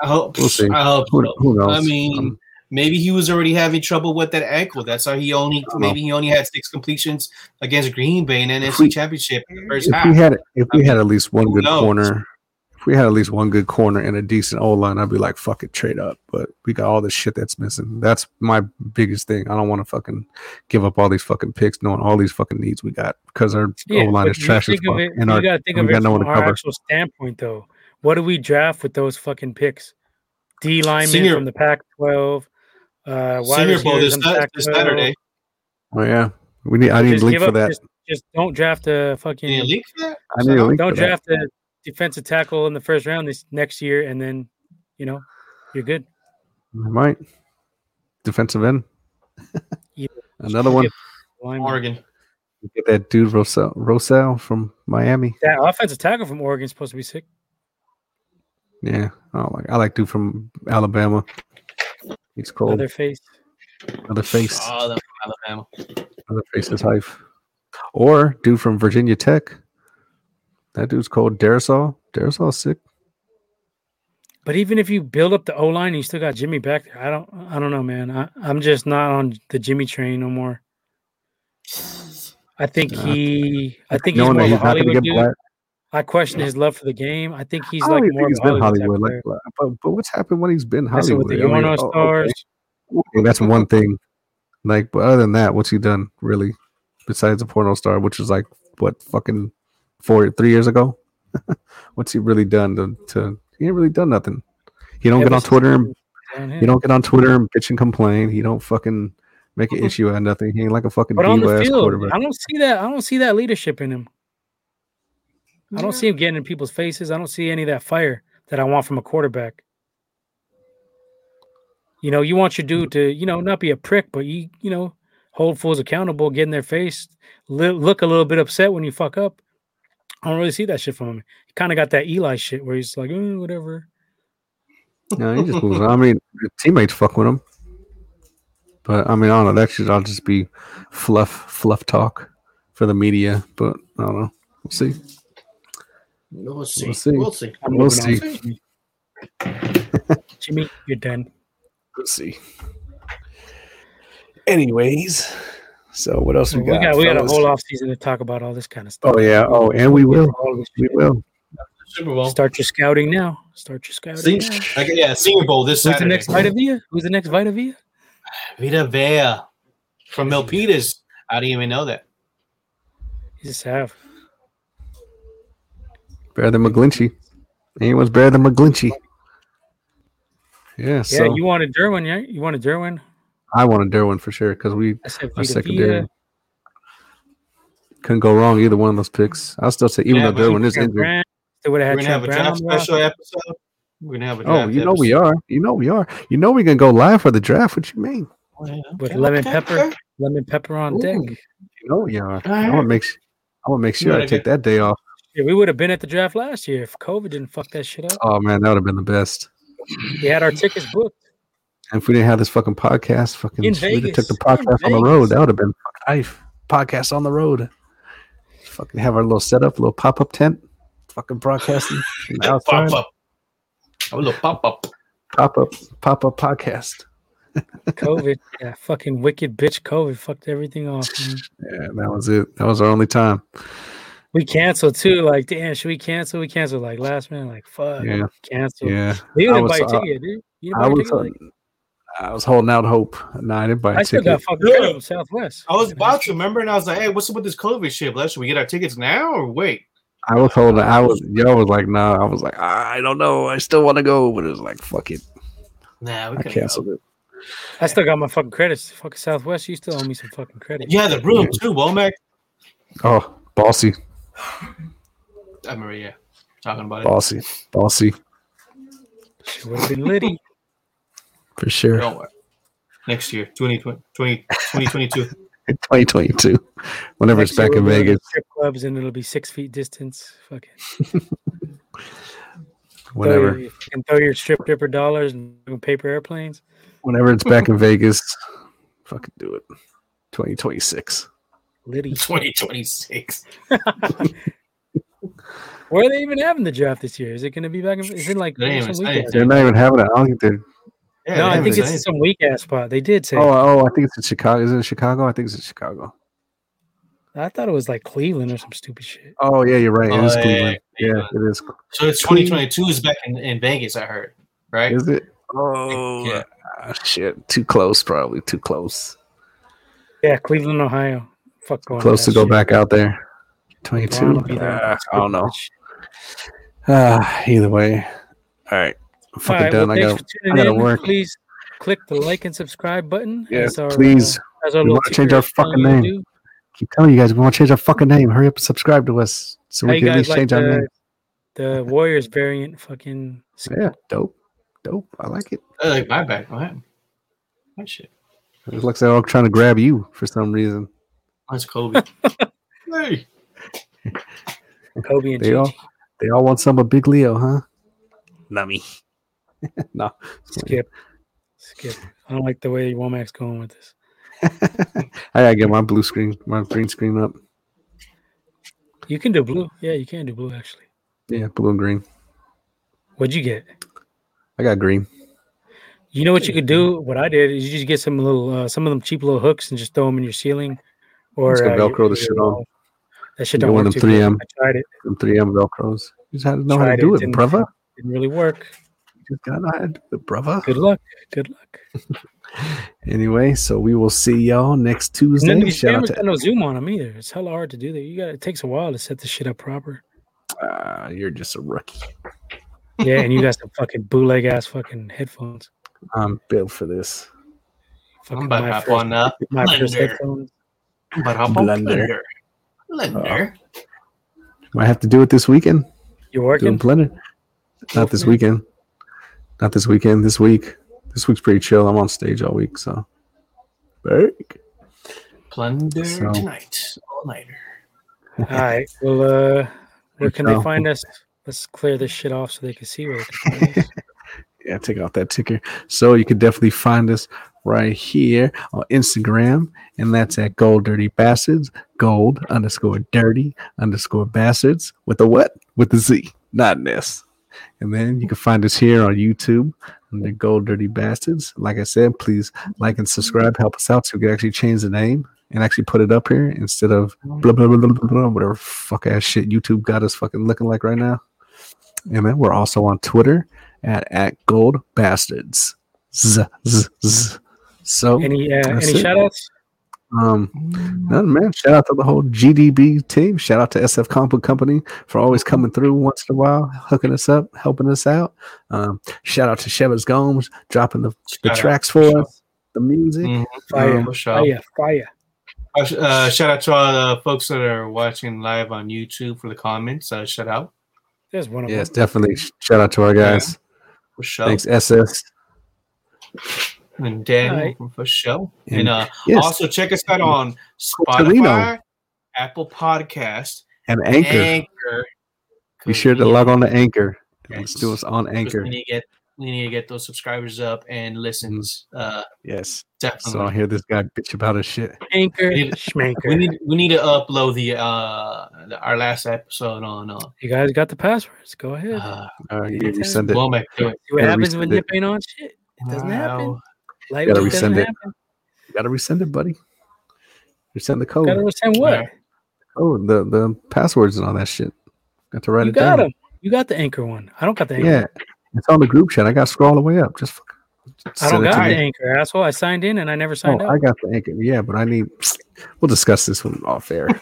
S2: I hope.
S5: We'll see.
S2: I hope.
S5: Who, who knows?
S2: I mean,
S5: Um,
S2: maybe he was already having trouble with that ankle. That's how he only
S5: don't know.
S2: maybe he only had six completions against Green Bay in the NFC Championship in the first
S5: if we
S2: half.
S5: had if
S2: I
S5: we had
S2: mean,
S5: at least one good
S2: knows?
S5: corner, if we had at least one good corner and a decent O line, I'd be like, fuck it, trade up. But we got all this shit that's missing. That's my biggest thing. I don't want to fucking give up all these fucking picks, knowing all these fucking needs we got because our
S1: Yeah,
S5: O line is trash as fuck.
S1: it-
S5: And
S1: you
S5: our
S1: got to think
S5: we
S1: of
S5: got
S1: it
S5: no one
S1: from
S5: to
S1: our
S5: cover.
S1: actual standpoint, though. What do we draft with those fucking picks? D linemen
S2: Senior-
S1: from the Pac-12, uh,
S2: Senior Bowl
S1: receivers
S2: this,
S1: from the
S2: Sat-
S1: Pac-12.
S2: this Saturday.
S5: Oh yeah, we need. I need a link for
S1: up-
S5: that.
S1: Just, just don't draft a
S2: Any
S1: fucking.
S2: leak for that?
S5: I need a link
S1: Don't
S5: for that.
S1: draft a defensive tackle in the first round this next year, and then you know you're good.
S5: I might defensive end.
S1: Yeah.
S5: Another one.
S1: Lineman.
S2: Oregon.
S5: Get that dude Rousseau, Rousseau from Miami.
S1: That offensive tackle from Oregon is supposed to be sick.
S5: Yeah, I don't like. I like dude from Alabama. He's cold.
S1: Other face.
S5: Other face.
S2: Oh, from Alabama.
S5: Other face is hype. Or dude from Virginia Tech. That dude's called Darrisaw. Darrisaw's sick.
S1: But even if you build up the O line, you still got Jimmy back there. I don't. I don't know, man. I, I'm just not on the Jimmy train no more. I think
S5: Nah.
S1: he. I think he's more
S5: that
S1: of a
S5: he's not going to
S1: Hollywood
S5: get
S1: dude.
S5: black.
S1: I question his love for the game. I think he's
S5: I
S1: like more
S5: think he's been
S1: Hollywood.
S5: Like, but, but what's happened when he's been Hollywood?
S1: with the
S5: I mean, oh,
S1: stars.
S5: okay, that's one thing. Like, but other than that, what's he done really? Besides a porno star, which was like what fucking four, three years ago. what's he really done to, to? He ain't really done nothing. He don't get on Twitter and he don't get on Twitter and bitch and complain. He don't fucking make an issue out of nothing. He ain't like a fucking
S1: But on the field,
S5: quarterback.
S1: I don't see that. I don't see that leadership in him. I don't see him getting in people's faces. I don't see any of that fire that I want from a quarterback. You know, you want your dude to, you know, not be a prick, but you, you know, hold fools accountable, get in their face, li- look a little bit upset when you fuck up. I don't really see that shit from him. He kind of got that Eli shit where he's like, "Eh, whatever.
S5: No, he just moves on. I mean, teammates fuck with him. But I mean, I don't know. That should all just be fluff, fluff talk for the media. But I don't know. We'll see.
S2: We'll see.
S5: We'll see.
S2: We'll see.
S5: We'll see.
S1: Jimmy, you're done.
S5: We'll see. Anyways, so what else we
S1: we
S5: got?
S1: got we got a whole off season to talk about all this kind of stuff.
S5: Oh yeah. Oh, and we will. We will.
S2: Super Bowl.
S1: Start your scouting now. Start your scouting.
S2: Sing-
S1: now.
S2: okay, yeah, Senior Bowl this
S1: Who's the next Vita Villa? Who's the next Vita Villa?
S2: Vita Vea from Milpitas. I didn't even know that.
S1: He's a Sav.
S5: Better than McGlinchey. Anyone's better than McGlinchey. Yeah.
S1: Yeah,
S5: So
S1: you wanted Derwin, yeah? You wanted Derwin?
S5: I wanted Derwin for sure because we
S1: I said
S5: our secondary
S1: Villa.
S5: couldn't go wrong either one of those picks. I'll still say even
S2: Yeah,
S5: though
S2: but
S5: Derwin is
S1: Trent
S5: injured.
S1: Brown. They would have
S2: We're
S1: had
S2: gonna have a
S1: Trent
S2: draft special
S1: roster.
S2: episode. We're gonna have a
S5: Oh,
S2: draft
S5: you know we are. You know we are. You know we can go live for the draft. What you mean?
S2: Oh, yeah,
S1: With lemon
S2: okay,
S1: pepper. Lemon pepper on deck.
S5: Ooh. You know we are. I
S2: Alright.
S5: want to make. s- I want to make sure I take
S2: get-
S5: that day off.
S1: Yeah, we would have been at the draft last year if COVID didn't fuck that shit up.
S5: Oh man, that would have been the best.
S1: We had our tickets booked.
S5: And if we didn't have this fucking podcast, fucking
S1: In
S5: we'd have took the
S1: Vegas. In
S5: podcast on the
S1: Vegas.
S5: road. That would have been fucking life. Podcast on the road. Fucking have our little setup, little pop up tent. Fucking broadcasting from the.
S2: Pop up. A little pop up.
S5: Pop up, pop up podcast.
S1: COVID. yeah, fucking wicked bitch COVID fucked everything off. man.
S5: Yeah, that was it. That was our only time.
S1: We canceled too. Like, damn, should we cancel? We canceled like last minute. Like, fuck,
S5: Yeah,
S1: cancel.
S5: yeah.
S1: You didn't buy a
S5: uh,
S1: ticket, dude. You didn't buy a
S5: was,
S1: ticket. Like-
S5: I was holding out hope. No, I didn't buy a
S1: I still
S5: ticket.
S1: got fucking
S2: Good.
S1: credit from Southwest.
S2: I was about to remember, and I was like, "Hey, what's up with this COVID shit? But should we get our tickets now or wait?"
S5: I was holding. I was. Y'all was like, nah. I was like, I don't know. I still want to go, but it was like, fuck it.
S2: Nah, we
S5: I
S2: can
S5: canceled it.
S1: I still got my fucking credits. Fucking Southwest, you still owe me some fucking credit.
S2: Yeah, the room too, Womack.
S5: Oh, bossy,
S2: I remember, yeah, talking about it.
S5: bossy, bossy
S1: Shit would have been litty.
S5: For sure.
S2: Don't worry. Next year, 2020, 2022.
S5: 2022, whenever it's
S1: Next year
S5: back in
S1: we'll
S5: Vegas,
S1: Strip clubs and it'll be six feet distance. Fucking
S5: whenever,
S1: Throw your, and throw your strip dipper dollars and paper airplanes.
S5: whenever it's back in Vegas, fucking do it. 2026.
S1: Liddy.
S2: 2026.
S1: Where are they even having the draft this year? Is it going to be back in? Is it like
S2: They ain't even
S1: some
S2: saying
S1: weekend?
S5: They're not even having it. I don't think they're.
S2: Yeah,
S1: No, I think it's
S2: anything.
S1: some weak ass spot. They did say.
S5: Oh, oh, I think it's in Chicago. Is it in Chicago? I think it's in Chicago.
S1: I thought it was like Cleveland or some stupid shit.
S5: Oh yeah, you're right. It
S2: Oh,
S5: is
S2: yeah,
S5: Cleveland.
S2: yeah,
S5: Yeah,
S2: yeah.
S5: it is.
S2: So it's 2022 is back in, in Vegas. I heard, right?
S5: Is it? Oh
S2: Yeah.
S5: ah, shit. Too close, probably. Too close.
S1: Yeah, Cleveland, Ohio. Fuck going.
S5: Close to
S1: that
S5: go
S1: shit.
S5: back out there. 22.
S1: will be.
S5: Ah, I don't know. Ah, either way. All right. I'm fucking
S1: right,
S5: done.
S1: well,
S5: I
S1: thanks
S5: got.
S1: for tuning
S5: I gotta
S1: in.
S5: work.
S1: Please click the like and subscribe button.
S5: Yeah,
S1: our,
S5: please.
S1: Uh, as our
S5: We wanna change our fucking name.
S1: do.
S5: Keep telling you guys, we want to change our fucking name. Hurry up and subscribe to us so
S1: How
S5: we
S1: you
S5: can at least
S1: like
S5: change our name.
S1: the, the Warriors variant? Fucking
S5: Yeah, dope. Dope. I like it.
S2: I like my back. What happened? That shit.
S5: It looks like they're all trying to grab you for some reason.
S2: That's Kobe. hey.
S1: Kobe and
S5: They all, they all want some of Big Leo, huh? Nummy. no.
S1: Skip. Skip. I don't like the way Womack's going with this.
S5: I gotta get my blue screen, my green screen up.
S1: You can do blue. Yeah, you can do blue actually.
S5: Yeah, blue and green.
S1: What'd you get?
S5: I got green.
S1: You know what you could do? What I did is you just get some little, uh, some of them cheap little hooks and just throw them in your ceiling Or
S5: Just
S1: uh,
S5: Velcro
S1: your-
S5: the shit on.
S1: That shit don't work
S5: them
S1: good.
S5: 3M.
S1: I tried it.
S5: Them 3M Velcros. You just had to know how to do
S1: it,
S5: it,
S1: didn't-
S5: brother.
S1: Didn't really work.
S5: You just gotta know how to do it, brother.
S1: Good luck. Good luck.
S5: Anyway, so we will see y'all next
S1: And
S5: Tuesday.
S1: these
S5: Shout out
S1: cameras
S5: to
S1: got no zoom on them either. It's hella hard to do that. You got it takes a while to set the shit up proper.
S5: uh, you're just a rookie.
S1: Yeah, and you got some fucking bootleg ass fucking headphones.
S5: I'm built for this.
S1: Fucking
S2: I'm about to
S1: my
S2: hop
S1: first,
S2: on uh,
S1: my first
S2: Blender.
S1: headphones.
S2: but hop on
S5: Blender.
S2: Blender. Blender.
S5: Might have to do it this weekend. You're
S1: working?
S5: Blender. Not this weekend. Not this weekend. This week. This week's pretty chill. I'm on stage all week, so. Break.
S2: Blender
S5: So-
S2: tonight. All nighter.
S1: All right. Well, uh, where can they find us? Let's clear this shit off so they can see where they can find us.
S5: yeah, take off that ticker. So you can definitely find us right here on Instagram, and that's at Gold Dirty Bastards, Gold underscore Dirty underscore Bastards with a what? With the Z, not an S. And then you can find us here on YouTube under Gold Dirty Bastards. Like I said, please like and subscribe, help us out so we can actually change the name and actually put it up here instead of blah blah blah blah blah, blah whatever fuck ass shit YouTube got us fucking looking like right now. And then we're also on Twitter at at gold bastards. Z, z, z. So
S1: Any uh, any shout outs?
S5: Um nothing, man. Shout out to the whole GDB team. Shout out to SF Compo Company for always coming through once in a while, hooking us up, helping us out. Um, shout out to Shevers Gomes dropping the, the tracks for us, the music.
S2: Mhm.
S1: Fire,
S2: For sure.
S1: fire, fire.
S2: Uh, shout out to all the folks that are watching live on YouTube for the comments. Uh, shout out
S1: There's one of
S5: Yes,
S1: them.
S5: definitely. Shout out to our guys.
S2: for sure.
S5: Thanks, SS.
S2: And Dan
S1: from
S2: for Show.
S5: And
S2: And uh,
S5: yes.
S2: also check us out on
S5: Torino.
S2: Spotify, Apple Podcast,
S5: And Anchor.
S2: Anchor.
S5: Be sure to log on to Anchor.
S2: Yes.
S5: Let's do us on Anchor.
S2: We need to get we need to get those subscribers up and listens. Uh,
S5: Yes.
S2: definitely.
S5: So I hear this guy bitch about his shit.
S1: Anchor,
S2: We need-
S1: schmanker.
S2: we need we need to upload the uh the- our last episode on uh,
S1: you guys got the passwords. Go ahead.
S2: uh
S5: Uh, you
S1: Anytime.
S5: resend it.
S2: Womack do it.
S1: See what
S5: gotta
S1: happens when
S5: resend
S1: Nip
S5: it.
S1: ain't on shit. It doesn't happen.
S2: Wow.
S1: Like
S5: Gotta resend it.
S1: happen.
S5: You gotta resend it, buddy. Resend the code.
S1: Gotta resend what?
S5: Oh, the the passwords and all that shit. Got to write
S1: You
S5: it
S1: got
S5: down.
S1: them. You got the anchor one. I don't got the anchor.
S5: Yeah, it's on the group chat. I got to scroll all the way up. Just fucking
S1: I don't
S5: it to
S1: got
S5: me.
S1: the anchor, asshole. I signed in and I never
S5: Oh,
S1: signed
S5: I got the anchor. Yeah, but I need. We'll discuss this one off air.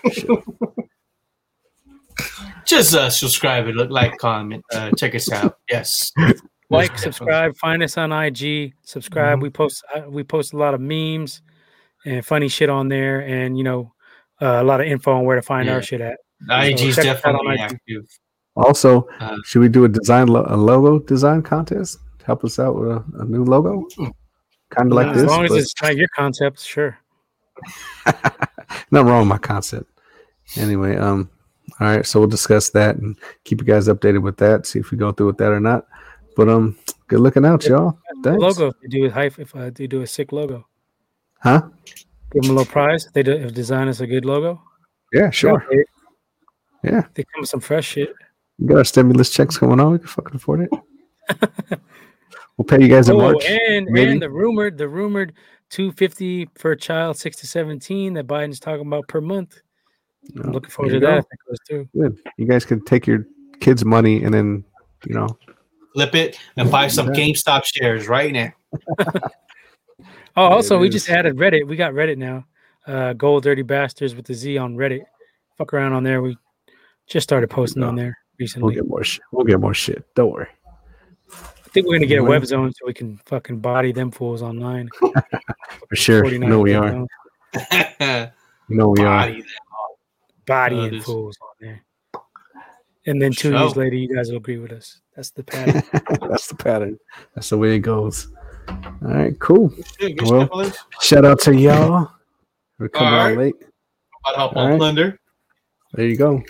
S2: Just uh, subscribe and look like, comment, uh, check us out. Yes.
S1: like, subscribe, find us on IG. Subscribe.
S2: Mhm.
S1: We post uh, we post a lot of memes and funny shit on there, and you know uh, a lot of info on where to find
S2: Yeah.
S1: our shit at.
S2: definitely. IG's
S1: check us out on
S2: definitely
S1: IG.
S2: active.
S5: also,
S2: Uh,
S5: should we do a design lo- a logo design contest? Help us out with a, a new logo, kind of like
S1: as
S5: this.
S1: As long as it's not your concept, sure.
S5: not wrong with my concept. Anyway, um, all right, so we'll discuss that and keep you guys updated with that. See if we go through with that or not. But um, good looking out, y'all. Thanks.
S1: logo, you do a hype, if uh, they do a sick logo,
S5: Huh?
S1: give them a little prize. If they do, if design us a good logo,
S5: Yeah, sure.
S1: They,
S5: Yeah,
S1: they come with some fresh shit.
S5: we got our stimulus checks going on. We can fucking afford it. we'll pay you guys in
S1: Oh,
S5: March.
S1: and
S5: maybe.
S1: and the rumored the rumored 250 per child, six to 17 that Biden's talking about per month. I'm
S5: Oh,
S1: looking forward to that
S5: go.
S1: that goes through.
S5: Good. You guys can take your kids' money and then, you know,
S2: flip it and buy some GameStop shares right now.
S1: Oh, also, we just added Reddit. We got Reddit now. Uh, Gold Dirty Bastards with the Z on Reddit. Fuck around on there. We just started posting on there recently.
S5: we'll get more shit. We'll get more shit. Don't worry.
S1: I think we're gonna get a web zone so we can fucking body them fools online.
S5: For sure. You
S1: 49
S5: know we are.
S1: zone.
S5: You know we are.
S2: Body
S1: bodying
S2: Uh,
S1: fools on there. And then two
S2: Show.
S1: years later, you guys will agree with us. That's the pattern.
S5: That's the pattern. That's the way it goes. All right, cool.
S2: that. Good
S5: Well,
S2: shit.
S5: Shout out to y'all. We're coming
S2: All
S5: on late.
S2: About to hop
S5: All
S2: on
S5: right.
S2: Blender.
S5: There you go.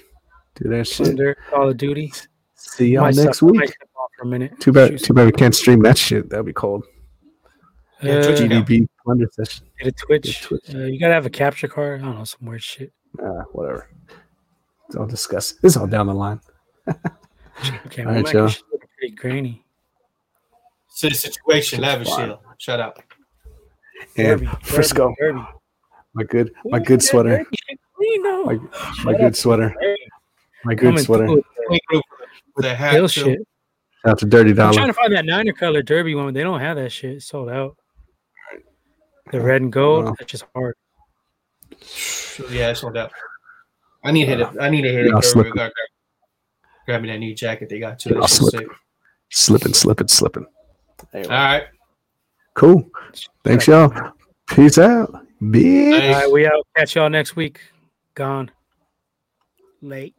S5: Do that shit.
S1: Under Call of Duty.
S5: See y'all
S1: Might
S5: next
S1: step-
S5: week.
S1: for a minute.
S5: Too bad.
S1: Shoot
S5: Too bad we can't stream that shit. That'd be cold.
S2: Yeah,
S1: Uh,
S2: Twitch
S1: get.
S5: GDB Thunder session.
S1: a Twitch.
S5: Twitch.
S1: Uh, you gotta have a capture card. I don't know some weird shit.
S5: Ah, whatever. I'll discuss. This is all down the line.
S1: Okay,
S5: All
S1: well,
S5: right,
S1: Mac,
S5: y'all.
S1: your pretty grainy.
S2: Sit situation, lavish
S5: Fine.
S2: shield. Shut up.
S5: And
S1: Derby,
S5: Frisco.
S1: Derby, Derby.
S5: My good, my good sweater. My, my good sweater. My good sweater.
S1: through
S2: Wait, wait, with the hat.
S1: Hill
S2: too.
S1: shit.
S5: Shout out to Dirty
S1: I'm
S5: Dollar.
S1: trying to find that Niner color Derby one. They don't have that shit. It's sold out. The red and gold.
S5: Wow.
S1: That's just hard.
S2: Yeah, I sold out. I need to hit it. I need to hit it.
S5: Yeah, I'll
S2: Grab,
S5: slip
S2: grab, grab me that new jacket they got too.
S5: I'll
S2: That's so
S5: slip
S2: sick.
S5: Slipping, slipping, slipping.
S6: There
S2: All right.
S5: Cool. Thanks, y'all. Peace out. Bitch.
S1: All right, we out. Catch y'all next week. Gone. Late.